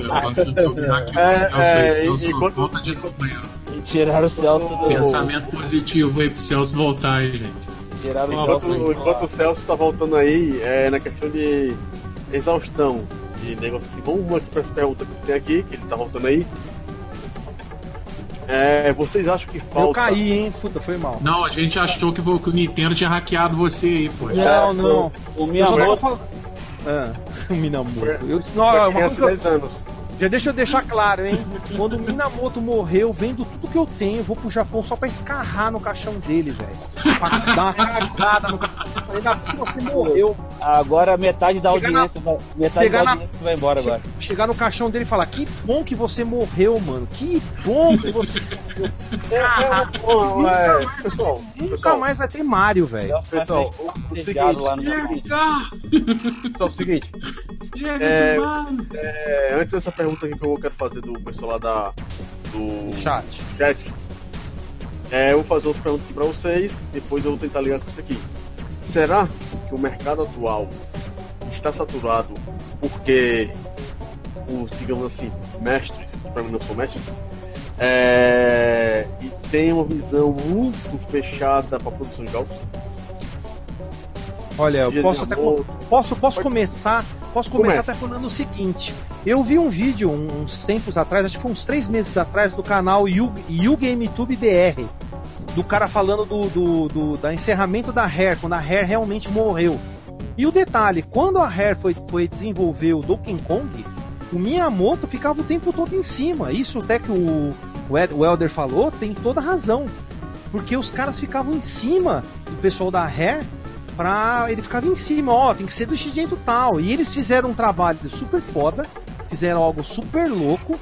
Eu acho que eu vi aqui o É, Celso é, enquanto- volta de e Tiraram o Celso do. Pensamento positivo aí pro Celso voltar aí, gente. Tiraram o Enquanto, Celso. enquanto o Celso tá voltando aí, é na questão de exaustão de negócio assim. Vamos aqui para as perguntas que tem aqui, que ele tá voltando aí. É, vocês acham que falta. Eu caí, hein? Puta, foi mal. Não, a gente achou que, o Nintendo tinha hackeado você aí, pô. Não, não. O Eu só Miyamoto. Ah, o Minamoto. Eu, não, Pra uma coisa de que eu- 10 anos. Já deixa eu deixar claro, hein? Quando o Minamoto morreu, vendo tudo que eu tenho, eu vou pro Japão só pra escarrar no caixão dele, velho. Pra dar uma cagada no caixão. Ainda você morreu. Agora metade da Chegar na- audiência vai, metade da na- audiência vai embora agora. Che- Chegar no caixão dele e falar: Que bom que você morreu, mano. Que bom que você. É, é, bom, é, pessoal, Nunca pessoal, mais vai ter Mario, velho. pessoal, o, o seguinte, lá no pessoal, o seguinte, É, é, antes dessa pergunta aqui que eu quero fazer do pessoal lá da, do Chat. chat, é, eu vou fazer outra pergunta aqui pra vocês, depois eu vou tentar ligar com isso aqui. Será que o mercado atual está saturado porque os, digamos assim, mestres, pra mim não são mestres, é, e tem uma visão muito fechada para produção de jogos? Olha, eu posso até. Posso, posso Pode- começar? Posso começar Comece. até falando o seguinte. Eu vi um vídeo uns tempos atrás, acho que foi uns três meses atrás, do canal You, You GameTube BR. do cara falando do, do, do da encerramento da Rare, quando a Rare realmente morreu. E o detalhe, quando a Rare foi, foi desenvolver o Donkey Kong, o Miyamoto ficava o tempo todo em cima. Isso até que o, o, Ed, o Elder falou tem toda razão. Porque os caras ficavam em cima do pessoal da Rare pra. Ele ficava em cima, ó, tem que ser do jeito tal. E eles fizeram um trabalho super foda, fizeram algo super louco,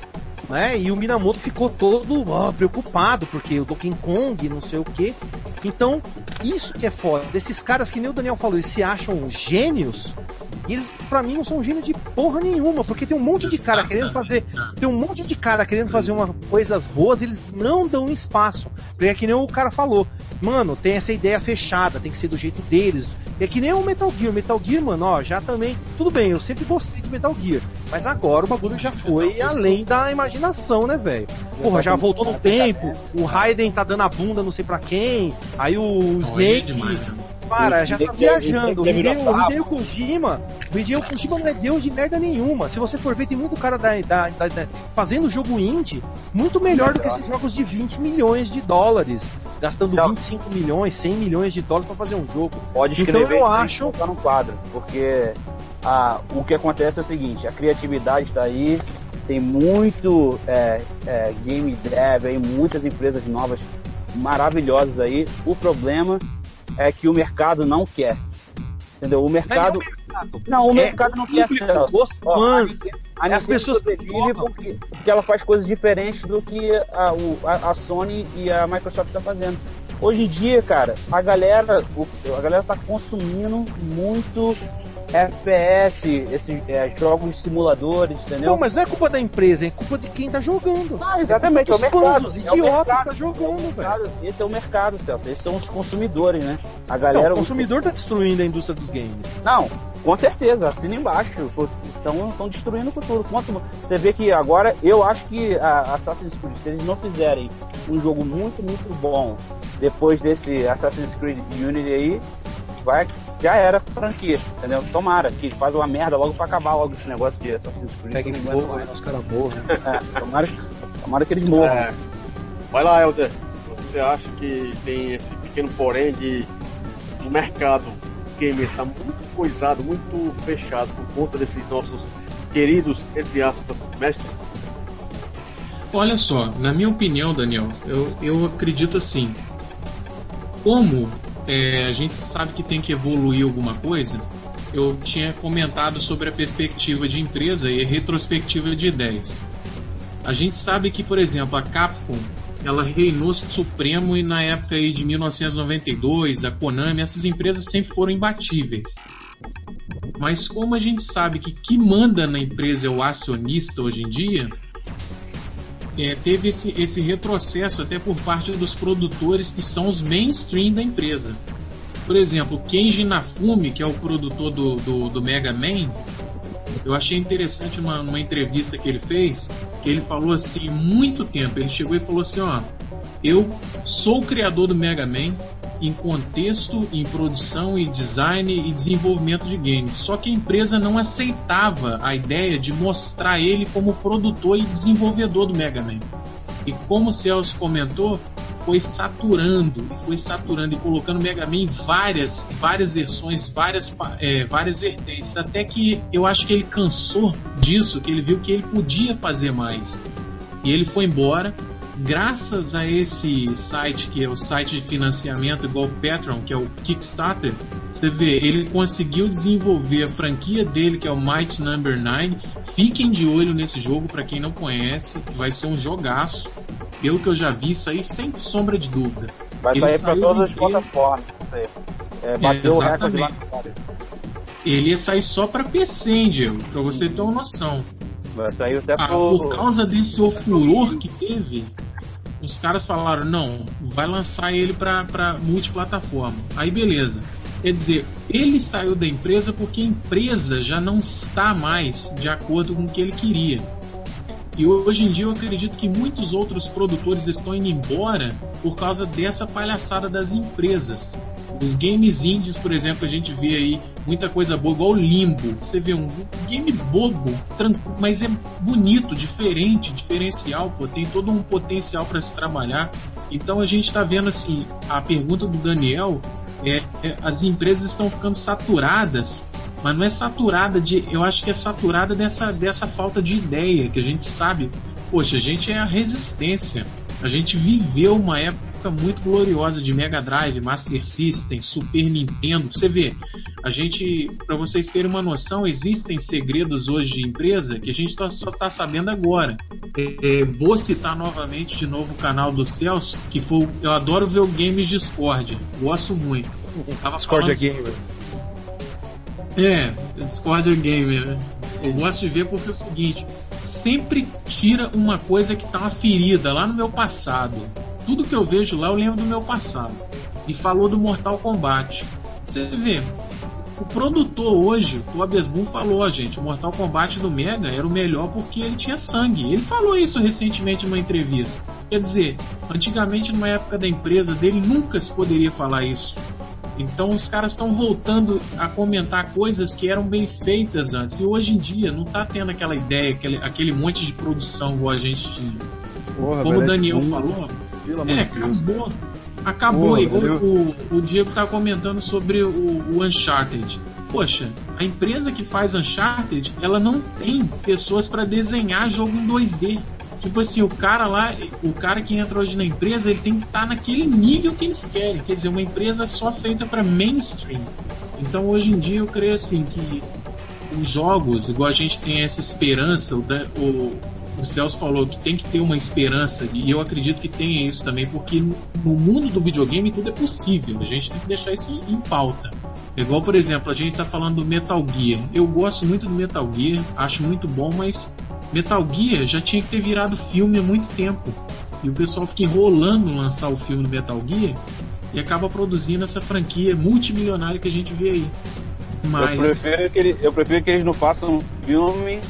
né? E o Minamoto ficou todo preocupado, porque o Donkey Kong, não sei o que. Então, isso que é foda. Desses caras que nem o Daniel falou, eles se acham gênios. Eles, pra mim, não são gênios de porra nenhuma, porque tem um monte de cara querendo fazer. Tem um monte de cara querendo fazer uma, coisas boas e eles não dão espaço. Porque é que nem o cara falou, mano, tem essa ideia fechada, tem que ser do jeito deles. É que nem o Metal Gear. Metal Gear, mano, ó, já também. Tudo bem, eu sempre gostei de Metal Gear. Mas agora o bagulho já foi além da imaginação, né, velho? Porra, já voltou no tempo. O Raiden tá dando a bunda não sei pra quem. Aí o Snake. Para, já tá viajando. O Hideo, Kojima, o Hideo Kojima não é deus de merda nenhuma. Se você for ver, tem muito cara da, da, da, da fazendo jogo indie muito melhor do que esses jogos de 20 milhões de dólares. Gastando Não. 25 milhões, 100 milhões de dólares pra fazer um jogo. Pode Então escrever eu isso e acho- colocar no quadro, porque a, o que acontece é o seguinte, a criatividade está aí, tem muito é, é, game dev aí, muitas empresas novas maravilhosas aí. O problema é que o mercado não quer. Entendeu? O mercado. Não, o É mercado não quer. Celso. os Ó, a As pessoas sobrevive porque, porque ela faz coisas diferentes do que a, o- a- a Sony e a Microsoft estão fazendo. Hoje em dia, cara, a galera, o- a galera tá consumindo muito FPS, esses é, jogos simuladores, entendeu? Não, mas não é culpa da empresa, é culpa de quem tá jogando. Ah, exatamente, é o Os fãs, mercado. os é o idiotas mercado, tá jogando, velho. mercado. Esse é o mercado, Celso. Esses são os consumidores, né? A Não, galera. o consumidor tá destruindo a indústria dos games. Não, com certeza, assina embaixo. Estão destruindo o futuro. Quanto, você vê que agora, eu acho que a Assassin's Creed, se eles não fizerem um jogo muito, muito bom depois desse Assassin's Creed Unity aí, vai, já era franquia, entendeu? Tomara que faz uma merda logo pra acabar logo esse negócio de Assassin's Creed. Não aguento fogo, mais. os caras morram. É, tomara, tomara que eles morram. É. Vai lá, Helder. Você acha que tem esse pequeno porém de o mercado gamer está muito coisado, muito fechado por conta desses nossos queridos, entre aspas, mestres? Olha só, na minha opinião, Daniel, eu, eu acredito assim. Como é, a gente sabe que tem que evoluir alguma coisa, eu tinha comentado sobre a perspectiva de empresa e a retrospectiva de ideias. A gente sabe que, por exemplo, a Capcom ela reinou supremo e na época aí de 1992, a Konami, essas empresas sempre foram imbatíveis. Mas como a gente sabe que que manda na empresa é o acionista hoje em dia, é, teve esse, esse retrocesso até por parte dos produtores que são os mainstream da empresa. Por exemplo, Kenji Inafune, que é o produtor do, do, do Mega Man, eu achei interessante uma, uma entrevista que ele fez, que ele falou assim, muito tempo, ele chegou e falou assim, ó, eu sou o criador do Mega Man em contexto, em produção e design e desenvolvimento de games. Só que a empresa não aceitava a ideia de mostrar ele como produtor e desenvolvedor do Mega Man. E como o Celso comentou, foi saturando, foi saturando e colocando Mega Man em várias, várias versões, várias, é, várias vertentes. Até que eu acho que ele cansou disso, que ele viu que ele podia fazer mais. E ele foi embora. Graças a esse site, que é o site de financiamento igual o Patreon, que é o Kickstarter, você vê, ele conseguiu desenvolver a franquia dele, que é o Might Number 9. Fiquem de olho nesse jogo, para quem não conhece, vai ser um jogaço. Pelo que eu já vi, isso aí sem sombra de dúvida. Vai ele sair pra saiu todas da as plataformas. É, bateu o recorde lá. exatamente. Ele ia sair só para PC, Diego? Pra você ter uma noção. Vai sair até Ah, por causa desse furor que teve, os caras falaram: não, vai lançar ele pra multiplataforma. Aí beleza. Quer dizer, ele saiu da empresa porque a empresa já não está mais de acordo com o que ele queria. E hoje em dia eu acredito que muitos outros produtores estão indo embora por causa dessa palhaçada das empresas. Os games indies, por exemplo, a gente vê aí muita coisa boa, igual o Limbo. Você vê um game bobo, mas é bonito, diferente, diferencial, pô, tem todo um potencial para se trabalhar. Então a gente está vendo assim, a pergunta do Daniel é, é, as empresas estão ficando saturadas, mas não é saturada de, eu acho que é saturada dessa, dessa falta de ideia que a gente sabe. Poxa, a gente é a resistência. A gente viveu uma época muito gloriosa de Mega Drive, Master System, Super Nintendo. Você vê, a gente, para vocês terem uma noção, existem segredos hoje de empresa que a gente tá, só está sabendo agora. É, é, vou citar novamente de novo o canal do Celso, que foi, eu adoro ver o Games Discord, gosto muito. Discord é Gamer. É, Discord é Gamer, né? Eu gosto de ver porque é o seguinte, sempre tira uma coisa que tá uma ferida lá no meu passado. Tudo que eu vejo lá eu lembro do meu passado. E falou do Mortal Kombat. Você vê, o produtor hoje, o Abesbum falou, gente, o Mortal Kombat do Mega era o melhor porque ele tinha sangue. Ele falou isso recentemente numa entrevista. Quer dizer, antigamente numa época da empresa dele nunca se poderia falar isso. Então os caras estão voltando a comentar coisas que eram bem feitas antes. E hoje em dia não tá tendo aquela ideia, aquele, aquele monte de produção igual a gente tinha. Porra, Como o Daniel falou, é, acabou. Acabou, Porra, igual o, o Diego tá comentando sobre o, o Uncharted. Poxa, a empresa que faz Uncharted, ela não tem pessoas para desenhar jogo em 2D. Tipo assim, o cara lá, o cara que entra hoje na empresa, ele tem que estar tá naquele nível que eles querem. Quer dizer, uma empresa só feita para mainstream. Então hoje em dia eu creio assim que os jogos, igual a gente tem essa esperança, o, o, o Celso falou que tem que ter uma esperança, e eu acredito que tenha isso também, porque no mundo do videogame tudo é possível, a gente tem que deixar isso em pauta. Igual, por exemplo, a gente tá falando do Metal Gear. Eu gosto muito do Metal Gear, acho muito bom, mas Metal Gear já tinha que ter virado filme há muito tempo. E o pessoal fica enrolando lançar o filme do Metal Gear e acaba produzindo essa franquia multimilionária que a gente vê aí. Mas... Eu, prefiro que ele, eu prefiro que eles não façam um filme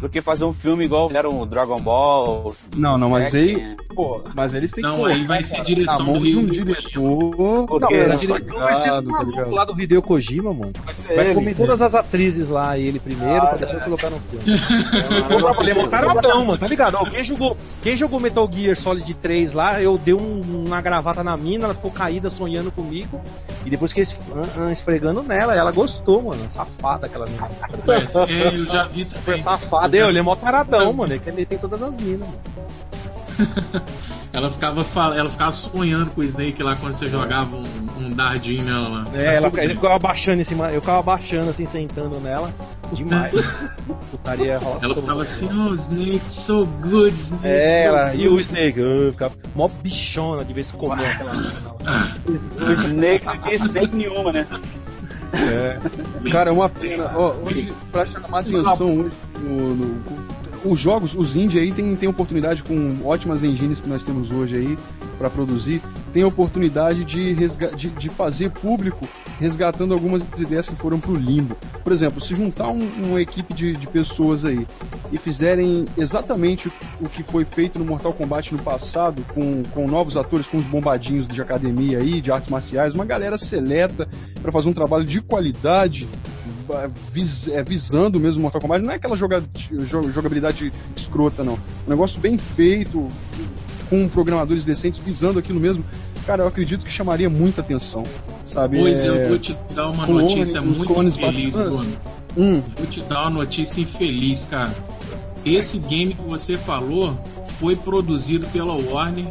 do que fazer um filme igual fizeram o Dragon Ball. Não, não, mas aí. Pô, mas eles têm não, que. Não, aí vai ser direção do Rio. um diretor. Porque não, a direção vai ser do maluco lá do Hideo Kojima, mano. Vai comer todas as atrizes lá e ele primeiro, ah, pra depois é. colocar no filme. Ele montaram Adão, mano, tá ligado? Ó, quem, jogou, quem jogou Metal Gear Solid 3 lá, eu dei um, uma gravata na mina, ela ficou caída sonhando comigo. E depois que uh, uh, esfregando nela, ela gostou, mano. Safada aquela mina. É, eu já vi também. Super safada Cadê? Ele é mó taradão, mano. Ele tem todas as minas, mano. ela ficava ela ficava sonhando com o Snake lá quando você jogava um, um dardinho nela lá. É, ela, ele ficava abaixando em cima, eu ficava abaixando assim, sentando nela. Demais. Putaria Ela ficava assim, oh Snake, so good, Snake. É, so ela, e o Snake, eu ficava mó bichona de vez em quando aquela. O Snake não tinha Snake nenhuma, né? É. Cara, é uma pena. Ó, hoje, pra chamar atenção hoje no, no, os jogos, os indie aí tem, tem oportunidade com ótimas engines que nós temos hoje aí para produzir, tem oportunidade de, de, de, fazer público resgatando algumas ideias que foram pro limbo. Por exemplo, se juntar um, uma equipe de, de pessoas aí e fizerem exatamente o que foi feito no Mortal Kombat no passado, com, com novos atores, com os bombadinhos de academia aí, de artes marciais, uma galera seleta para fazer um trabalho de qualidade, vis, é, visando mesmo Mortal Kombat, não é aquela joga, jogabilidade escrota, não. Um negócio bem feito, com programadores decentes, visando aquilo mesmo. Cara, eu acredito que chamaria muita atenção, sabe? Pois é, eu vou te dar uma notícia muito infeliz, Bruno. Hum. Vou te dar uma notícia infeliz, cara. Esse game que você falou foi produzido pela Warner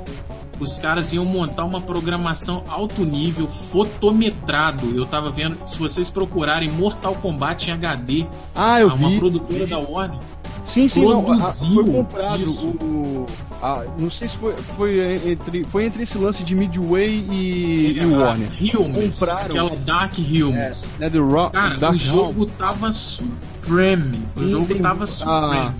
os caras iam montar uma programação alto nível, fotometrado. Eu tava vendo, se vocês procurarem Mortal Kombat em HD, ah, eu uma vi, produtora da Warner. Sim, sim, não, a, foi comprado o, a, não sei se foi, foi entre foi entre esse lance de Midway e, é, e Warner. Hilmes, compraram aquela Dark Hilmes. É, é do Rock, Cara, Dark o jogo Helm. tava supreme. O jogo tem, tava supreme.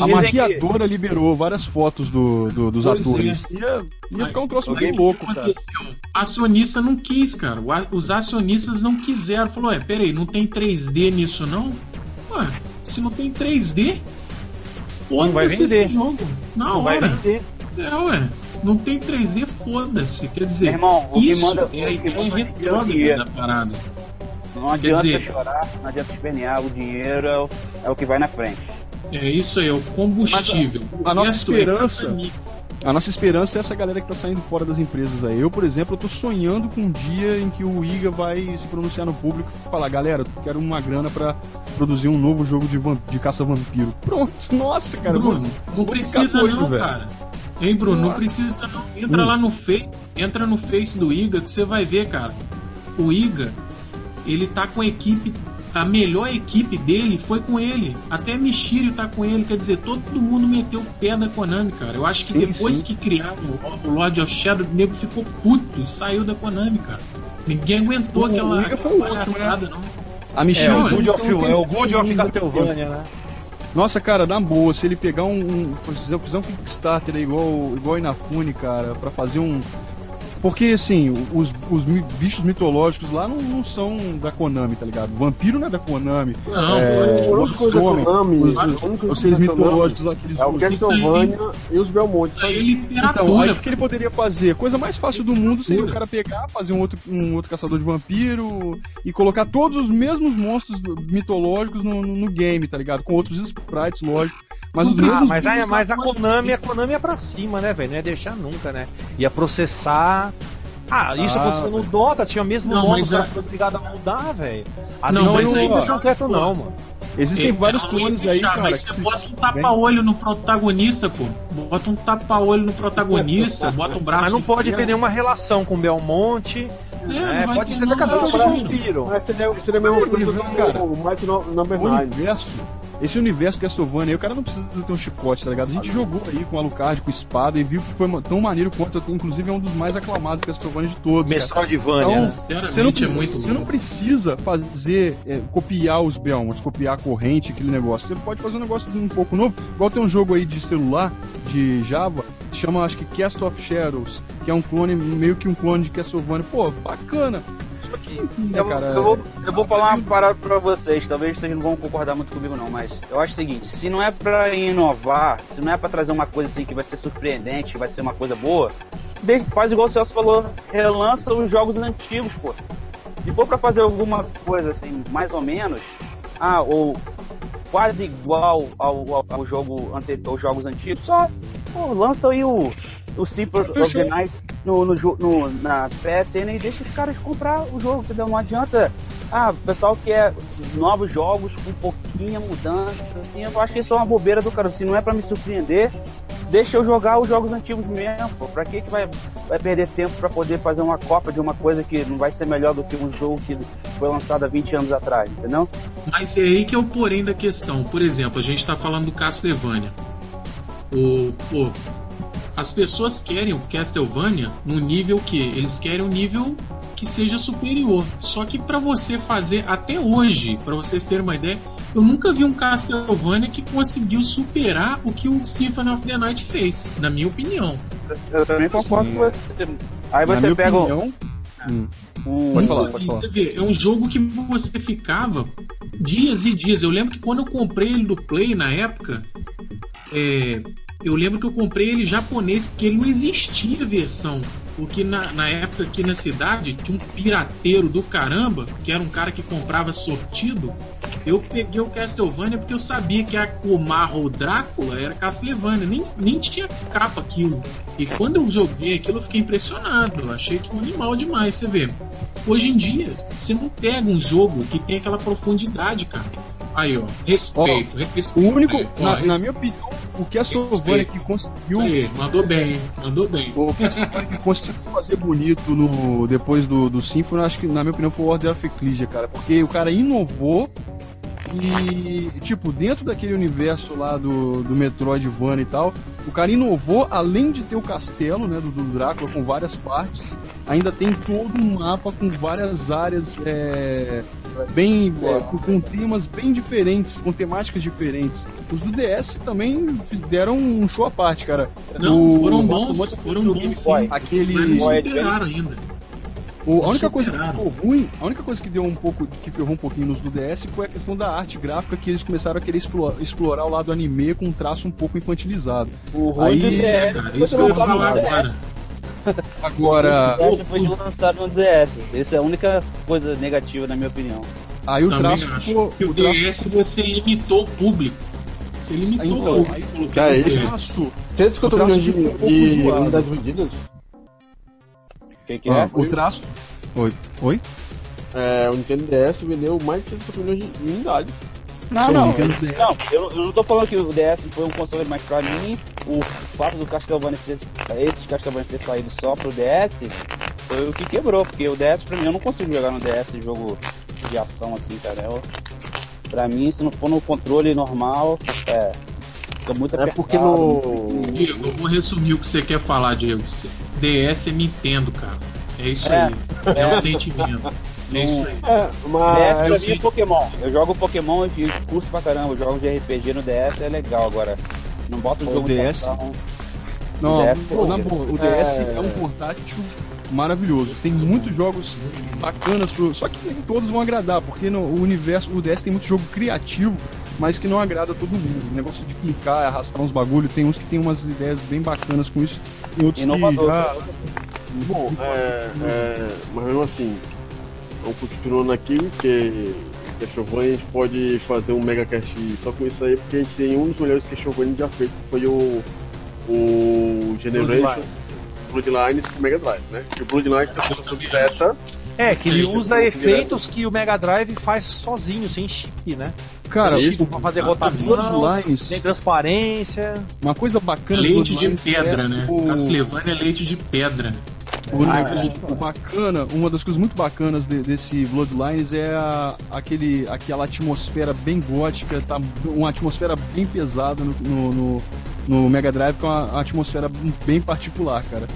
A maquiadora liberou várias fotos do, do dos pois atores. É. Ia, ia ficar um troço bem louco, cara. Acionista não quis, cara. Os acionistas não quiseram. Falou, é, peraí, não tem 3D nisso não? Ué, se não tem 3D, pode vai vender. esse jogo. Na não hora. Vai vender. É, ué. Não tem 3D, foda-se. Quer dizer, irmão, isso manda, é a ideia retrógrada da parada. Não adianta dizer, chorar, não adianta espernear, o dinheiro é o, é o que vai na frente. É isso aí, é o combustível. A, a nossa esperança. A nossa esperança é essa galera que tá saindo fora das empresas aí. Eu, por exemplo, eu tô sonhando com um dia em que o IGA vai se pronunciar no público e falar, galera, eu quero uma grana para produzir um novo jogo de, de caça-vampiro. Pronto, nossa, cara. Bruno, não precisa doido, não, velho. cara. Hein, Bruno, nossa. não precisa não. Entra hum. lá no Face, entra no Face do IGA que você vai ver, cara. O IGA, ele tá com a equipe a melhor equipe dele foi com ele. Até Michirio tá com ele, quer dizer, todo mundo meteu o pé da Konami, cara. Eu acho que sim, depois sim. que criaram o Lord of Shadow, o nego ficou puto e saiu da Konami, cara. Ninguém aguentou o aquela, aquela palhaçada, né? não. A Michirio é, o Good of, é o Good of Castlevania, né? Nossa, cara, na boa, se ele pegar um. um fazer um Kickstarter igual, igual Inafune, cara, para fazer um, porque, assim, os, os bichos mitológicos lá não, não, são da Konami, tá ligado? vampiro não é da Konami. Não, é, o Lobisomem, os, os seres mitológicos lá, aqueles É o Castlevania e os Belmont. Então, aí o que ele poderia fazer? A coisa mais fácil do mundo seria o cara pegar, fazer um outro, um outro caçador de vampiro e colocar todos os mesmos monstros mitológicos no, no, no game, tá ligado? Com outros sprites, lógico. Mas, os ah, mas, a, mas a Konami, a Konami é pra cima, né, velho? Não ia deixar nunca, né? Ia processar. Ah, isso ah, aconteceu no Dota, tinha mesmo não, mas o cara foi obrigado a mudar, velho. Não, mas aí não deixam quieto não, mano. Existem vários clones aí, cara. Mas você bota um tapa-olho no protagonista, pô. Bota um tapa-olho no protagonista, bota um braço. Mas não pode ter nenhuma relação com Belmonte. É, é pode ser da casa do vampiro. Mas seria, seria mesmo coisa, cara. O Might Number 9. O universo esse universo Castlevania aí, o cara não precisa ter um chicote, tá ligado? A gente jogou aí com Alucard, com espada e viu que foi tão maneiro quanto, inclusive é um dos mais aclamados Castlevania de todos. Metroidvania. Então, você não, é muito você não precisa fazer, é, copiar os Belmonts, copiar a corrente, aquele negócio. Você pode fazer um negócio um pouco novo. Igual tem um jogo aí de celular, de Java, chama acho que Cast of Shadows, que é um clone, meio que um clone de Castlevania. Pô, bacana aqui, né, eu, cara? Eu vou, eu vou falar uma parada pra vocês, talvez vocês não vão concordar muito comigo não, mas eu acho o seguinte, se não é pra inovar, se não é pra trazer uma coisa assim que vai ser surpreendente, que vai ser uma coisa boa, faz igual o Celso falou, relança os jogos antigos, pô. Se for pra fazer alguma coisa assim, mais ou menos, ah, ou quase igual ao, ao, ao jogo ante, aos jogos antigos, só pô, lança aí o, o Simple of the Night no, no, no, na PSN e deixa os caras comprar o jogo, entendeu? Não adianta. Ah, o pessoal quer novos jogos com pouquinha mudança, assim, eu acho que isso é uma bobeira do cara. Se não é para me surpreender, deixa eu jogar os jogos antigos mesmo. Pô. Pra que, que vai, vai perder tempo para poder fazer uma cópia de uma coisa que não vai ser melhor do que um jogo que foi lançado há 20 anos atrás, entendeu? Mas é aí que é o porém da questão. Por exemplo, a gente tá falando do Castlevania. O, pô, as pessoas querem o Castlevania no nível que eles querem um nível que seja superior. Só que para você fazer até hoje, para vocês terem uma ideia, eu nunca vi um Castlevania que conseguiu superar o que o Symphony of the Night fez, na minha opinião. Eu também concordo com você. Aí você pega opinião, Hum. Hum, pode falar, pode falar. Você vê, é um jogo que você ficava dias e dias. Eu lembro que quando eu comprei ele do Play na época, é, eu lembro que eu comprei ele japonês porque ele não existia versão. Porque na, na época aqui na cidade tinha um pirateiro do caramba, que era um cara que comprava sortido. Eu peguei o Castlevania porque eu sabia que a Kumar ou Drácula era Castlevania, nem, nem tinha capa aquilo. E quando eu joguei aquilo eu fiquei impressionado, eu achei que um animal demais, você vê. Hoje em dia, você não pega um jogo que tem aquela profundidade, cara. Aí, ó, respeito, ó, respeito. O único, ó, na, respeito. na, minha opinião, o que a Sovânia que conseguiu. Aí, mandou bem, mandou bem. O que a conseguiu fazer bonito no, depois do, do Symphony, acho que, na minha opinião, foi o Order of Ecclesia, cara. Porque o cara inovou e, tipo, dentro daquele universo lá do, do Metroidvania e tal, o cara inovou, além de ter o castelo, né, do, do Drácula com várias partes, ainda tem todo um mapa com várias áreas é, bem é, com, com, temas bem diferentes, com temáticas diferentes. Os do DS também deram um show à parte, cara. Não, o, foram bons, foram bons sim. Aquele... Mas superaram ainda. O, a única coisa que ficou ruim, a única coisa que deu um pouco, que ferrou um pouquinho nos do DS foi a questão da arte gráfica, que eles começaram a querer explorar, explorar o lado anime com um traço um pouco infantilizado. O ruim Aí, do DS, é, isso que eu ia falar agora. Agora. O DS foi lançado no DS. Essa é a única coisa negativa, na minha opinião. Aí o traço ficou. O, o DS você limitou o público. Você limitou Então, o. É do isso. DS. Traço, 150 O traço milhões de, unidades vendidas. O que, ah, é? o traço. Oi. Oi? É, o Nintendo DS vendeu mais de 150 milhões de unidades. Não, não. Não, eu, eu não tô falando que o DS foi um console, mas pra mim, o fato do Castlevania ter, esses Castlevania ter saído só pro DS foi o que quebrou, porque o DS pra mim eu não consigo jogar no DS jogo de ação assim, cara. Eu, pra mim, se não for no controle normal, é. Fica muito É apertado. porque no. Diego, eu vou resumir o que você quer falar, Diego. DS é Nintendo, cara. É isso É, aí. É, o sentimento. É isso aí. É, DS mas. pra mim sim. é Pokémon. Eu jogo Pokémon e curto pra caramba. Eu jogo de RPG no DS é legal agora. Não bota um O jogo de DS? ação. Não, DS, pô, na pô, boa, o DS é... um portátil maravilhoso. Tem muitos jogos bacanas, pro... só que nem todos vão agradar, porque no o universo, o DS tem muito jogo criativo, mas que não agrada todo mundo. O negócio de clicar, arrastar uns bagulho, tem uns que tem umas ideias bem bacanas com isso, tem outros Inovador. que já... Bom, é, é, mas mesmo assim, vamos continuando aqui, porque Castlevania a gente pode fazer um Mega Cast só com isso aí, porque a gente tem um dos melhores Castlevania já feito, que foi o, o Generation Bloodlines pro Mega Drive, né? Que o Bloodlines tem uma versão direta, É, que ele Sim, usa efeitos que o Mega Drive faz sozinho, sem chip, né? Cara, Tem o chip pra fazer rotação, tem transparência. uma coisa bacana Leite de Bloodlines pedra, é né? o- Castlevania é leite de pedra. O, o- o bacana, uma das coisas muito bacanas de- desse Bloodlines é a- aquele, aquela atmosfera bem gótica, tá uma atmosfera bem pesada no, no, no- Mega Drive com uma atmosfera bem particular, cara.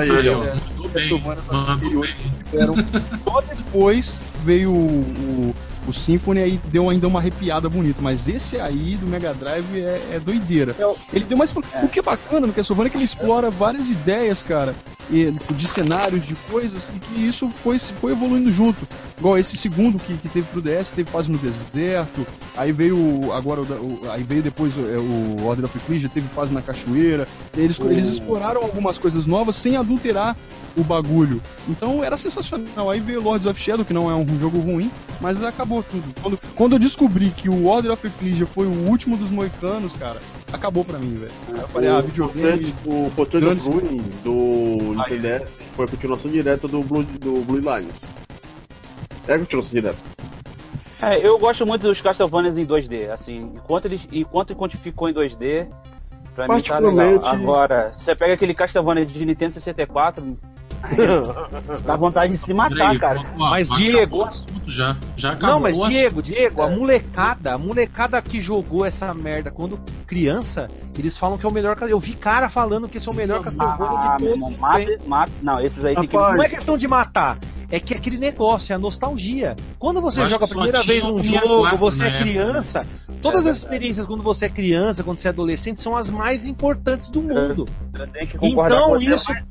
Aí, ó. ó, mandou bem. Mandou bem. Só depois veio o, o, Symphony e deu ainda uma arrepiada bonita, mas esse aí do Mega Drive é, é doideira. Eu- Ele deu mais. O que é bacana no Castlevania é que ele explora várias ideias, cara, de cenários, de coisas, e que isso foi, foi evoluindo junto. Igual esse segundo que, que teve pro DS, teve fase no deserto, aí veio o- agora o, aí veio depois o, é, o Order of Ecclesia, teve fase na cachoeira. Eles, eles exploraram algumas coisas novas sem adulterar o bagulho. Então era sensacional. Aí veio Lords of Shadow, que não é um jogo ruim, mas acabou tudo. Quando, quando eu descobri que o Order of Ecclesia foi o último dos moicanos, cara, acabou pra mim, velho. Aí Eu falei, ah, videogame. O Portrait of Ruin do Nintendo DS foi a continuação direta do Blue, do Blue Lines. É a continuação direta. É, eu gosto muito dos Castlevanias em 2D, assim, enquanto eles, enquanto enquanto ficou em 2D, pra mim tá legal. Agora, você pega aquele Castlevania de Nintendo 64, dá vontade de se matar, Peraí, cara. ó, Mas, Diego- assunto já. Já acabou. Não, mas. Diego, Diego, a molecada, a molecada que jogou essa merda quando criança, eles falam que é o melhor. Eu vi cara falando que esse é o melhor Castlevania Ah, de meu todos. mata, não, esses aí tem que... Rapaz, Não é questão de matar. É que aquele negócio, é a nostalgia. Quando você Eu joga a primeira vez um 64 jogo, você na é época, criança, todas É as experiências quando você é criança, quando você é adolescente, são as mais importantes do mundo. Eu tenho que concordar Então com você, isso. mas-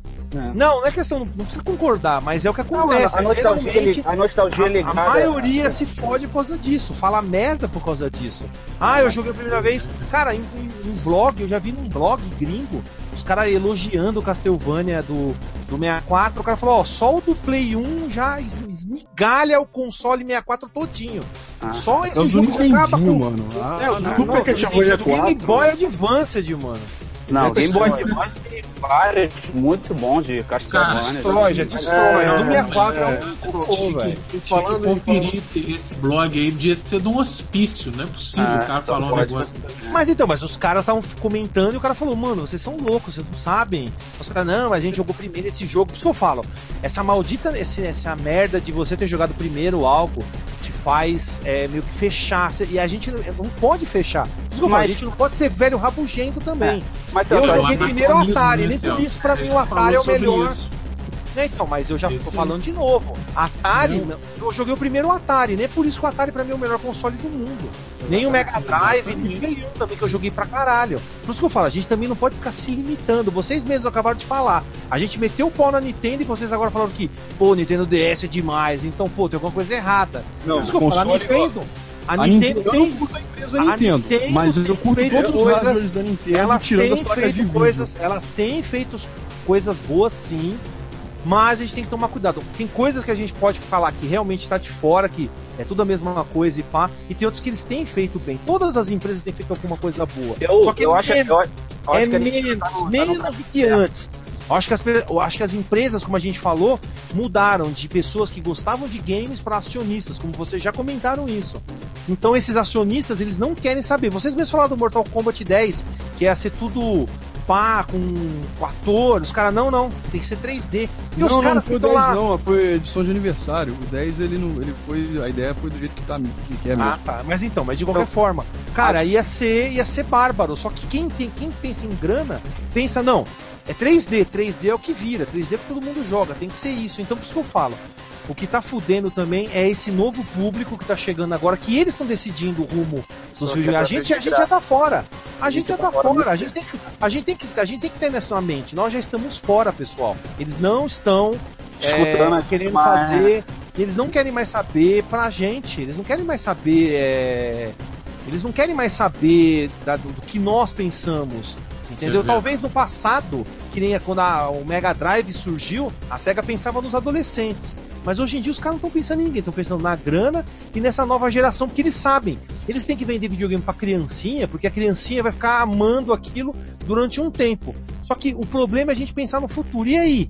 Não, não é questão, não precisa concordar, mas é o que Não, acontece. a nostalgia, a nostalgia a, a maioria se fode por causa disso, fala merda por causa disso. Ah, eu joguei a primeira vez. Cara, em, em, em blog, eu já vi num blog gringo, os caras elogiando o Castlevania do, do 64. O cara falou: Ó, só o do Play 1 já es- esmigalha o console 64 todinho. Ah. Só esse jogo já acaba com. mano. Ah, É, o não, Super não, Castlevania do Game 4. Boy Advanced, mano. Não, Game Boy Advance tem vários muito bons de Castlevania. Destrói, já destrói. É, o do 64 é, é, um cocô, Tinha velho. que, tinha que Falando conferir esse, esse blog aí, devia ser de um hospício, não é possível Ah, o cara falar um negócio desse. Mas então, mas os caras estavam comentando e o cara falou, mano, vocês são loucos, vocês não sabem. Os caras, não, a gente jogou primeiro esse jogo. Por isso que eu falo, essa maldita, esse- essa merda de você ter jogado primeiro algo faz é, meio que fechar. E a gente não, pode fechar. Eu falo, a Mas- gente não pode ser velho rabugento também. Mas Eu Mas joguei é primeiro o Atari, nem por isso pra mim o Atari é o melhor. isso. Né, então, mas eu já Esse- tô falando de novo. Atari, Não. eu joguei o primeiro Atari, nem por isso que o Atari pra mim é o melhor console do mundo. Nem o Mega Drive, nem o Play 1 também, que eu joguei pra caralho. Por isso que eu falo, a gente também não pode ficar se limitando. Vocês mesmos acabaram de falar. A gente meteu o pau na Nintendo e vocês agora falaram que, pô, Nintendo DS é demais, então, pô, tem alguma coisa errada. Não, Por isso que eu falo, a Nintendo. A, A Nintendo Nintendo, eu tem não curto a empresa a Nintendo, Nintendo mas eu curto todos os coisas- hardwares da Nintendo, elas tirando as placas de feito vídeo. coisas, elas têm feito coisas boas sim, mas a gente tem que tomar cuidado. Tem coisas que a gente pode falar que realmente está de fora, que é tudo a mesma coisa e pá. E tem outros que eles têm feito bem. Todas as empresas têm feito alguma coisa boa. Eu, Só que eu é acho, menos, eu, eu acho é gente menos, tá no- tá no menos do que antes. Eu acho que, as, eu acho que as empresas, como a gente falou, mudaram de pessoas que gostavam de games para acionistas, como vocês já comentaram isso. Então esses acionistas, eles não querem saber. Vocês mesmos falaram do Mortal Kombat 10, que ia ser tudo pá, com, com ator. Os caras, não, não, tem que ser 3D. E não, os caras não foi o ficam 10 lá. não, foi edição de aniversário. O 10 ele não. Ele foi. A ideia foi do jeito que tá que, que é mesmo. Ah, tá. Mas então, mas de qualquer forma, cara, ia ser, ia ser bárbaro. Só que quem tem, quem pensa em grana, pensa não. É 3D, 3D é o que vira, 3D é que todo mundo joga, tem que ser isso. Então por isso que eu falo. O que tá fudendo também é esse novo público que tá chegando agora, que eles estão decidindo o rumo dos Só vídeos. que A gente, a gente já tá fora. A gente já tá fora fora. A gente tem que, a gente tem que, a gente tem que ter nessa mente. Nós já estamos fora, pessoal. Eles não estão é, querendo mas- fazer. Eles não querem mais saber pra gente. Eles não querem mais saber. é, eles não querem mais saber da- do, do que nós pensamos. Isso Entendeu? é Talvez no passado, que nem quando a- o Mega Drive surgiu, a SEGA pensava nos adolescentes. Mas hoje em dia os caras não estão pensando em ninguém, estão pensando na grana e nessa nova geração, porque eles sabem. Eles têm que vender videogame pra criancinha, porque a criancinha vai ficar amando aquilo durante um tempo. Só que o problema é a gente pensar no futuro. E aí?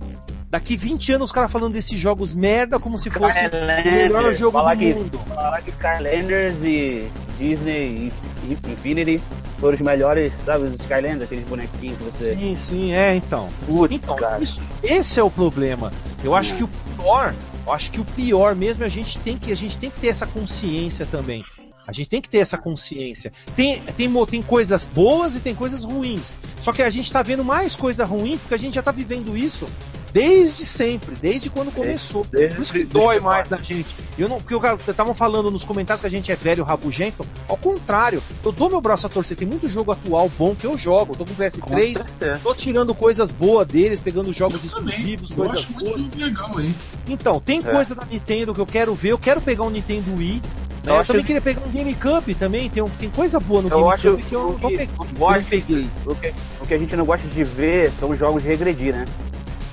Daqui 20 anos os caras falando desses jogos merda como se fosse o melhor Skylanders, jogo falar do que, mundo. falar que Skylanders e Disney e Infinity foram os melhores, sabe, os Skylanders, aqueles bonequinhos que você. Sim, sim, é então. Putz, Então, cara. isso- esse é o problema. Eu acho que o pior, eu acho que o pior mesmo é a gente tem que a gente tem que ter essa consciência também. A gente tem que ter essa consciência. Tem, tem, tem coisas boas e tem coisas ruins. Só que a gente tá vendo mais coisa ruim porque a gente já tá vivendo isso desde sempre, desde quando começou. desde- Por isso que desde- dói desde mais na gente. Eu não, porque estavam falando nos comentários que a gente é velho, rabugento. Ao contrário, eu dou meu braço a torcer. Tem muito jogo atual bom que eu jogo. Eu tô com o PS3, certeza. tô tirando coisas boas deles, pegando jogos Eu também. exclusivos, Eu coisas acho muito boas. jogo legal aí. Então, tem É. coisa da Nintendo que eu quero ver. Eu quero pegar um Nintendo Wii. Eu acho também que- queria pegar um GameCube também. Tem, um- tem coisa boa no Eu acho GameCube que eu o não tô que- eu não peguei. O que, o que a gente não gosta de ver são os jogos regredir, né?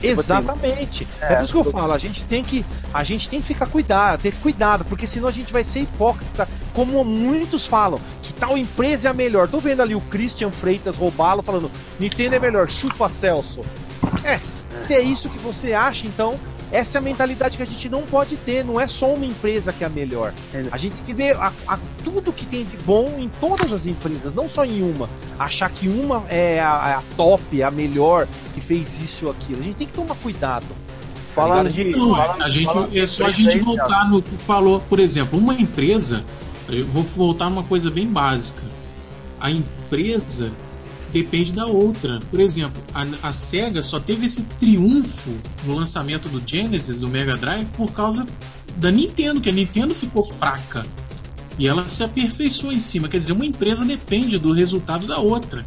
Tipo assim, Exatamente. É, é, por isso que eu eu- falo, a gente tem que a gente tem que ficar cuidado, ter cuidado, porque senão a gente vai ser hipócrita, como muitos falam, que tal empresa é a melhor. Tô vendo ali o Christian Freitas roubá-lo falando, Nintendo é melhor, chupa Celso. É, se é isso que você acha, então essa é a mentalidade que a gente não pode ter, não é só uma empresa que é a melhor. A gente tem que ver a- a- tudo que tem de bom em todas as empresas, não só em uma. Achar que uma é a, a top, a melhor, que fez isso ou aquilo. A gente tem que tomar cuidado. Falando de. Não, falando- a gente, falando é só a gente voltar no que falou, por exemplo, uma empresa, eu vou voltar numa coisa bem básica. A empresa depende da outra. Por exemplo, a, a Sega só teve esse triunfo no lançamento do Genesis, do Mega Drive, por causa da Nintendo, que a Nintendo ficou fraca. E ela se aperfeiçoou em cima. Quer dizer, uma empresa depende do resultado da outra.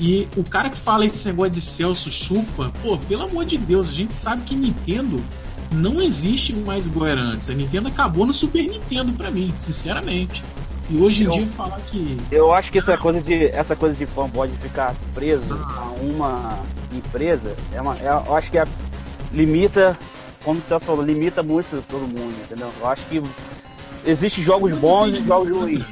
E o cara que fala esse negócio de Celso chupa, pô, pelo amor de Deus, a gente sabe que Nintendo não existe mais igual era antes. A Nintendo acabou no Super Nintendo pra mim, sinceramente. E hoje em Eu- dia falar que. Eu acho que essa coisa de essa coisa de fanboy de ficar preso a uma empresa é uma, é- eu acho que é, limita, como você falou, limita muito todo mundo, entendeu? Eu acho que existem jogos bons e jogos ruins.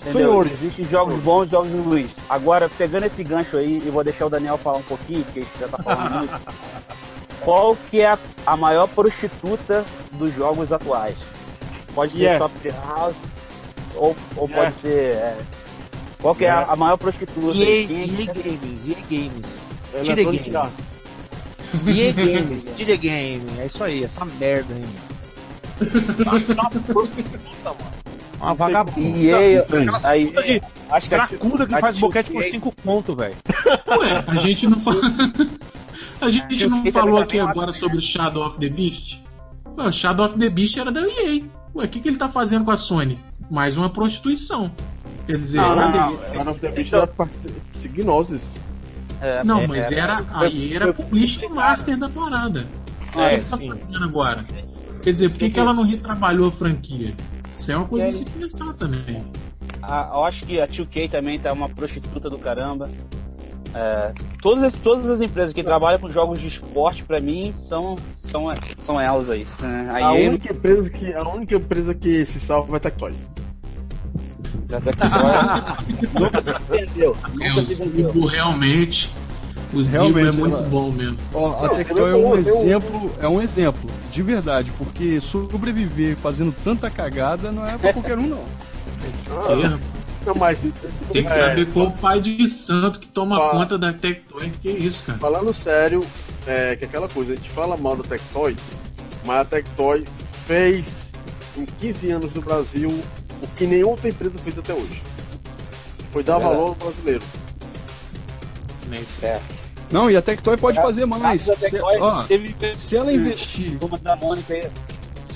Entendeu? Senhores. Existem jogos bons e jogos ruins. Agora, pegando esse gancho aí, e vou deixar o Daniel falar um pouquinho, porque ele já tá falando muito. Qual que é a, a maior prostituta dos jogos atuais? Pode ser Yes. Soft House ou, ou pode Yes. ser. é, qual que é a, Yes. a maior prostituta? EA, Quem é EA Games, EA Games. Electronic Game. Arts. EA Games, Dire Game, é isso aí, essa merda aí. Uma prostituta, mano. Uma vagabunda. EA, Aquelas aí, de acho que a- cracuda que a faz boquete por 2K 5 conto, velho. Ué, a gente não fala. a gente não falou aqui agora sobre o Shadow of the Beast? Ué, o Shadow of the Beast era da EA. Ué, o que, que ele tá fazendo com a Sony? Mais uma prostituição. Quer dizer, Não, não, cadê? não. Shadow of the Beast era pra seguir Gnosis. é, Não, é, mas é, era, a foi- EA era foi- publisher master da parada. O É, que ele tá fazendo agora? Quer dizer, por que, que ela não retrabalhou a franquia? Isso é uma coisa a se pensar também. A- eu acho que a 2K também tá uma prostituta do caramba. É, todas, as, todas as empresas que trabalham com jogos de esporte, pra mim, são, são, são elas aí. né? Aí A ele- única, empresa que, a única empresa que se salva vai Tectoy. já tá aqui, ó. Nunca se vendeu. É, Nunca o se vendeu. Realmente. O Zibo é muito bom mesmo. Ó, a Tectoy é um eu- exemplo, é um exemplo, de verdade, porque sobreviver fazendo tanta cagada não é pra qualquer um, não. Ah, mas. Tem que é, saber qual pai de santo que toma Fa- conta da Tectoy. Que isso, cara? Falando sério, é que aquela coisa, a gente fala mal da Tectoy, mas a Tectoy fez em 15 anos no Brasil o que nenhuma outra empresa fez até hoje. Foi dar É valor ao brasileiro. É isso. É. Não, e a Tectoy pode fazer mais. A Se, ó, teve se ela investir, Turma da Mônica aí.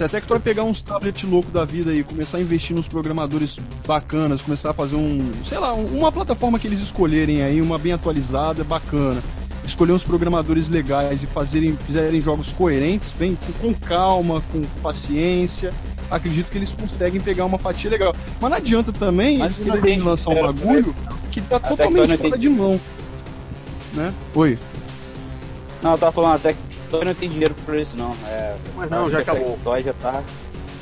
Se a Tectoy pegar uns tablets loucos da vida e começar a investir nos programadores bacanas, começar a fazer um, sei lá, um- uma plataforma que eles escolherem aí, uma bem atualizada, bacana. Escolher uns programadores legais e fazerem, fizerem jogos coerentes, bem com, calma, com paciência. Acredito que eles conseguem pegar uma fatia legal. Mas não adianta também Mas eles quererem tem- lançar um bagulho que tá totalmente fora tem- de mão. Né? Oi. Não, eu tava falando, até que não tem dinheiro por isso, não. É, Mas não, já que a acabou. Tectoy já tá.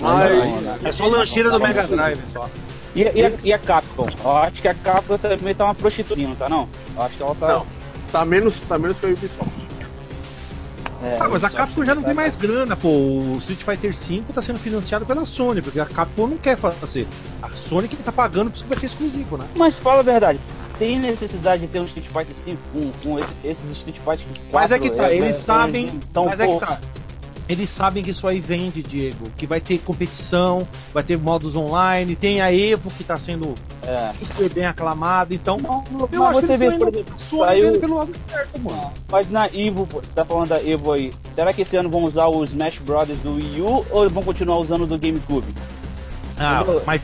Mas- Não, não, É só lancheira do Mega Drive só. E, e, a, e a Capcom? Eu acho que a Capcom também tá uma prostituta, não tá não? Eu acho que ela tá. Não. Tá menos, tá menos que a Ubisoft. É, Ah, mas a Capcom já não tá- tem mais grana, pô. O Street Fighter V tá sendo financiado pela Sony, porque a Capcom não quer fazer. A Sony que tá pagando porque vai ser exclusivo, né? Mas fala a verdade. Tem necessidade de ter um Street Fighter 5 com, com esse- esses Street Fighter 4? Mas é que tá, eles sabem. Tão mas é que pouco. tá. Eles sabem que isso aí vende, Diego. Que vai ter competição, vai ter modos online, tem a Evo que tá sendo É. super bem aclamada, então. Eu acho você que vê, por exemplo, saiu- pelo lado certo, mano. Mas na Evo, você tá falando da Evo aí, será que esse ano vão usar o Smash Brothers do Wii U ou vão continuar usando o do GameCube? Ah, mas.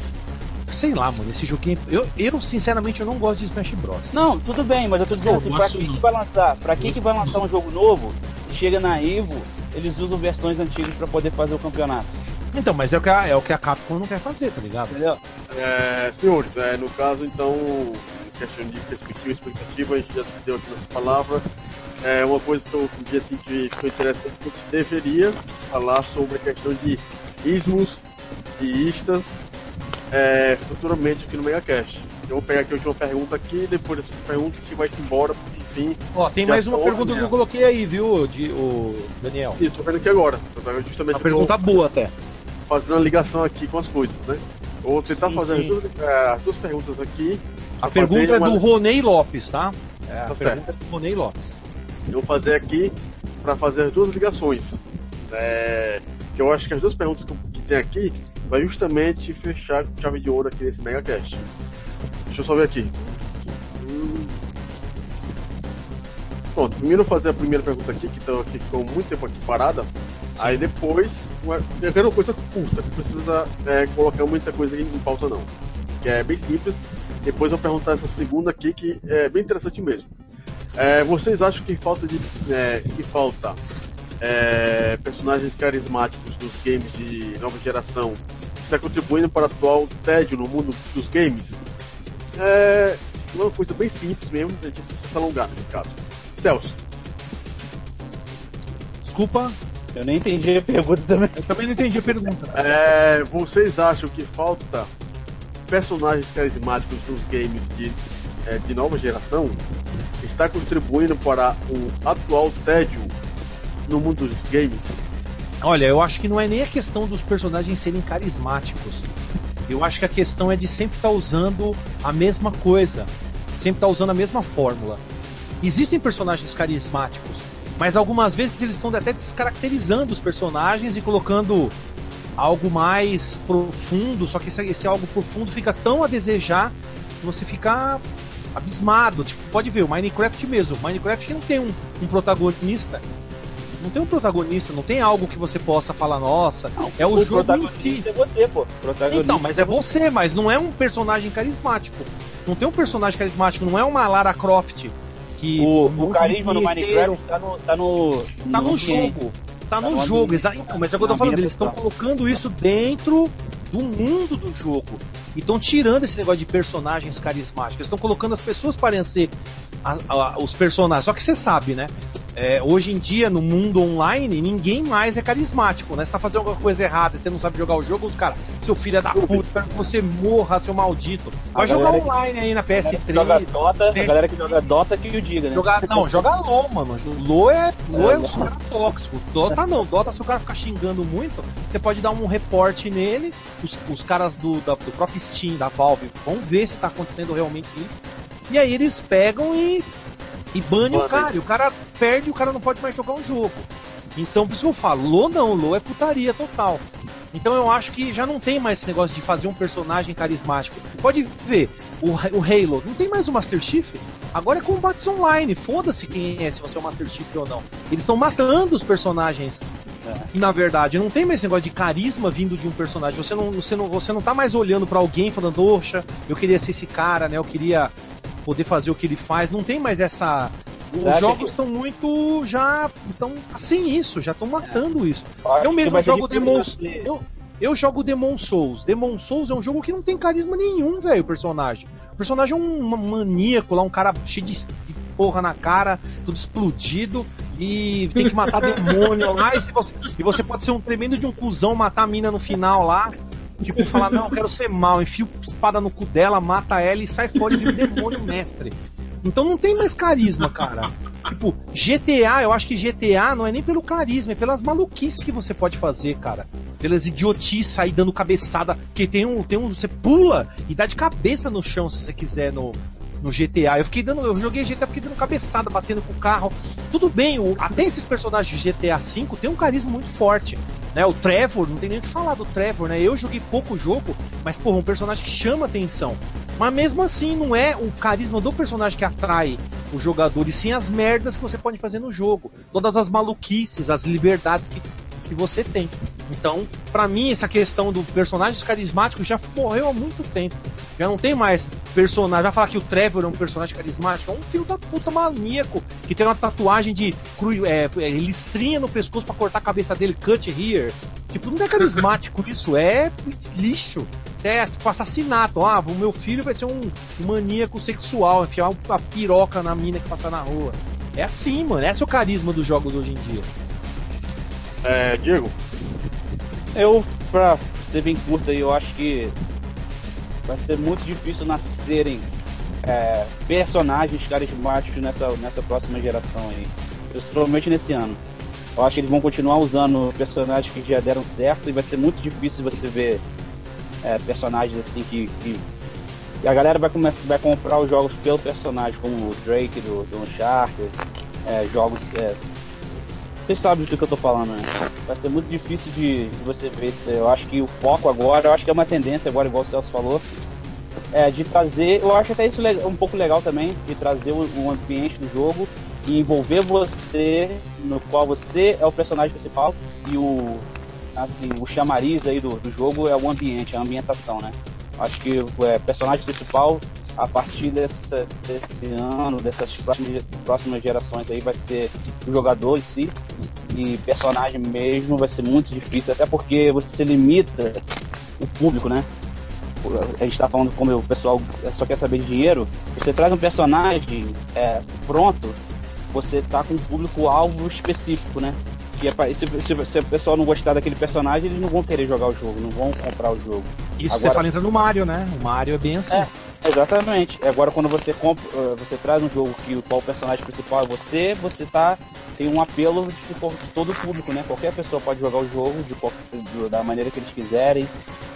Sei lá, mano, esse joguinho. Eu, eu, sinceramente, eu não gosto de Smash Bros. Não, tudo bem, mas eu tô dizendo Eu assim, pra quem que vai lançar? Pra quem que vai lançar um jogo novo e chega na Evo, eles usam versões antigas pra poder fazer o campeonato, Então, mas é o, que a, é o que a Capcom não quer fazer, tá ligado? entendeu? É, senhores, é, no caso, então, questão de perspectiva e expectativa, a gente já deu aqui nessa palavra. É uma coisa que eu vi assim, que foi interessante que a gente deveria falar sobre a questão de ismos e istas é, futuramente aqui no MegaCast. Eu vou pegar aqui a última pergunta aqui, depois dessa pergunta a gente vai se embora, porque enfim, Ó, tem mais uma pergunta que Daniel. eu coloquei aí, viu, de, o Daniel? e tô vendo aqui agora. Justamente Uma pergunta boa até. fazendo a ligação aqui com as coisas, né? Eu vou tentar Sim, fazer sim. As, duas, é, as duas perguntas aqui. A pergunta é uma- do Ronei Lopes, tá? É, a Tá pergunta é do Ronei Lopes. Eu vou fazer aqui para fazer as duas ligações. É, que eu acho que as duas perguntas que que tem aqui vai justamente fechar com chave de ouro aqui nesse MegaCast. Deixa eu só ver aqui. Pronto, primeiro fazer a primeira pergunta aqui, que, tô, que ficou muito tempo aqui parada. Aí depois, uma- eu quero uma coisa curta, não precisa é, colocar muita coisa em pauta não. Que é bem simples. Depois eu vou perguntar essa segunda aqui, que é bem interessante mesmo. É, vocês acham que falta de é, que falta é, personagens carismáticos dos games de nova geração está contribuindo para o atual tédio no mundo dos games? É uma coisa bem simples mesmo, a gente precisa se alongar nesse caso. Celso, Desculpa, Eu nem entendi a pergunta também. eu também não entendi a pergunta. é, vocês acham que falta personagens carismáticos dos games de, é, de nova geração está contribuindo para o atual tédio no mundo dos games? Olha, eu acho que não é nem a questão dos personagens serem carismáticos. Eu acho que a questão é de sempre estar usando a mesma coisa. Sempre estar usando a mesma fórmula. Existem personagens carismáticos, mas algumas vezes eles estão até descaracterizando os personagens e colocando algo mais profundo, só que esse, esse algo profundo fica tão a desejar que você fica abismado. Tipo, pode ver, o Minecraft mesmo. Minecraft não tem um, um protagonista. Não tem um protagonista, não tem algo que você possa falar, nossa, é o, jogo em si. protagonista é você, pô. Protagonista Então, mas é você, mas não é um personagem carismático. Não tem um personagem carismático, não é uma Lara Croft que. O, o carisma no Minecraft tá no. Tá no, Tá no ambiente. jogo. Tá Tá no no jogo, exato. Então, mas é o que eu tô falando, eles estão colocando isso dentro do mundo do jogo. E estão tirando esse negócio de personagens carismáticos. Eles estão colocando as pessoas parecem ser a- a- os personagens. Só que você sabe, né? É, hoje em dia, no mundo online, ninguém mais é carismático, né? Você tá fazendo alguma coisa errada, você não sabe jogar o jogo, os caras, seu filho é da puta, que você morra, seu maldito. Vai jogar galera que- online aí na A galera que PS3. joga Dota, tem- a galera que joga Dota que o diga, né? Jogar, não, joga LOL, mano. LOL é, LOL é, É, os caras tóxicos. Dota não. Dota, se o cara ficar xingando muito, você pode dar um reporte nele. Os, os caras do, da- do próprio Steam, da Valve, vão ver se tá acontecendo realmente isso. E aí eles pegam e, e banem o cara. E o cara perde, o cara não pode mais jogar um jogo. Então, por isso que eu falo, LOL não, LOL é putaria total. Então eu acho que já não tem mais esse negócio de fazer um personagem carismático. Pode ver, o, o Halo, não tem mais o Master Chief? Agora é combates online, foda-se quem é, se você é o Master Chief ou não. Eles estão matando os personagens. E na verdade, não tem mais esse negócio de carisma vindo de um personagem. Você não, você não, você não tá mais olhando pra alguém falando, oxa, eu queria ser esse cara, né? Eu queria poder fazer o que ele faz. Não tem mais essa. Os jogos que- estão muito já estão sem isso, já estão matando isso. Acho Eu que mesmo jogo Demon eu, eu jogo Demon Souls. Demon Souls é um jogo que não tem carisma nenhum, velho, o personagem. O personagem é um ma- maníaco lá, um cara cheio de, porra na cara, tudo explodido, e tem que matar demônio lá, e, você, e você pode ser um tremendo de um cuzão, matar a mina no final lá. Tipo, falar, não, quero ser mal, enfia espada no cu dela, mata ela e sai fora e vira o demônio mestre. Então não tem mais carisma, cara. Tipo, GTA, eu acho que GTA não é nem pelo carisma, é pelas maluquices que você pode fazer, cara. Pelas idiotices aí dando cabeçada. Que tem um, tem um. Você pula e dá de cabeça no chão se você quiser no, no GTA. Eu fiquei dando. Eu joguei GTA, fiquei dando cabeçada, batendo com o carro. Tudo bem, o- até esses personagens de GTA V tem um carisma muito forte. Né, o Trevor, não tem nem o que falar do Trevor, né? Eu joguei pouco jogo, mas porra, um personagem que chama atenção. Mas mesmo assim, não é o carisma do personagem que atrai o jogador, e sim as merdas que você pode fazer no jogo. Todas as maluquices, as liberdades que, que você tem. Então, pra mim, essa questão do personagens carismáticos já morreu há muito tempo. Já não tem mais personagem. Vai falar que o Trevor é um personagem carismático. É um filho da puta maníaco que tem uma tatuagem de cru, é, é, listrinha no pescoço pra cortar a cabeça dele, cut here. Tipo, não é carismático isso, é lixo. É tipo assassinato. Ah, o meu filho vai ser um, maníaco sexual, enfiar uma piroca na mina que passa na rua. É assim, mano. Esse é o carisma dos jogos hoje em dia. É, Diego, Eu, pra ser bem curto aí, eu acho que vai ser muito difícil nascerem é, personagens carismáticos nessa, nessa próxima geração aí. Principalmente nesse ano. Eu acho que eles vão continuar usando personagens que já deram certo e vai ser muito difícil você ver é, personagens assim que, que a galera vai começar vai comprar os jogos pelo personagem, como o Drake do, do Uncharted, é, jogos é, vocês sabem do que eu tô falando, né? Vai ser muito difícil de, de você ver isso. Eu acho que o foco agora, eu acho que é uma tendência agora, igual o Celso falou, é de trazer, eu acho até isso um pouco legal também, de trazer o ambiente do jogo e envolver você, no qual você é o personagem principal e o, assim, o chamariz aí do, do jogo é o ambiente, a ambientação, né? Acho que o é, personagem principal, a partir dessa, desse ano, dessas próximas, gerações aí, vai ser o jogador em si e personagem mesmo vai ser muito difícil, até porque você limita o público, né? A gente tá falando como o pessoal só quer saber de dinheiro. Você traz um personagem é, pronto, você tá com um público-alvo específico, né? Que é se, se, se o pessoal não gostar daquele personagem, eles não vão querer jogar o jogo, não vão comprar o jogo. Isso Agora- você fala entra no Mario, né? O Mario é bem assim. É. Exatamente. Agora quando você compra, eh, você traz um jogo que o qual o personagem principal é você, você tá tem um apelo de, de todo o público, né? Qualquer pessoa pode jogar o jogo de, do- da maneira que eles quiserem,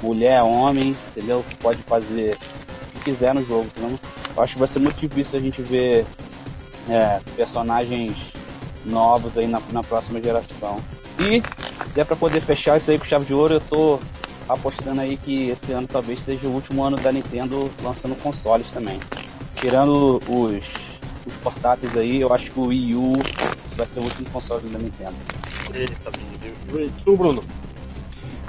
mulher, homem, entendeu? Pode fazer o que quiser no jogo, entendeu? Eu acho que vai ser muito difícil a gente ver é, personagens novos aí na, na próxima geração. E se é pra poder fechar isso aí com chave de ouro, eu tô apostando aí que esse ano talvez seja o último ano da Nintendo lançando consoles também. Tirando os, os portáteis aí, eu acho que o Wii U vai ser o último console da Nintendo. eita, e tu, Bruno?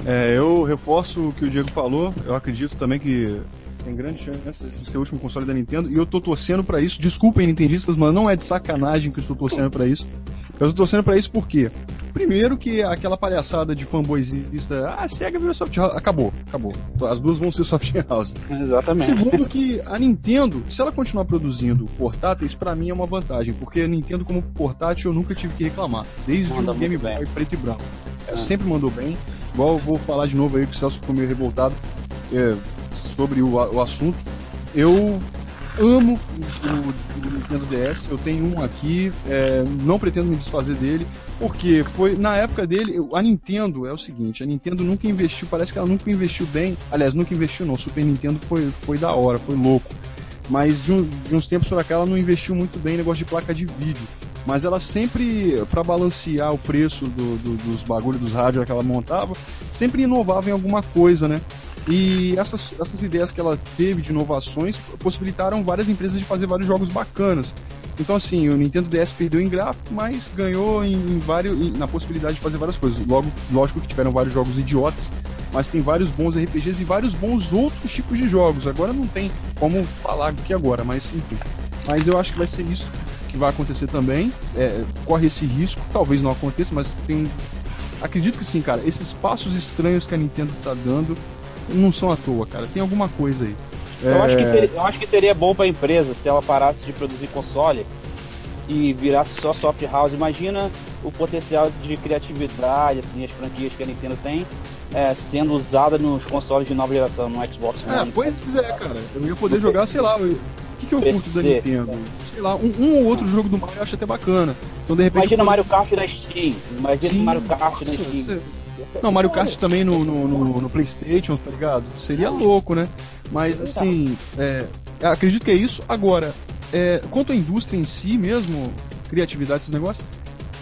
É, eu reforço o que o Diego falou. Eu acredito também que tem grande chance de ser o último console da Nintendo. E eu tô torcendo pra isso. Desculpem, Nintendistas, mas não é de sacanagem que eu estou torcendo pra isso. Eu tô torcendo pra isso porque Primeiro que aquela palhaçada de fanboyzista, ah, Sega virou soft house, acabou, acabou. As duas vão ser soft house. Exatamente. Segundo que a Nintendo, se ela continuar produzindo portáteis, pra mim é uma vantagem, porque a Nintendo como portátil eu nunca tive que reclamar, desde Manda o Game Boy preto e branco. É, É. Sempre mandou bem. Igual eu vou falar de novo aí que o Celso ficou meio revoltado é, sobre o, o assunto. Eu amo o, o Nintendo DS, eu tenho um aqui, é, não pretendo me desfazer dele, porque foi na época dele, a Nintendo é o seguinte, a Nintendo nunca investiu, parece que ela nunca investiu bem, aliás, nunca investiu não, o Super Nintendo foi, foi da hora, foi louco, mas de, um- de uns tempos pra cá ela não investiu muito bem em negócio de placa de vídeo, mas ela sempre, pra balancear o preço do- do- dos bagulhos dos rádios que ela montava, sempre inovava em alguma coisa, né? E essas, essas ideias que ela teve de inovações possibilitaram várias empresas de fazer vários jogos bacanas. Então, assim, o Nintendo DS perdeu em gráfico, mas ganhou em, em vários, em- na possibilidade de fazer várias coisas. Logo, lógico que tiveram vários jogos idiotas, mas tem vários bons RPGs e vários bons outros tipos de jogos. Agora não tem como falar do que agora, mas enfim. Mas eu acho que vai ser isso que vai acontecer também. É, corre esse risco, talvez não aconteça, mas tem. Acredito que sim, cara. Esses passos estranhos que a Nintendo tá dando não são à toa, cara. Tem alguma coisa aí. Eu, acho que É, seria, eu acho que seria bom pra empresa se ela parasse de produzir console e virasse só soft house. Imagina o potencial de criatividade, assim, as franquias que a Nintendo tem é, sendo usada nos consoles de nova geração, no Xbox É, One. pois é, cara. Eu ia poder jogar, sei lá, o que, que eu PC. curto da Nintendo? Sei lá, um, um ou outro jogo do Mario eu acho até bacana. Então, de repente. Imagina eu- Mario Kart da Steam. Imagina Sim. Mario Kart na Steam. você- Não, Mario Kart também no, no, no- no PlayStation, tá ligado? Seria louco, né? Mas assim, é, acredito que é isso. Agora, é, quanto à indústria em si mesmo, criatividade, esses negócios,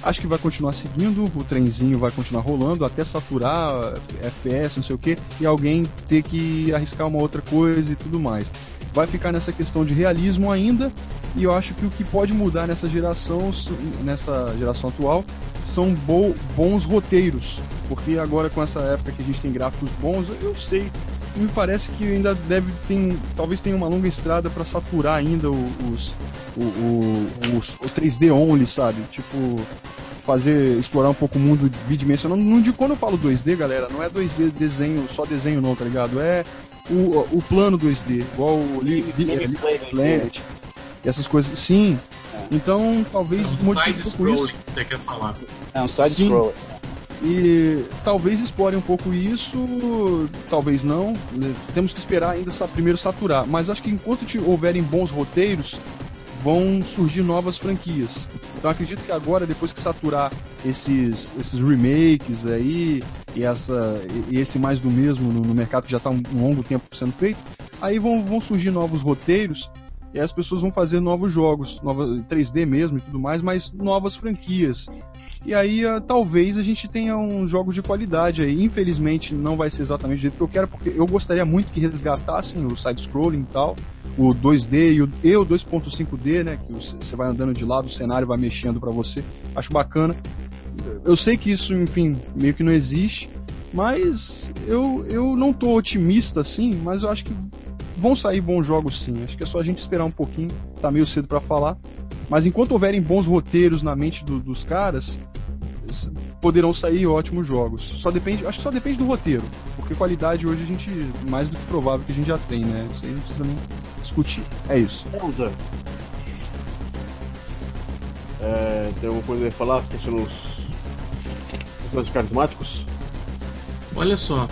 acho que vai continuar seguindo, o trenzinho vai continuar rolando até saturar FPS, não sei o que, e alguém ter que arriscar uma outra coisa e tudo mais. Vai ficar nessa questão de realismo ainda, e eu acho que o que pode mudar nessa geração, nessa geração atual, são bo- bons roteiros. Porque agora com essa época que a gente tem gráficos bons, eu sei, me parece que ainda deve ter, talvez tenha uma longa estrada para saturar ainda os, o, o, o 3D only, sabe? Tipo, fazer, explorar um pouco o mundo bidimensional. Não de quando eu falo 2D, galera, não é 2D desenho, só desenho não, tá ligado? É o, o plano 2D, igual o Li- Li- Gameplay Li- 2D. Planet, e essas coisas. Sim. Então, É talvez um modifique um pouco isso. que você quer falar. É um side Sim. scroller. E talvez explore um pouco isso, talvez não. Temos que esperar ainda primeiro saturar. Mas acho que enquanto houverem bons roteiros, vão surgir novas franquias. Então acredito que agora, depois que saturar esses, esses remakes aí, e, essa, e esse mais do mesmo no, no mercado já está um, um longo tempo sendo feito, aí vão, vão surgir novos roteiros. E as pessoas vão fazer novos jogos, nova, 3D mesmo e tudo mais, mas novas franquias. E aí, ah, talvez a gente tenha uns jogos de qualidade aí. Infelizmente, não vai ser exatamente do jeito que eu quero, porque eu gostaria muito que resgatassem o side-scrolling e tal, o 2D e o, e o 2.5D, né? Que você vai andando de lado, o cenário vai mexendo pra você. Acho bacana. Eu sei que isso, enfim, meio que não existe, mas eu, eu não tô otimista assim, mas eu acho que vão sair bons jogos sim. Acho que é só a gente esperar um pouquinho, tá meio cedo pra falar. Mas enquanto houverem bons roteiros na mente do- dos caras, poderão sair ótimos jogos. Só depende, acho que só depende do roteiro, porque qualidade hoje a gente mais do que provável que a gente já tem, né? Isso aí não precisa nem discutir. É isso. Elza. É, tem alguma coisa a falar questão dos personagens carismáticos? Olha só,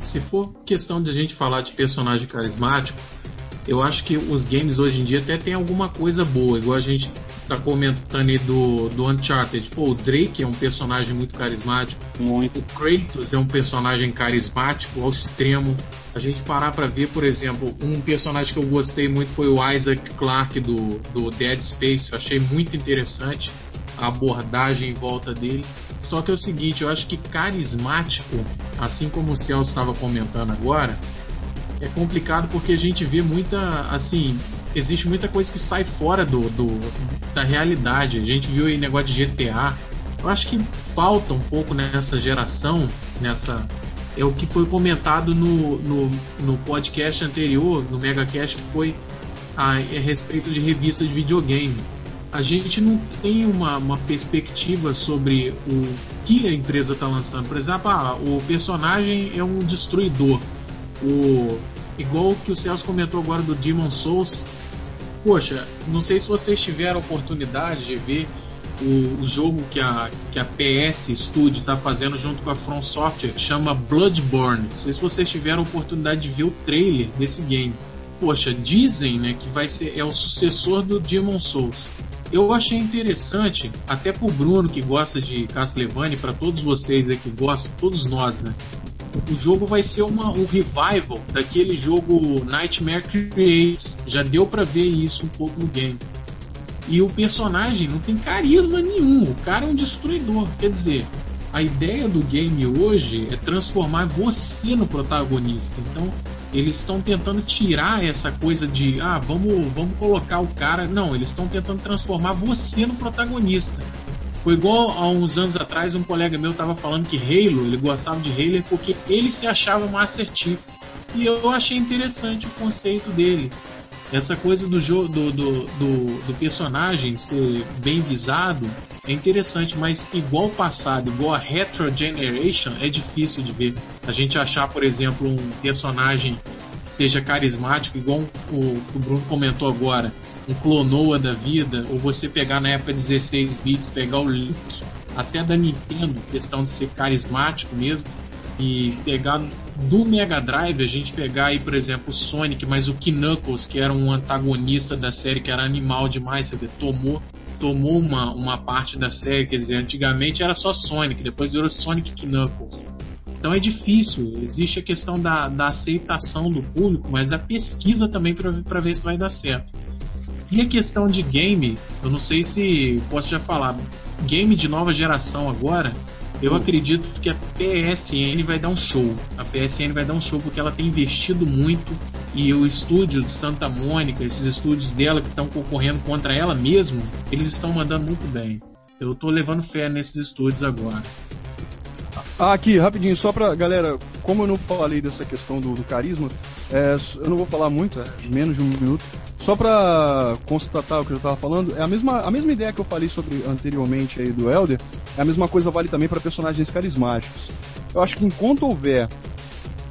se for questão de a gente falar de personagem carismático, eu acho que os games hoje em dia até tem alguma coisa boa, igual a gente tá comentando aí do, do Uncharted. Pô, o Drake é um personagem muito carismático, Muito. o Kratos é um personagem carismático ao extremo. A gente parar pra ver, por exemplo, um personagem que eu gostei muito foi o Isaac Clarke do, do Dead Space. Eu achei muito interessante a abordagem em volta dele. Só que é o seguinte, eu acho que carismático, assim como o Celso estava comentando agora, é complicado porque a gente vê muita, assim, existe muita coisa que sai fora do, do da realidade. A gente viu aí negócio de GTA. Eu acho que falta um pouco nessa geração, nessa é o que foi comentado no, no, no podcast anterior, no MegaCast, que foi a, a respeito de revista de videogame. A gente não tem uma, uma perspectiva sobre o que a empresa está lançando. Por exemplo, ah, o personagem é um destruidor. O, igual que o Celso comentou agora do Demon Souls. Poxa, não sei se vocês tiveram a oportunidade de ver o, o jogo que a, que a PS Studio está fazendo junto com a From Software, que chama Bloodborne. Não sei se vocês tiveram a oportunidade de ver o trailer desse game. Poxa, dizem né, que vai ser é o sucessor do Demon Souls. Eu achei interessante, até pro Bruno que gosta de Castlevania, para todos vocês aí que gostam, todos nós, né? O jogo vai ser uma, um revival daquele jogo Nightmare Creates. Já deu para ver isso um pouco no game. E o personagem não tem carisma nenhum. O cara é um destruidor. Quer dizer, a ideia do game hoje é transformar você no protagonista. Então, eles estão tentando tirar essa coisa de ah, vamos, vamos colocar o cara. Não, eles estão tentando transformar você no protagonista. Foi igual há uns anos atrás um colega meu estava falando que Halo, ele gostava de Halo porque ele se achava Master Chief. E eu achei interessante o conceito dele. Essa coisa do, do, do, do, do personagem ser bem visado é interessante, mas igual passado, igual a Retro Generation, é difícil de ver. A gente achar, por exemplo, um personagem seja carismático, igual o, o Bruno comentou agora, um Clonoa da vida, ou você pegar na época 16 bits, pegar o Link, até da Nintendo, questão de ser carismático mesmo, e pegar do Mega Drive, a gente pegar aí, por exemplo, o Sonic, mas o Knuckles, que era um antagonista da série, que era animal demais, você vê, tomou tomou uma, uma parte da série, quer dizer, antigamente era só Sonic, depois virou Sonic Knuckles. Então é difícil, existe a questão da, da aceitação do público, mas a pesquisa também para ver se vai dar certo. E a questão de game, eu não sei se posso já falar, game de nova geração agora, eu acredito que a PSN vai dar um show. A PSN vai dar um show porque ela tem investido muito e o estúdio de Santa Mônica, esses estúdios dela que estão concorrendo contra ela mesmo, eles estão mandando muito bem. Eu tô levando fé nesses estúdios agora. Ah, aqui, rapidinho, só pra galera, como eu não falei dessa questão do, do carisma, é, eu não vou falar muito, é menos de um minuto. Só pra constatar o que eu tava falando, é a mesma, a mesma ideia que eu falei sobre anteriormente aí do Elder, é a mesma coisa vale também para personagens carismáticos. Eu acho que enquanto houver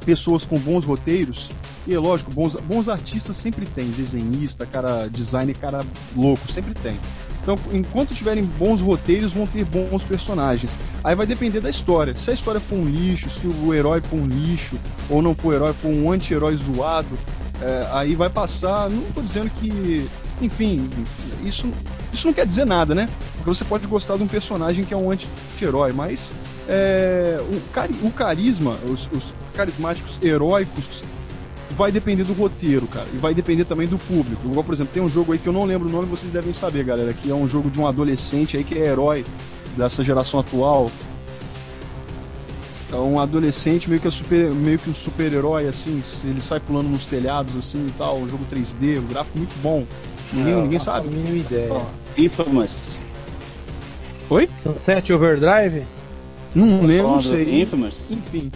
pessoas com bons roteiros, e é lógico, bons, bons artistas sempre tem, desenhista, cara, designer, cara louco, sempre tem. Então, enquanto tiverem bons roteiros, vão ter bons personagens. Aí vai depender da história. Se a história for um lixo, se o herói for um lixo, ou não for herói, for um anti-herói zoado, é, aí vai passar. Não estou dizendo que. Enfim, isso, isso não quer dizer nada, né? Porque você pode gostar de um personagem que é um anti-herói, mas é, o, cari o carisma, os, os carismáticos heróicos vai depender do roteiro, cara. E vai depender também do público. Igual, por exemplo, tem um jogo aí que eu não lembro o nome, vocês devem saber, galera, que é um jogo de um adolescente aí que é herói dessa geração atual. É um adolescente meio que, é super, meio que um super-herói, assim, ele sai pulando nos telhados, assim e tal, um jogo 3D, um gráfico muito bom. Ninguém, é, ninguém sabe. Mínima ideia. Oh, Infamous. Oi? Sunset Overdrive? Não lembro, não sei. Infamous? Enfim.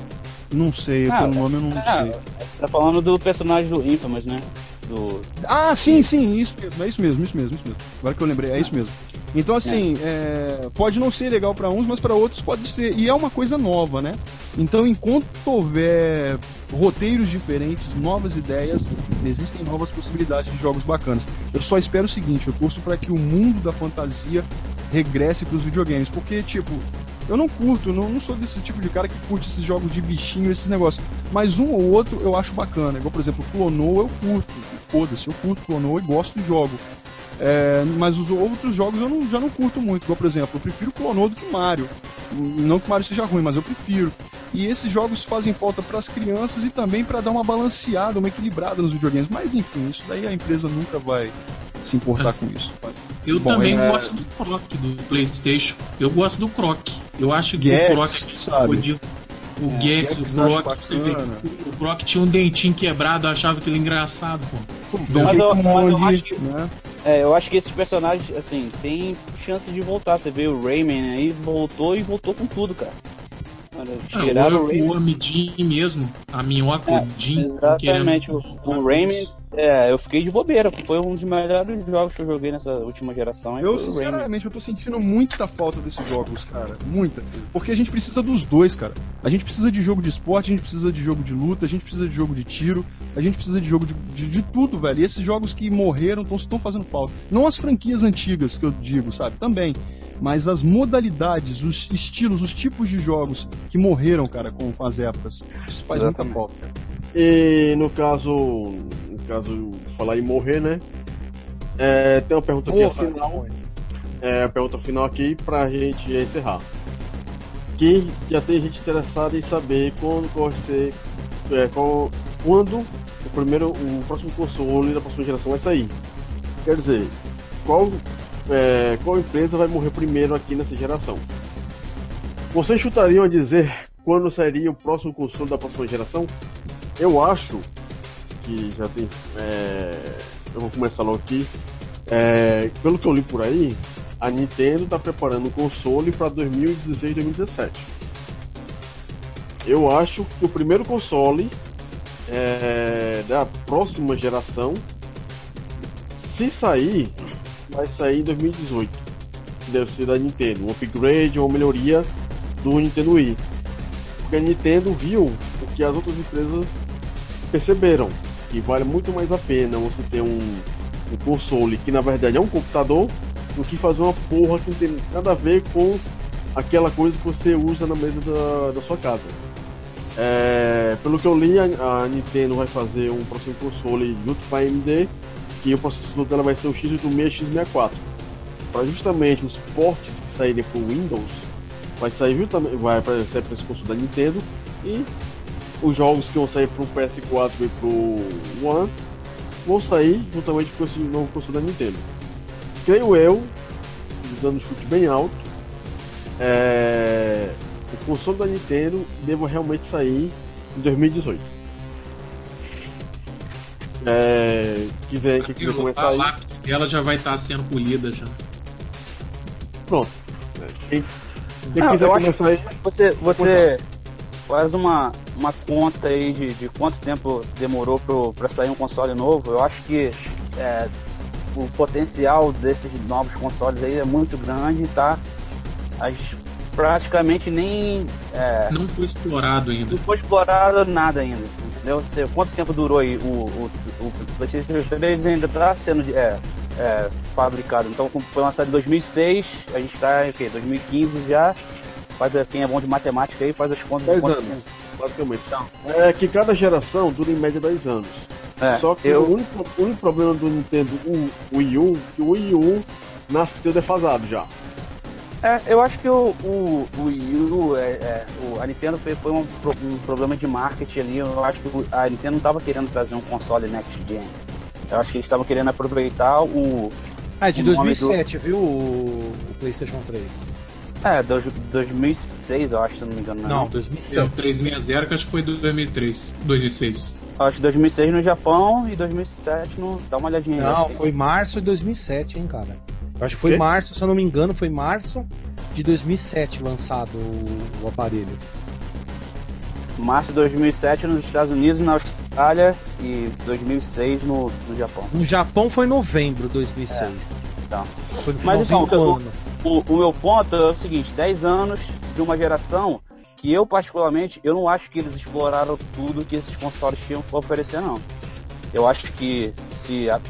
Não sei, ah, pelo nome eu não ah, sei. Você tá falando do personagem do Infamous, né? Do... Ah, sim, sim, isso mesmo, é isso mesmo, isso mesmo, isso mesmo. Agora que eu lembrei, é isso mesmo. Então, assim, é. É, pode não ser legal para uns, mas para outros pode ser. E é uma coisa nova, né? Então, enquanto houver roteiros diferentes, novas ideias, existem novas possibilidades de jogos bacanas. Eu só espero o seguinte: eu torço para que o mundo da fantasia regresse para os videogames, porque, tipo, eu não curto, não, não sou desse tipo de cara que curte esses jogos de bichinho, esses negócios. Mas um ou outro eu acho bacana. Igual, por exemplo, Clonou eu curto. Foda-se, eu curto Clonou e gosto do jogo. É, mas os outros jogos eu não, já não curto muito. Igual, por exemplo, eu prefiro Clonou do que Mario. Não que Mario seja ruim, mas eu prefiro. E esses jogos fazem falta para as crianças e também para dar uma balanceada, uma equilibrada nos videogames. Mas enfim, isso daí a empresa nunca vai se importar com isso. Eu Bom, também é... gosto do Croc do PlayStation. Eu gosto do Croc. Eu acho que Gex, o Croc sabe? O é, Gex, o Croc, o Croc tinha um dentinho quebrado, eu achava aquele engraçado, pô. Mas eu, mas eu, acho que, né? é, eu acho que esses personagens, assim, tem chance de voltar. Você vê o Rayman aí, voltou e voltou com tudo, cara. Tiraram ah, o, o Jim mesmo, a minhoca, é, Jim. Exatamente, o, o Rayman É, eu fiquei de bobeira. Foi um dos melhores jogos que eu joguei nessa última geração. Eu, sinceramente, eu tô sentindo muita falta desses jogos, cara. Muita. Porque a gente precisa dos dois, cara. A gente precisa de jogo de esporte, a gente precisa de jogo de luta, a gente precisa de jogo de tiro, a gente precisa de jogo de, de, de tudo, velho. E esses jogos que morreram estão fazendo falta. Não as franquias antigas que eu digo, sabe? Também mas as modalidades, os estilos, os tipos de jogos que morreram, cara, com, com as épocas. Isso faz Exatamente. muita falta. E no caso, caso, falar em morrer, né? É, tem uma pergunta aqui Porra, final. É, a pergunta final aqui pra gente encerrar. Que já tem gente interessada em saber quando vai ser. É, qual, quando o primeiro. o próximo console da próxima geração vai sair. Quer dizer, qual é, qual empresa vai morrer primeiro aqui nessa geração. Vocês chutariam a dizer quando sairia o próximo console da próxima geração? Eu acho que já tem. É, eu vou começar logo aqui. É, pelo que eu li por aí, a Nintendo está preparando um console para 2016 2017. Eu acho que o primeiro console é, da próxima geração, se sair, vai sair em 2018. Deve ser da Nintendo, um upgrade ou melhoria do Nintendo Wii. Porque a Nintendo viu o que as outras empresas perceberam, que vale muito mais a pena você ter um, um console que na verdade é um computador do que fazer uma porra que não tem nada a ver com aquela coisa que você usa na mesa da, da sua casa. É, pelo que eu li, a, a, Nintendo vai fazer um próximo console junto com a AMD que o processador dela vai ser o x86-x64. Para justamente os portes que saírem para o Windows, vai sair justamente vai para esse console da Nintendo e os jogos que vão sair para o PS4 e para o One vão sair juntamente com esse novo console da Nintendo. Creio eu, dando um chute bem alto, é... o console da Nintendo deva realmente sair em 2018. É, quiser, que quiser começar a aí. ela já vai estar tá sendo polida já. Pronto. É, quem, quem Não, quiser começar aí. Você, você faz uma, uma conta aí de, de quanto tempo demorou para sair um console novo. Eu acho que é, o potencial desses novos consoles aí é muito grande, tá? As, praticamente nem. É, não foi explorado ainda. Não foi explorado nada ainda. Entendeu? Quanto tempo durou aí o, o, o PlayStation 3 ainda está sendo é, é, fabricado. Então foi lançado em 2006, a gente está em 2015 já. Faz quem é bom de matemática aí, faz as contas. 10 anos, basicamente. Então, é que cada geração dura em média 10 anos. É, Só que eu... o, único, o único problema do Nintendo Wii U, que o Wii U nasceu defasado já. É, eu acho que o, o, o Wii U, é, é, o, a Nintendo foi, foi um, um, problema de marketing ali. Eu acho que a Nintendo não estava querendo trazer um console next gen. Eu acho que eles estavam querendo aproveitar o. Ah, é de 2007, do... viu? O, o, PlayStation 3. É, do, 2006, eu acho, se não me engano. Não, não 2007. É, o 360 que acho que foi do 2003, 2006. Acho que 2006 no Japão e 2007 no. Dá uma olhadinha Não, aí. foi março de 2007, hein, cara. Eu acho que foi março, se eu não me engano, foi março de 2007 lançado o, o aparelho. Março de 2007 nos Estados Unidos, na Austrália e 2006 no, no Japão. No Japão foi novembro de 2006. É, então. Foi no Mas então, o, o, o meu ponto é o seguinte: 10 anos de uma geração que eu particularmente eu não acho que eles exploraram tudo que esses consoles tinham para oferecer não. Eu acho que se a,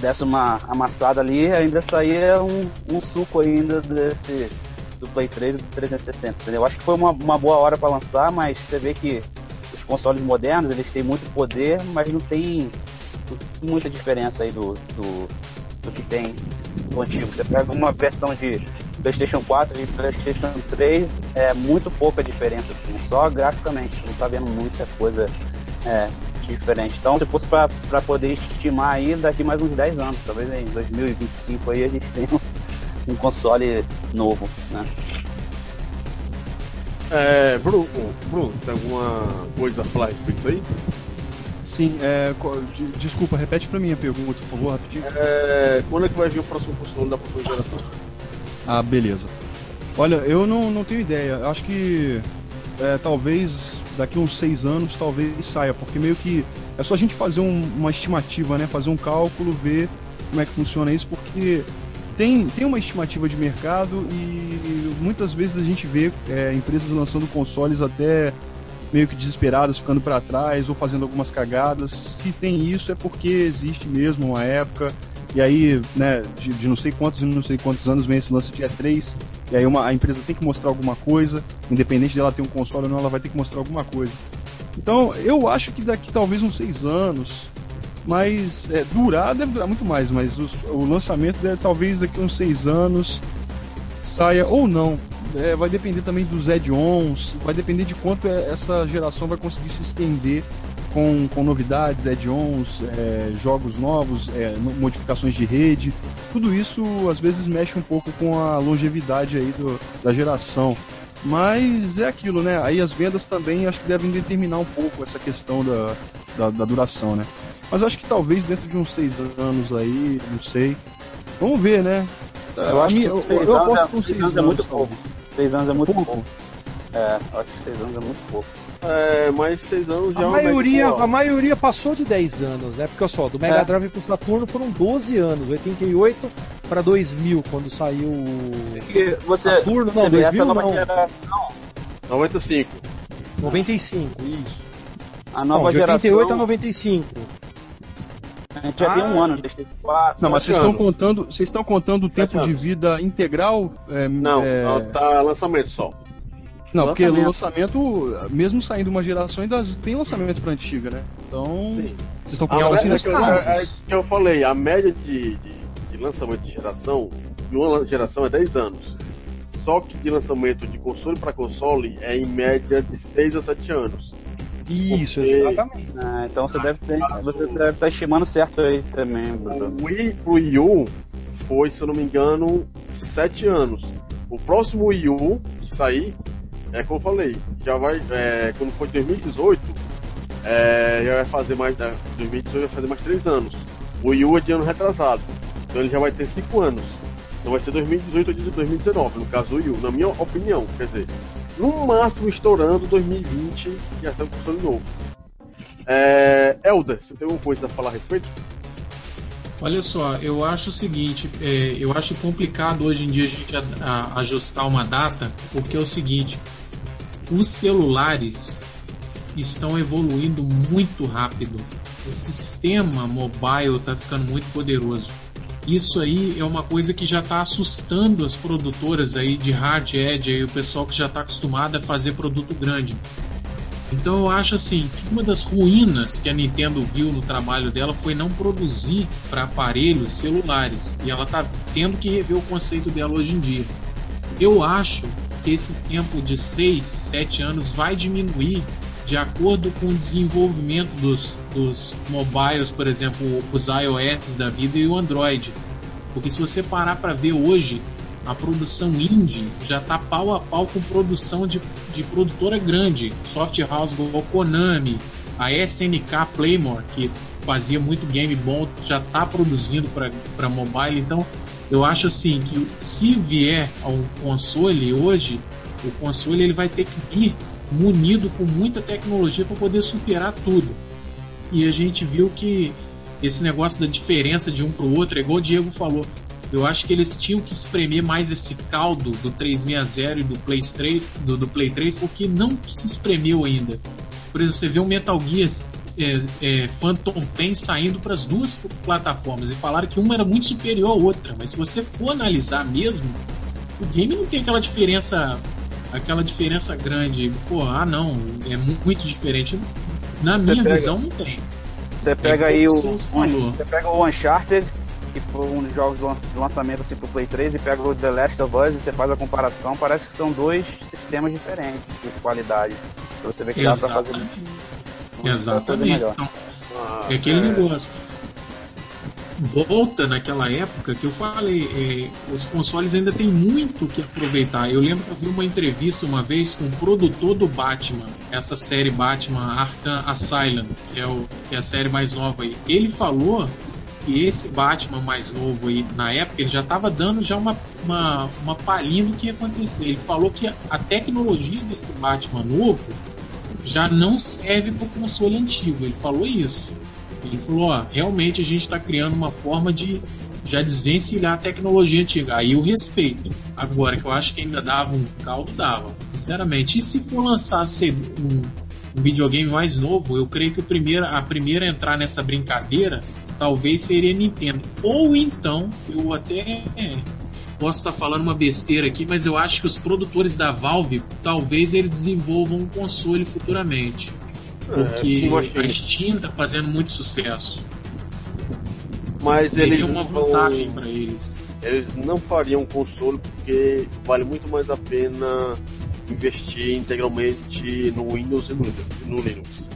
desse uma amassada ali, ainda saía um, um suco ainda desse do Play 3 e do 360. Entendeu? Eu acho que foi uma, uma boa hora para lançar, mas você vê que os consoles modernos eles têm muito poder, mas não tem muita diferença aí do, do, do que tem do antigo. Você pega uma versão de PlayStation 4 e PlayStation 3, é muito pouca diferença, assim, só graficamente, não tá vendo muita coisa é, diferente. Então, se fosse para poder estimar aí, daqui mais uns 10 anos, talvez em 2025 aí a gente tenha um, console novo, né? É, Bruno, Bruno, tem alguma coisa isso aí? Sim, é, desculpa, repete pra mim a pergunta, por favor, rapidinho. É, quando é que vai vir o próximo console da próxima geração? Ah, beleza. Olha, eu não, não tenho ideia. Acho que é, talvez daqui uns seis anos talvez saia, porque meio que É só a gente fazer um, uma estimativa, né? Fazer um cálculo, ver como é que funciona isso, porque tem, tem uma estimativa de mercado e muitas vezes a gente vê é, empresas lançando consoles até meio que desesperadas, ficando para trás ou fazendo algumas cagadas. Se tem isso é porque existe mesmo uma época e aí, né, de, de, não sei quantos e não sei quantos anos vem esse lance de E3, e aí uma, a empresa tem que mostrar alguma coisa, independente dela ter um console ou não, ela vai ter que mostrar alguma coisa. Então, eu acho que daqui talvez uns seis anos, mas é, durar deve durar muito mais, mas os, o lançamento deve talvez daqui uns seis anos saia ou não. É, vai depender também dos add-ons, vai depender de quanto é, essa geração vai conseguir se estender com, com novidades, add-ons, é, jogos novos, é, modificações de rede. Tudo isso às vezes mexe um pouco com a longevidade aí do, da geração. Mas é aquilo, né? Aí as vendas também acho que devem determinar um pouco essa questão da, da, da duração, né? Mas acho que talvez dentro de uns seis anos aí, não sei. Vamos ver, né? Eu acho que eu, eu, eu aposto com seis anos é muito pouco. Seis anos é muito pouco. pouco. É, acho que seis anos é muito pouco. É, mas seis anos já a é maioria, A maioria passou de 10 anos, né? Porque só, do Mega é. Drive pro Saturno foram 12 anos, 88 para 2000, quando saiu o você, Saturno, não, 2000 não. não. 95. 95, isso. A nova não, de 88 geração... a 95. A gente já ah. tem um ano, deixa quatro, Não, mas vocês estão contando, vocês estão contando o tempo anos. de vida integral? É, não, é... tá lançamento só. Não, porque o lançamento, mesmo saindo uma geração, ainda tem lançamento pra antiga, né? Então. Sim. Vocês estão contando assim das é, é que eu falei, a média de, de, de, lançamento de geração, de uma geração é 10 anos. Só que de lançamento de console para console é em média de 6 a 7 anos. Isso, porque... exatamente. Ah, então você deve, ter, você deve estar estimando certo aí também, Bruno. O Wii pro Wii U foi, se eu não me engano, 7 anos. O próximo Wii U que sair é como eu falei, já vai, é, quando for 2018, é, já vai fazer mais, 2018 é, vai fazer mais 3 anos. O Wii U é de ano retrasado, então ele já vai ter 5 anos. Então vai ser 2018 ou 2019, no caso do Wii U, na minha opinião, quer dizer, no máximo estourando 2020 já ser um console novo. É, Elder, você tem alguma coisa a falar a respeito? Olha só, eu acho o seguinte, é, eu acho complicado hoje em dia a gente a, a, ajustar uma data, porque é o seguinte, os celulares estão evoluindo muito rápido. O sistema mobile está ficando muito poderoso. Isso aí é uma coisa que já está assustando as produtoras aí de hard edge, aí, o pessoal que já está acostumado a fazer produto grande. Então eu acho assim que uma das ruínas que a Nintendo viu no trabalho dela foi não produzir para aparelhos celulares e ela está tendo que rever o conceito dela hoje em dia. Eu acho que esse tempo de 6, 7 anos vai diminuir de acordo com o desenvolvimento dos, dos mobiles, por exemplo, os iOS da vida e o Android. Porque se você parar para ver hoje, a produção indie já está pau a pau com produção de, de produtora grande, soft house igual Konami, a SNK Playmore, que fazia muito game bom, já está produzindo para mobile. Então, eu acho assim que se vier a um console hoje, o console ele vai ter que vir munido com muita tecnologia para poder superar tudo. E a gente viu que esse negócio da diferença de um para o outro, é igual o Diego falou, eu acho que eles tinham que espremer mais esse caldo do 360 e do Play 3, do, do Play 3 porque não se espremeu ainda. Por exemplo, você vê um Metal Gear é, é, Phantom Pain saindo para as duas plataformas e falaram que uma era muito superior à outra, mas se você for analisar mesmo, o game não tem aquela diferença aquela diferença grande. Pô, ah não, é muito diferente. Na você minha pega, visão não tem. Você pega é aí o você pega o Uncharted, que foi um dos jogos de lançamento assim pro Play 3 e pega o The Last of Us e você faz a comparação, parece que são dois sistemas diferentes de qualidade. Pra você ver que Exatamente. dá pra fazer Exatamente. Então, é aquele é... negócio. Volta naquela época que eu falei, é, os consoles ainda tem muito que aproveitar. Eu lembro que eu vi uma entrevista uma vez com o produtor do Batman, essa série Batman Arkham Asylum, que é, o, que é a série mais nova aí. Ele falou que esse Batman mais novo aí, na época, ele já estava dando já uma, uma, uma palhinha do que ia acontecer. Ele falou que a tecnologia desse Batman novo já não serve para o console antigo. Ele falou isso. Ele falou, ó, realmente a gente está criando uma forma de já desvencilhar a tecnologia antiga. Aí eu respeito. Agora que eu acho que ainda dava um caldo, dava. Sinceramente. E se for lançar um, um videogame mais novo, eu creio que o primeiro, a primeira a entrar nessa brincadeira talvez seria Nintendo. Ou então, eu até posso estar falando uma besteira aqui, mas eu acho que os produtores da Valve talvez eles desenvolvam um console futuramente. É, porque é, a Steam está fazendo muito sucesso. Mas Seria eles uma vantagem para eles. Eles não fariam console porque vale muito mais a pena investir integralmente no Windows e no Linux.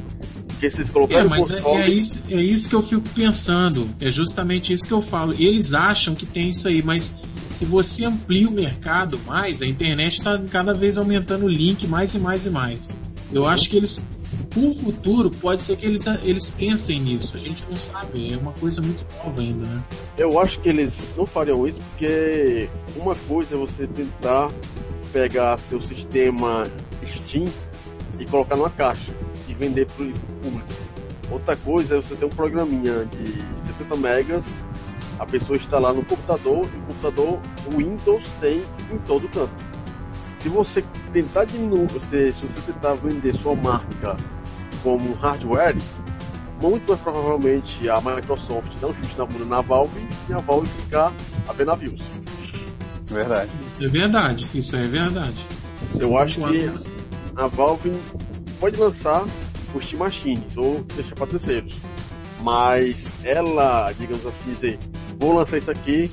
Porque se eles colocarem é, mas é, console... é, é, isso, é isso que eu fico pensando. É justamente isso que eu falo. Eles acham que tem isso aí, mas se você amplia o mercado mais, a internet está cada vez aumentando o link mais e mais e mais. Eu acho que eles, no futuro, pode ser que eles, eles pensem nisso. A gente não sabe, é uma coisa muito nova ainda, né? Eu acho que eles não fariam isso porque uma coisa é você tentar pegar seu sistema Steam e colocar numa caixa e vender para o público. Outra coisa é você ter um programinha de 70 megas a pessoa lá no computador e o computador o Windows tem em todo canto. Se você tentar diminuir, você, se você tentar vender sua marca como hardware, muito mais provavelmente a Microsoft dá um chute na bunda na Valve e a Valve ficar a ver navios. Verdade. É verdade, isso é verdade. Eu acho que a Valve pode lançar os Steam Machines ou deixar para terceiros. Mas ela, digamos assim dizer, vou lançar isso aqui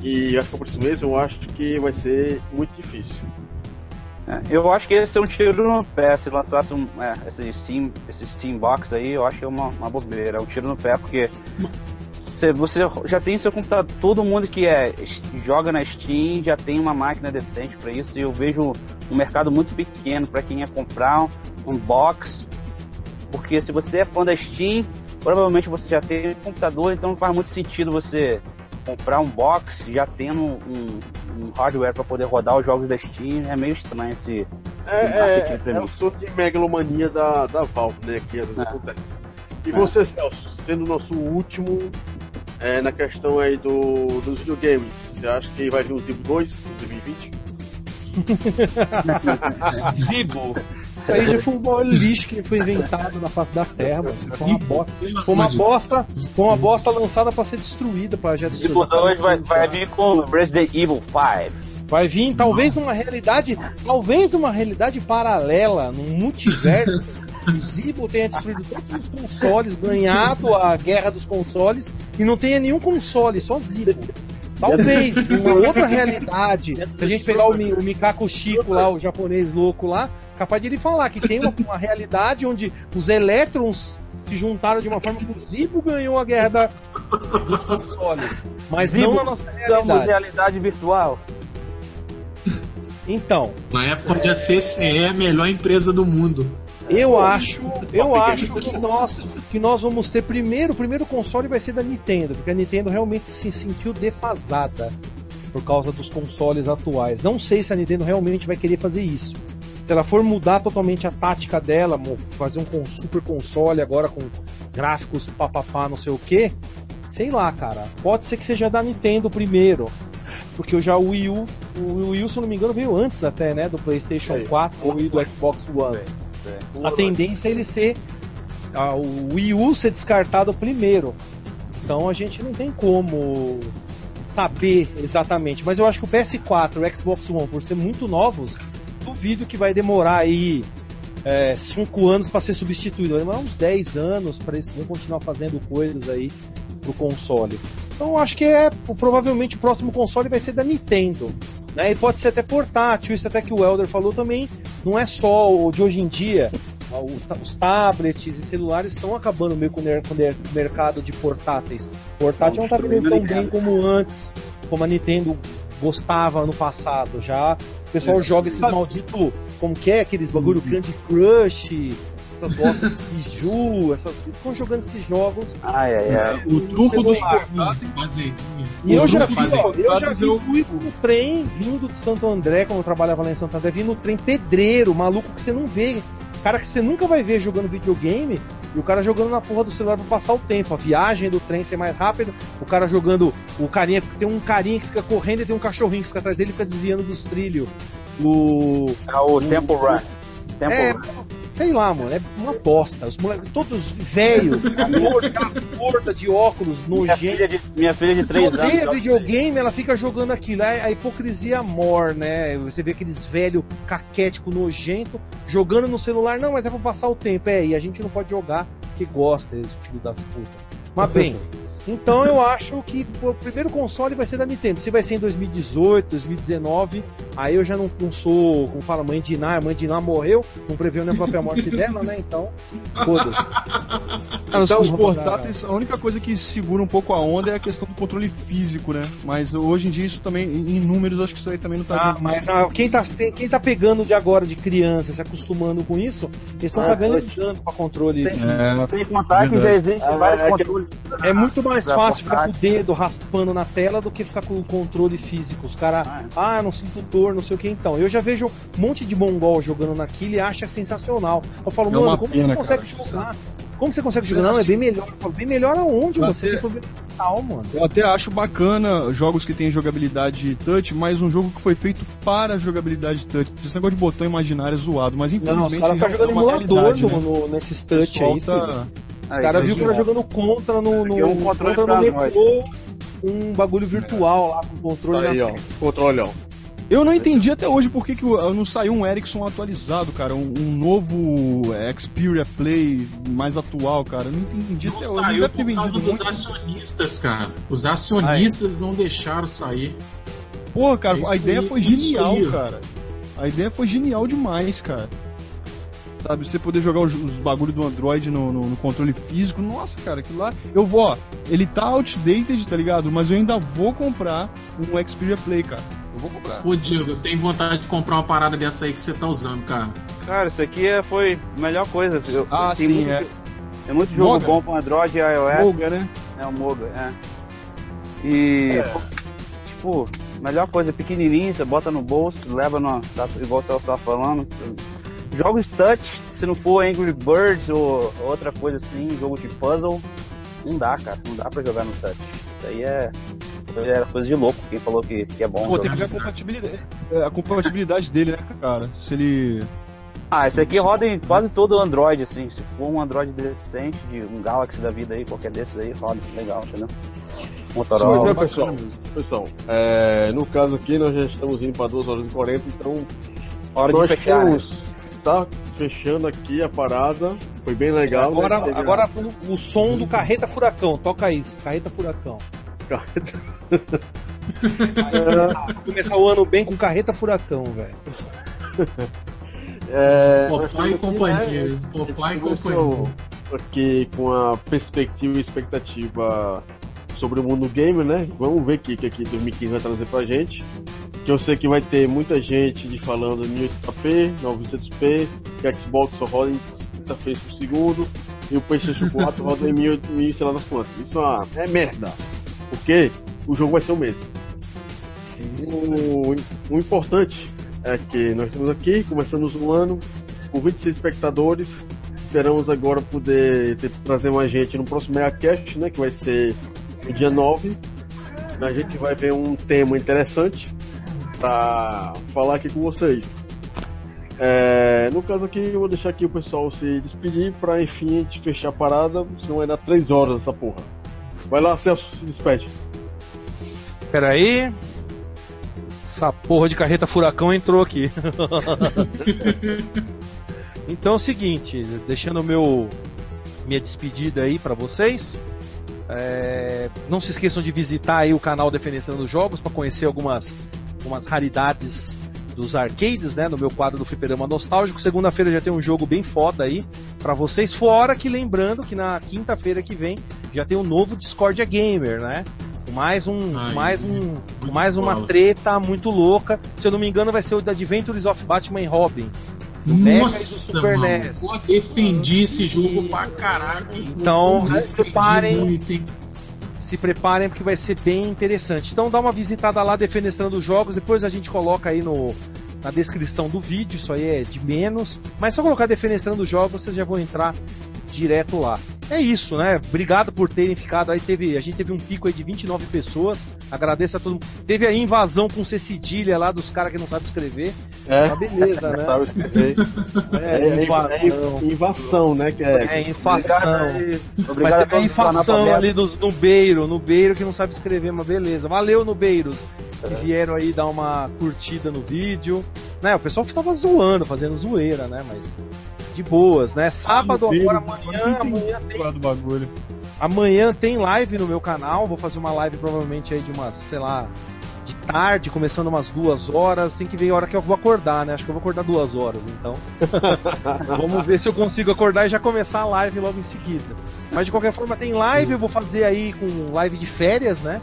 e acho que é por isso mesmo, eu acho que vai ser muito difícil. É, eu acho que esse é um tiro no pé. Se lançasse um, é, esse, Steam, esse Steam Box aí, eu acho que é uma, uma bobeira. É um tiro no pé, porque você, você já tem seu computador. Todo mundo que é, joga na Steam já tem uma máquina decente para isso. E eu vejo um mercado muito pequeno para quem ia comprar um, um box. Porque se você é fã da Steam, provavelmente você já tem um computador, então não faz muito sentido você comprar um box já tendo um, um hardware para poder rodar os jogos da Steam. É meio estranho esse. É, é, é o sou de megalomania da, da Valve, né? Que às vezes é. acontece. E você, Celso, sendo o nosso último é, na questão aí do, dos videogames, você acha que vai vir um Zibo 2 em 2020? Zibo? Isso aí já foi um lixo que foi inventado na face da Terra, mano. Foi uma bosta. Foi uma bosta, foi uma bosta lançada pra ser destruída, pra já destruir. Tipo, hoje vai, vai vir com Resident Evil 5. Vai vir, talvez numa realidade, talvez numa realidade paralela, num multiverso. o Zibo tenha destruído todos os consoles, ganhado a guerra dos consoles e não tenha nenhum console, só Zibo. Talvez, uma outra realidade, se a gente pegar o, o Mikako Chico lá, o japonês louco lá, capaz de ele falar que tem uma, uma realidade onde os elétrons se juntaram de uma forma que o Zibo ganhou a guerra da, dos consoles. Mas Zibo, não na nossa realidade. realidade virtual. Então. Na época onde a CCE é a melhor empresa do mundo. Eu acho, eu acho que nós, que nós vamos ter primeiro, o primeiro console vai ser da Nintendo, porque a Nintendo realmente se sentiu defasada por causa dos consoles atuais. Não sei se a Nintendo realmente vai querer fazer isso se ela for mudar totalmente a tática dela, fazer um super console agora com gráficos papapá, não sei o que, sei lá, cara. Pode ser que seja da Nintendo primeiro. Porque eu já o Wii U, o Wii U, se não me engano, veio antes até, né, do PlayStation é, 4 ou do Xbox One. É, é. A tendência é ele ser a, o Wii U ser descartado primeiro. Então a gente não tem como saber exatamente, mas eu acho que o PS4 e o Xbox One, por ser muito novos, duvido que vai demorar aí 5 é, anos para ser substituído. Vai demorar uns 10 anos para eles continuar fazendo coisas aí pro console. Então acho que é provavelmente o próximo console vai ser da Nintendo. Né? E pode ser até portátil, isso até que o Elder falou também. Não é só o de hoje em dia. Os tablets e celulares estão acabando meio com o mercado de portáteis. Portátil não está vendendo tão bem como antes, como a Nintendo gostava no passado. Já o pessoal é. joga esses malditos, como que é, aqueles bagulho uhum. Candy Crush, essas bostas de Biju, essas. Ficam jogando esses jogos. Ai, ai, ai. O trufo dos portáteis E eu já vi, ó, eu já vi fui no trem vindo de Santo André, quando eu trabalhava lá em Santo André, vi no trem pedreiro, maluco que você não vê cara que você nunca vai ver jogando videogame e o cara jogando na porra do celular pra passar o tempo. A viagem do trem ser mais rápido, o cara jogando. O carinha tem um carinha que fica correndo e tem um cachorrinho que fica atrás dele e fica desviando dos trilhos. O. É o Temple Run. Temple É, Run. Sei lá, mano, é uma bosta. Os moleques todos velho, gordo, aquelas gordas de óculos Minha nojentos. filha, de, minha filha de 3 anos. odeia videogame, ela fica jogando aquilo. É a hipocrisia mor, né? Você vê aqueles velho caquético nojento jogando no celular. Não, mas é pra passar o tempo. É, e a gente não pode jogar que gosta, esse filho das putas. Mas bem, então eu acho que o primeiro console vai ser da Nintendo. Se vai ser em 2018, 2019, aí eu já não, não sou, como fala, mãe de Iná, a mãe de Iná morreu, não preveu nem a própria morte dela, né? Então, foda-se. Cara, Então, os portáteis, a única coisa que segura um pouco a onda é a questão do controle físico, né? Mas hoje em dia isso também, em números, acho que isso aí também não tá Ah, mas ah, quem, tá, quem tá pegando de agora de criança, se acostumando com isso, eles estão Ah, pagando dano pra controle. Sem, É, sem contar que já verdade. existem Ah, vários é que- controles. É muito mais Pra fácil ficar com o dedo raspando na tela do que ficar com o controle físico. Os caras, Ah, ah, não sinto dor, não sei o que então. Eu já vejo um monte de mongol jogando naquilo e acha sensacional. Eu falo, É mano, como pena, você consegue cara. jogar? Como você consegue jogar? Não, é bem melhor. Eu falo, bem melhor aonde? Mas Você é- tem problema mental, mano. Eu até acho bacana jogos que têm jogabilidade touch, mas um jogo que foi feito para jogabilidade touch. Esse negócio de botão imaginário é zoado, mas Não, infelizmente os caras ficam é jogando uma emulador né? no- nesses touch aí. tá- Os caras tá viu o cara zoado. jogando contra no, no, é um controle contra no metrô, um bagulho virtual lá com controle Aí, na ó. Controle, ó. Eu não entendi até hoje por que, que o- não saiu um Ericsson atualizado, cara. Um, um novo é, Xperia Play mais atual, cara. Eu não entendi Não até hoje. saiu Deve ter por causa dos muito. acionistas, cara. Os acionistas não deixaram sair. Porra, cara, É isso a ideia foi genial, cara. A ideia foi genial demais, cara. Sabe, você poder jogar os, os bagulho do Android no, no- no controle físico. Nossa, cara, aquilo lá. Eu vou, ó. Ele tá outdated, tá ligado? Mas eu ainda vou comprar um Xperia Play, cara. Eu vou comprar. Pô, Diego, eu tenho vontade de comprar uma parada dessa aí que você tá usando, cara. Cara, isso aqui é- foi a melhor coisa. Eu- Ah, sim, muito, é. Tem muito jogo Moga? bom com Android e iOS. Olga, né? É o Moga, é. E, pô, tipo, melhor coisa, pequenininho, você bota no bolso, leva no. tá- igual o Celso tava falando. Jogos touch, se não for Angry Birds ou outra coisa assim, jogo de puzzle, não dá, cara. Não dá pra jogar no touch. Isso aí é. é coisa de louco, quem falou que, que é bom. Pô, tem que ver a compatibilidade, é, a compatibilidade dele, né, cara? Se ele. Ah, esse aqui roda em quase todo o Android, assim. Se for um Android decente, de um Galaxy da vida aí, qualquer desses aí, roda legal, entendeu? Motorola. é, pessoal. Pessoal, é, no caso aqui nós já estamos indo para 2 horas e 40, então Hora de nós fechar. né? Tá fechando aqui a parada. Foi bem legal. Agora, né? Agora o, o som do Carreta Furacão, toca isso, Carreta Furacão. a- Vai começar o ano bem com Carreta Furacão, velho. É, Popeye e companhia. né? Popeye e companhia. aqui com a perspectiva e expectativa sobre o mundo gamer, né? Vamos ver o que, que aqui 2015 vai trazer pra gente. Que eu sei que vai ter muita gente de falando em 1080p, 900p, que Xbox só roda em 30 frames por segundo e o PlayStation 4 roda em 1000 e sei lá das quantas. Isso é, uma- é merda. Porque o jogo vai ser o mesmo. O, o importante é que nós estamos aqui, começamos o ano com 26 espectadores. Esperamos agora poder ter- trazer mais gente no próximo MegaCast, né? Que vai ser no dia 9. A gente vai ver um tema interessante para falar aqui com vocês. É, no caso aqui, eu vou deixar aqui o pessoal se despedir para enfim a gente fechar a parada, senão vai dar 3 horas essa porra. Vai lá, Celso, se despede. Pera aí. Essa porra de carreta furacão entrou aqui. então é o seguinte, deixando meu minha despedida aí pra vocês. É, não se esqueçam de visitar aí o canal Defenestrando Jogos para conhecer algumas, algumas raridades dos arcades, né? No meu quadro do Fliperama Nostálgico. Segunda-feira já tem um jogo bem foda aí pra vocês. Fora que lembrando que na quinta-feira que vem já tem um novo Discordia Gamer, né? Mais um, Ai, mais um, mais uma bola. treta muito louca. Se eu não me engano, vai ser o da Adventures of Batman e Robin. do do Nossa, Super mano. NES. Defendi esse jogo pra caraca. Então, Pô, se defendi preparem. muito? Se preparem porque vai ser bem interessante. Então dá uma visitada lá defenestrando os jogos, depois a gente coloca aí no, na descrição do vídeo, isso aí é de menos. Mas só colocar defenestrando jogos, vocês já vão entrar direto lá. É isso, né? Obrigado por terem ficado aí. Teve, a gente teve um pico aí de 29 pessoas. Agradeço a todo mundo. Teve a invasão com C cedilha lá dos caras que não sabem escrever. É, Tá beleza, né? sabe escrever. É, É, é, invasão. é invasão, né? Que é, É, infação. Mas Obrigado a teve a infação tabela. ali dos, no Beiro, no Beiro que não sabe escrever, mas beleza. Valeu no Beiros que vieram aí dar uma curtida no vídeo. Né, o pessoal tava zoando, fazendo zoeira, né? Mas de boas, né? Sábado, agora amanhã, amanhã tem, do bagulho. amanhã tem live no meu canal. Vou fazer uma live provavelmente aí de umas, sei lá, de tarde, começando umas duas horas. Tem que ver a hora que eu vou acordar, né? Acho que eu vou acordar duas horas, então. Vamos ver se eu consigo acordar e já começar a live logo em seguida. Mas de qualquer forma tem live, eu vou fazer aí com live de férias, né?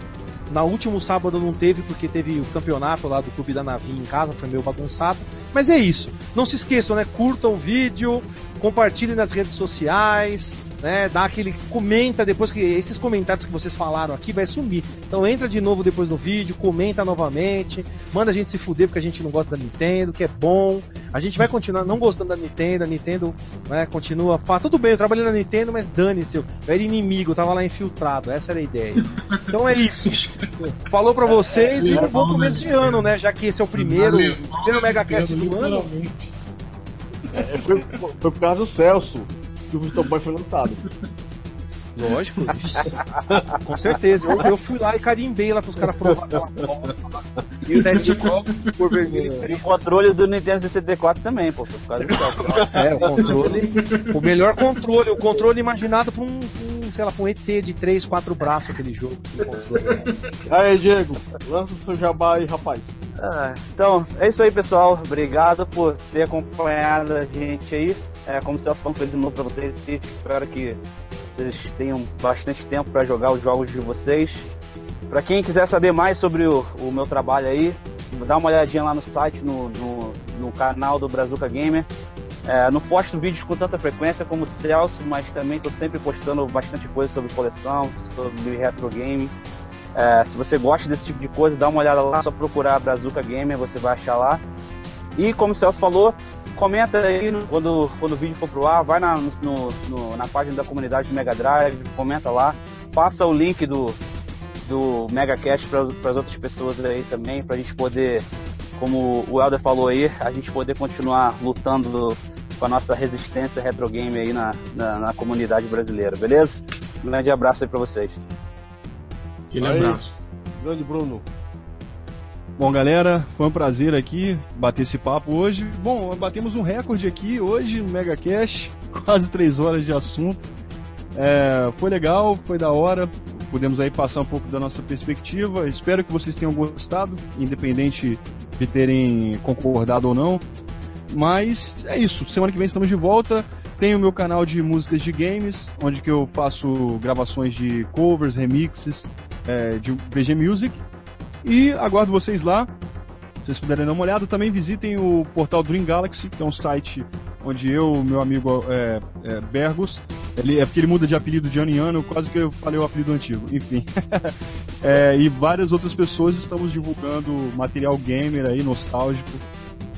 Na último sábado não teve porque teve o campeonato lá do Clube da Navinha em casa, foi meio bagunçado. Mas é isso. Não se esqueçam, né? Curtam o vídeo, compartilhem nas redes sociais, né? Dá aquele comenta depois que esses comentários que vocês falaram aqui vai sumir. Então entra de novo depois no vídeo, comenta novamente, manda a gente se fuder porque a gente não gosta da Nintendo, que é bom. A gente vai continuar não gostando da Nintendo, a Nintendo, né, continua, pá, tudo bem, eu trabalhei na Nintendo, mas dane-se, eu era inimigo, eu tava lá infiltrado, essa era a ideia. Então é isso. Falou pra vocês e um bom começo de ano, né, já que esse é o primeiro, primeiro Megacast do ano. É, foi, foi por causa do Celso que o Vitor Boy foi lançado. Lógico, com certeza. Eu, eu fui lá e carimbei lá pros caras provar aquela bola. E o por vermelho. E o controle do Nintendo 64 também, pô, por causa disso. É, o controle. O melhor controle, o controle imaginado pra um, um, sei lá, pra um ET de 3, 4 braços aquele jogo. controle. Aí, Diego, lança o seu jabá aí, rapaz. Ah, então, é isso aí, pessoal. Obrigado por ter acompanhado a gente aí. É, como se eu falando feliz de novo pra vocês. E espero que vocês tenham bastante tempo para jogar os jogos de vocês. Para quem quiser saber mais sobre o, o meu trabalho aí, dá uma olhadinha lá no site, no, no, no canal do Brazuca Gamer. É, não posto vídeos com tanta frequência como o Celso, mas também estou sempre postando bastante coisa sobre coleção, sobre retro game. É, se você gosta desse tipo de coisa, dá uma olhada lá, só procurar Brazuca Gamer, você vai achar lá. E como o Celso falou, comenta aí quando, quando o vídeo for pro ar, vai na, no- no- na página da comunidade do Mega Drive, comenta lá, passa o link do, do MegaCast para as outras pessoas aí também, pra gente poder, como o Helder falou aí, a gente poder continuar lutando do- com a nossa resistência retro game aí na, na, na comunidade brasileira, beleza? Um grande abraço aí pra vocês. Aquele Aí. abraço. Grande Bruno. Bom, galera, foi um prazer aqui bater esse papo hoje. Bom, batemos um recorde aqui hoje no Mega Cash, quase três horas de assunto. É, foi legal, foi da hora. Podemos aí passar um pouco da nossa perspectiva. Espero que vocês tenham gostado, independente de terem concordado ou não. Mas é isso. Semana que vem estamos de volta. Tem o meu canal de músicas de games, onde que eu faço gravações de covers, remixes é, de VG Music. E aguardo vocês lá. Se vocês puderem dar uma olhada, também visitem o portal Dream Galaxy, que é um site onde eu, meu amigo é, é, Bergos, ele, é porque ele muda de apelido de ano em ano, quase que eu falei o apelido antigo, enfim. É, e várias outras pessoas estamos divulgando material gamer aí, nostálgico.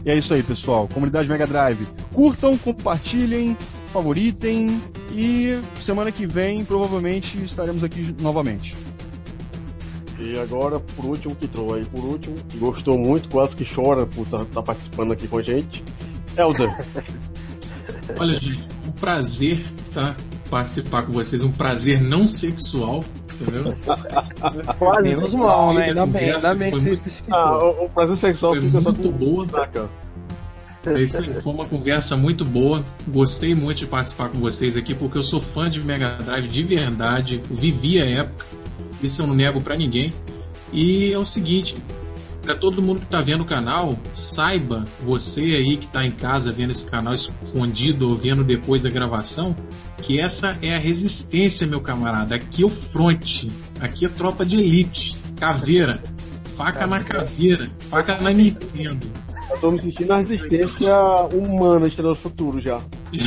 E é isso aí, pessoal. Comunidade Mega Drive. Curtam, compartilhem, favoritem e semana que vem provavelmente estaremos aqui novamente. E agora, por último, que entrou aí por último, que gostou muito, quase que chora por estar participando aqui com a gente. Elder. Olha, gente, um prazer tá, participar com vocês, um prazer não sexual, entendeu? Quase Menos mal, né? Ainda bem, ainda bem que você especificou. Ah, o, o prazer sexual Foi fica muito boa. Saca. É isso aí, foi uma conversa muito boa. Gostei muito de participar com vocês aqui, porque eu sou fã de Mega Drive de verdade. Vivi a época, isso eu não nego pra ninguém. E é o seguinte, pra todo mundo que tá vendo o canal, saiba, você aí que tá em casa vendo esse canal escondido ou vendo depois da gravação, que essa é a resistência, meu camarada. Aqui é o front, aqui é tropa de elite, caveira, faca na caveira, faca na Nintendo. Eu tô me sentindo a resistência humana Estrela do Futuro já.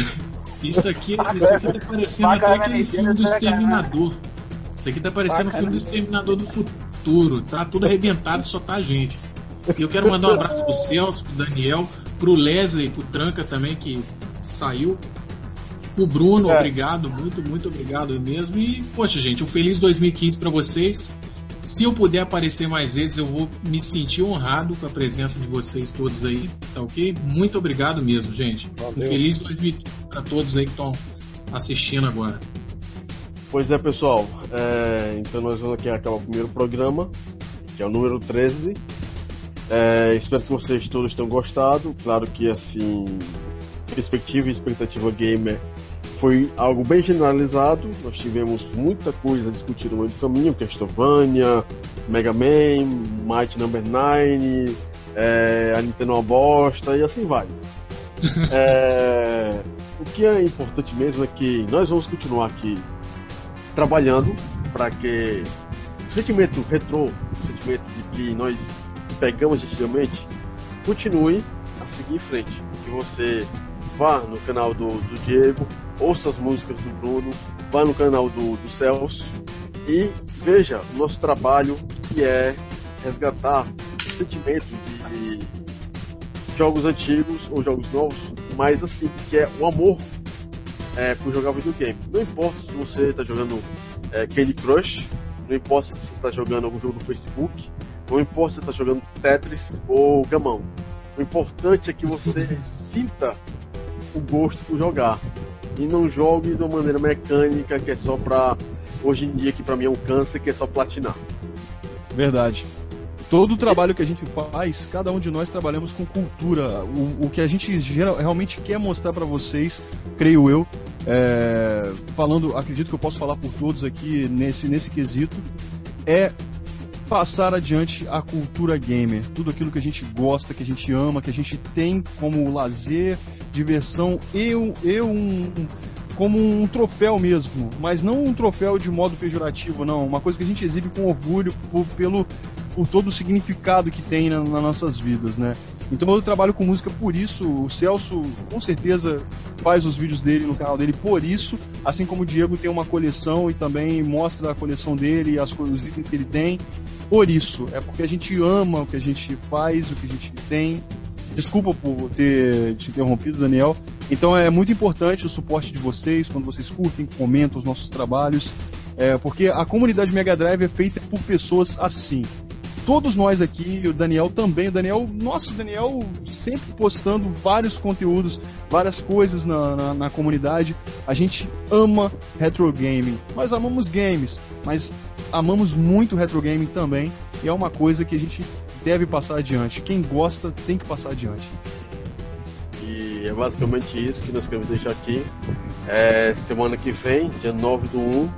Isso aqui, isso aqui tá parecendo até aquele filme do sacanagem. Exterminador. Isso aqui tá parecendo o filme do Exterminador do Futuro. Tá tudo arrebentado, só tá a gente. E eu quero mandar um abraço pro Celso, pro Daniel, pro Leslie, pro Tranca também, que saiu. O Bruno, É. obrigado, muito, muito obrigado mesmo. E, poxa, gente, um feliz 2015 pra vocês. Se eu puder aparecer mais vezes, eu vou me sentir honrado com a presença de vocês todos aí, tá ok? Muito obrigado mesmo, gente. Um Valeu. feliz 2015 pra todos aí que estão assistindo agora. Pois é, pessoal. É, então nós vamos aqui acabar o primeiro programa, que é o número 13. É, espero que vocês todos tenham gostado. Claro que assim, perspectiva e expectativa gamer foi algo bem generalizado. Nós tivemos muita coisa discutida no meio do caminho, Castlevania, Mega Man, Might Number 9, é, a Nintendo é uma bosta e assim vai. É, o que é importante mesmo é que nós vamos continuar aqui trabalhando para que o sentimento retrô, o sentimento de que nós pegamos antigamente, continue a seguir em frente. Que você vá no canal do, do Diego, ouça as músicas do Bruno, vá no canal do, do Celso e veja o nosso trabalho que é resgatar o sentimento de jogos antigos ou jogos novos, mas assim, que é o amor é, por jogar videogame. Não importa se você está jogando é, Candy Crush, não importa se você está jogando algum jogo do Facebook, não importa se você está jogando Tetris ou Gamão. O importante é que você sinta o gosto por jogar e não jogue de uma maneira mecânica que é só pra hoje em dia que pra mim é um câncer que é só platinar. Verdade. Todo o trabalho que a gente faz, cada um de nós trabalhamos com cultura. O, o que a gente geral, realmente quer mostrar para vocês, creio eu, é, falando, acredito que eu posso falar por todos aqui nesse, nesse quesito, é passar adiante a cultura gamer. Tudo aquilo que a gente gosta, que a gente ama, que a gente tem como lazer, diversão e, e um, como um troféu mesmo, mas não um troféu de modo pejorativo, não. Uma coisa que a gente exibe com orgulho por, pelo, por todo o significado que tem na- nas nossas vidas, né? Então eu trabalho com música por isso. O Celso, com certeza, faz os vídeos dele no canal dele por isso. Assim como o Diego tem uma coleção e também mostra a coleção dele e as, os itens que ele tem. Por isso. É porque a gente ama o que a gente faz, o que a gente tem. Desculpa por ter te interrompido, Daniel. Então é muito importante o suporte de vocês, quando vocês curtem, comentam os nossos trabalhos. É, porque a comunidade Mega Drive é feita por pessoas assim. Todos nós aqui, o Daniel também, o Daniel, nossa, o Daniel sempre postando vários conteúdos, várias coisas na, na, na comunidade. A gente ama retro gaming. Nós amamos games, mas amamos muito retro gaming também. E é uma coisa que a gente deve passar adiante. Quem gosta tem que passar adiante. E é basicamente isso que nós queremos deixar aqui. É, semana que vem, dia 9 do 1,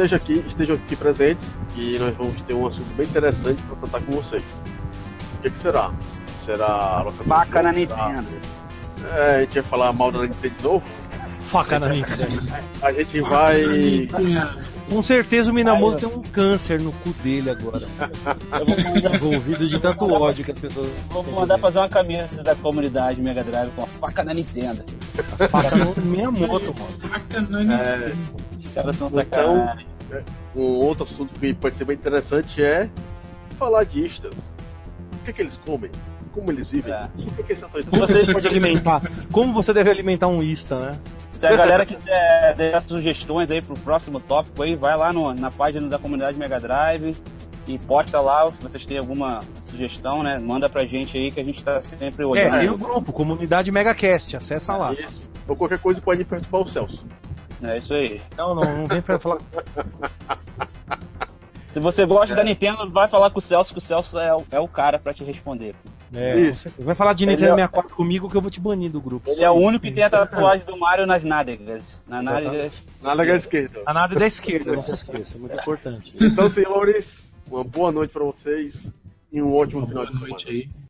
esteja aqui, estejam aqui presentes e nós vamos ter um assunto bem interessante para tratar com vocês. O que, que será? Será Faca na Nintendo. É, a gente vai falar mal da Nintendo de novo? Faca na Nintendo. A gente vai. Com certeza o Minamoto tem um câncer no cu dele agora. Eu vou mandar, Envolvido de tanto ódio que as pessoas. vou mandar fazer uma camisa da comunidade Mega Drive com a faca na Nintendo. Faca no Minamoto, mano. Faca na Nintendo. Os caras são Então, sacanagem. Um outro assunto que pode ser bem interessante é falar de istas. O que, que eles comem? Como eles vivem? É. Por que, são tão Como você pode alimentar? Como você deve alimentar um Ista, né? Se a galera quiser dar sugestões aí pro próximo tópico aí, vai lá no- na página da comunidade Mega Drive e posta lá se vocês têm alguma sugestão, né? Manda pra gente aí que a gente tá sempre É, olhando. tem o grupo, Comunidade Megacast, acessa lá. Isso. Ou qualquer coisa pode perturbar o Celso. É isso aí. Não, não, não vem pra falar. Se você gosta da Nintendo, vai falar com o Celso, que o Celso é, o- é o cara pra te responder. É, Isso. Vai falar de Ele Nintendo é- 64 comigo que eu vou te banir do grupo. Ele é o isso. único que tem a tatuagem do Mario nas nádegas. Na nádegas. Nada à esquerda. A nada é da esquerda, não se esqueça, é muito importante. Então, senhores, uma boa noite para vocês e um ótimo final Boa de semana. noite aí.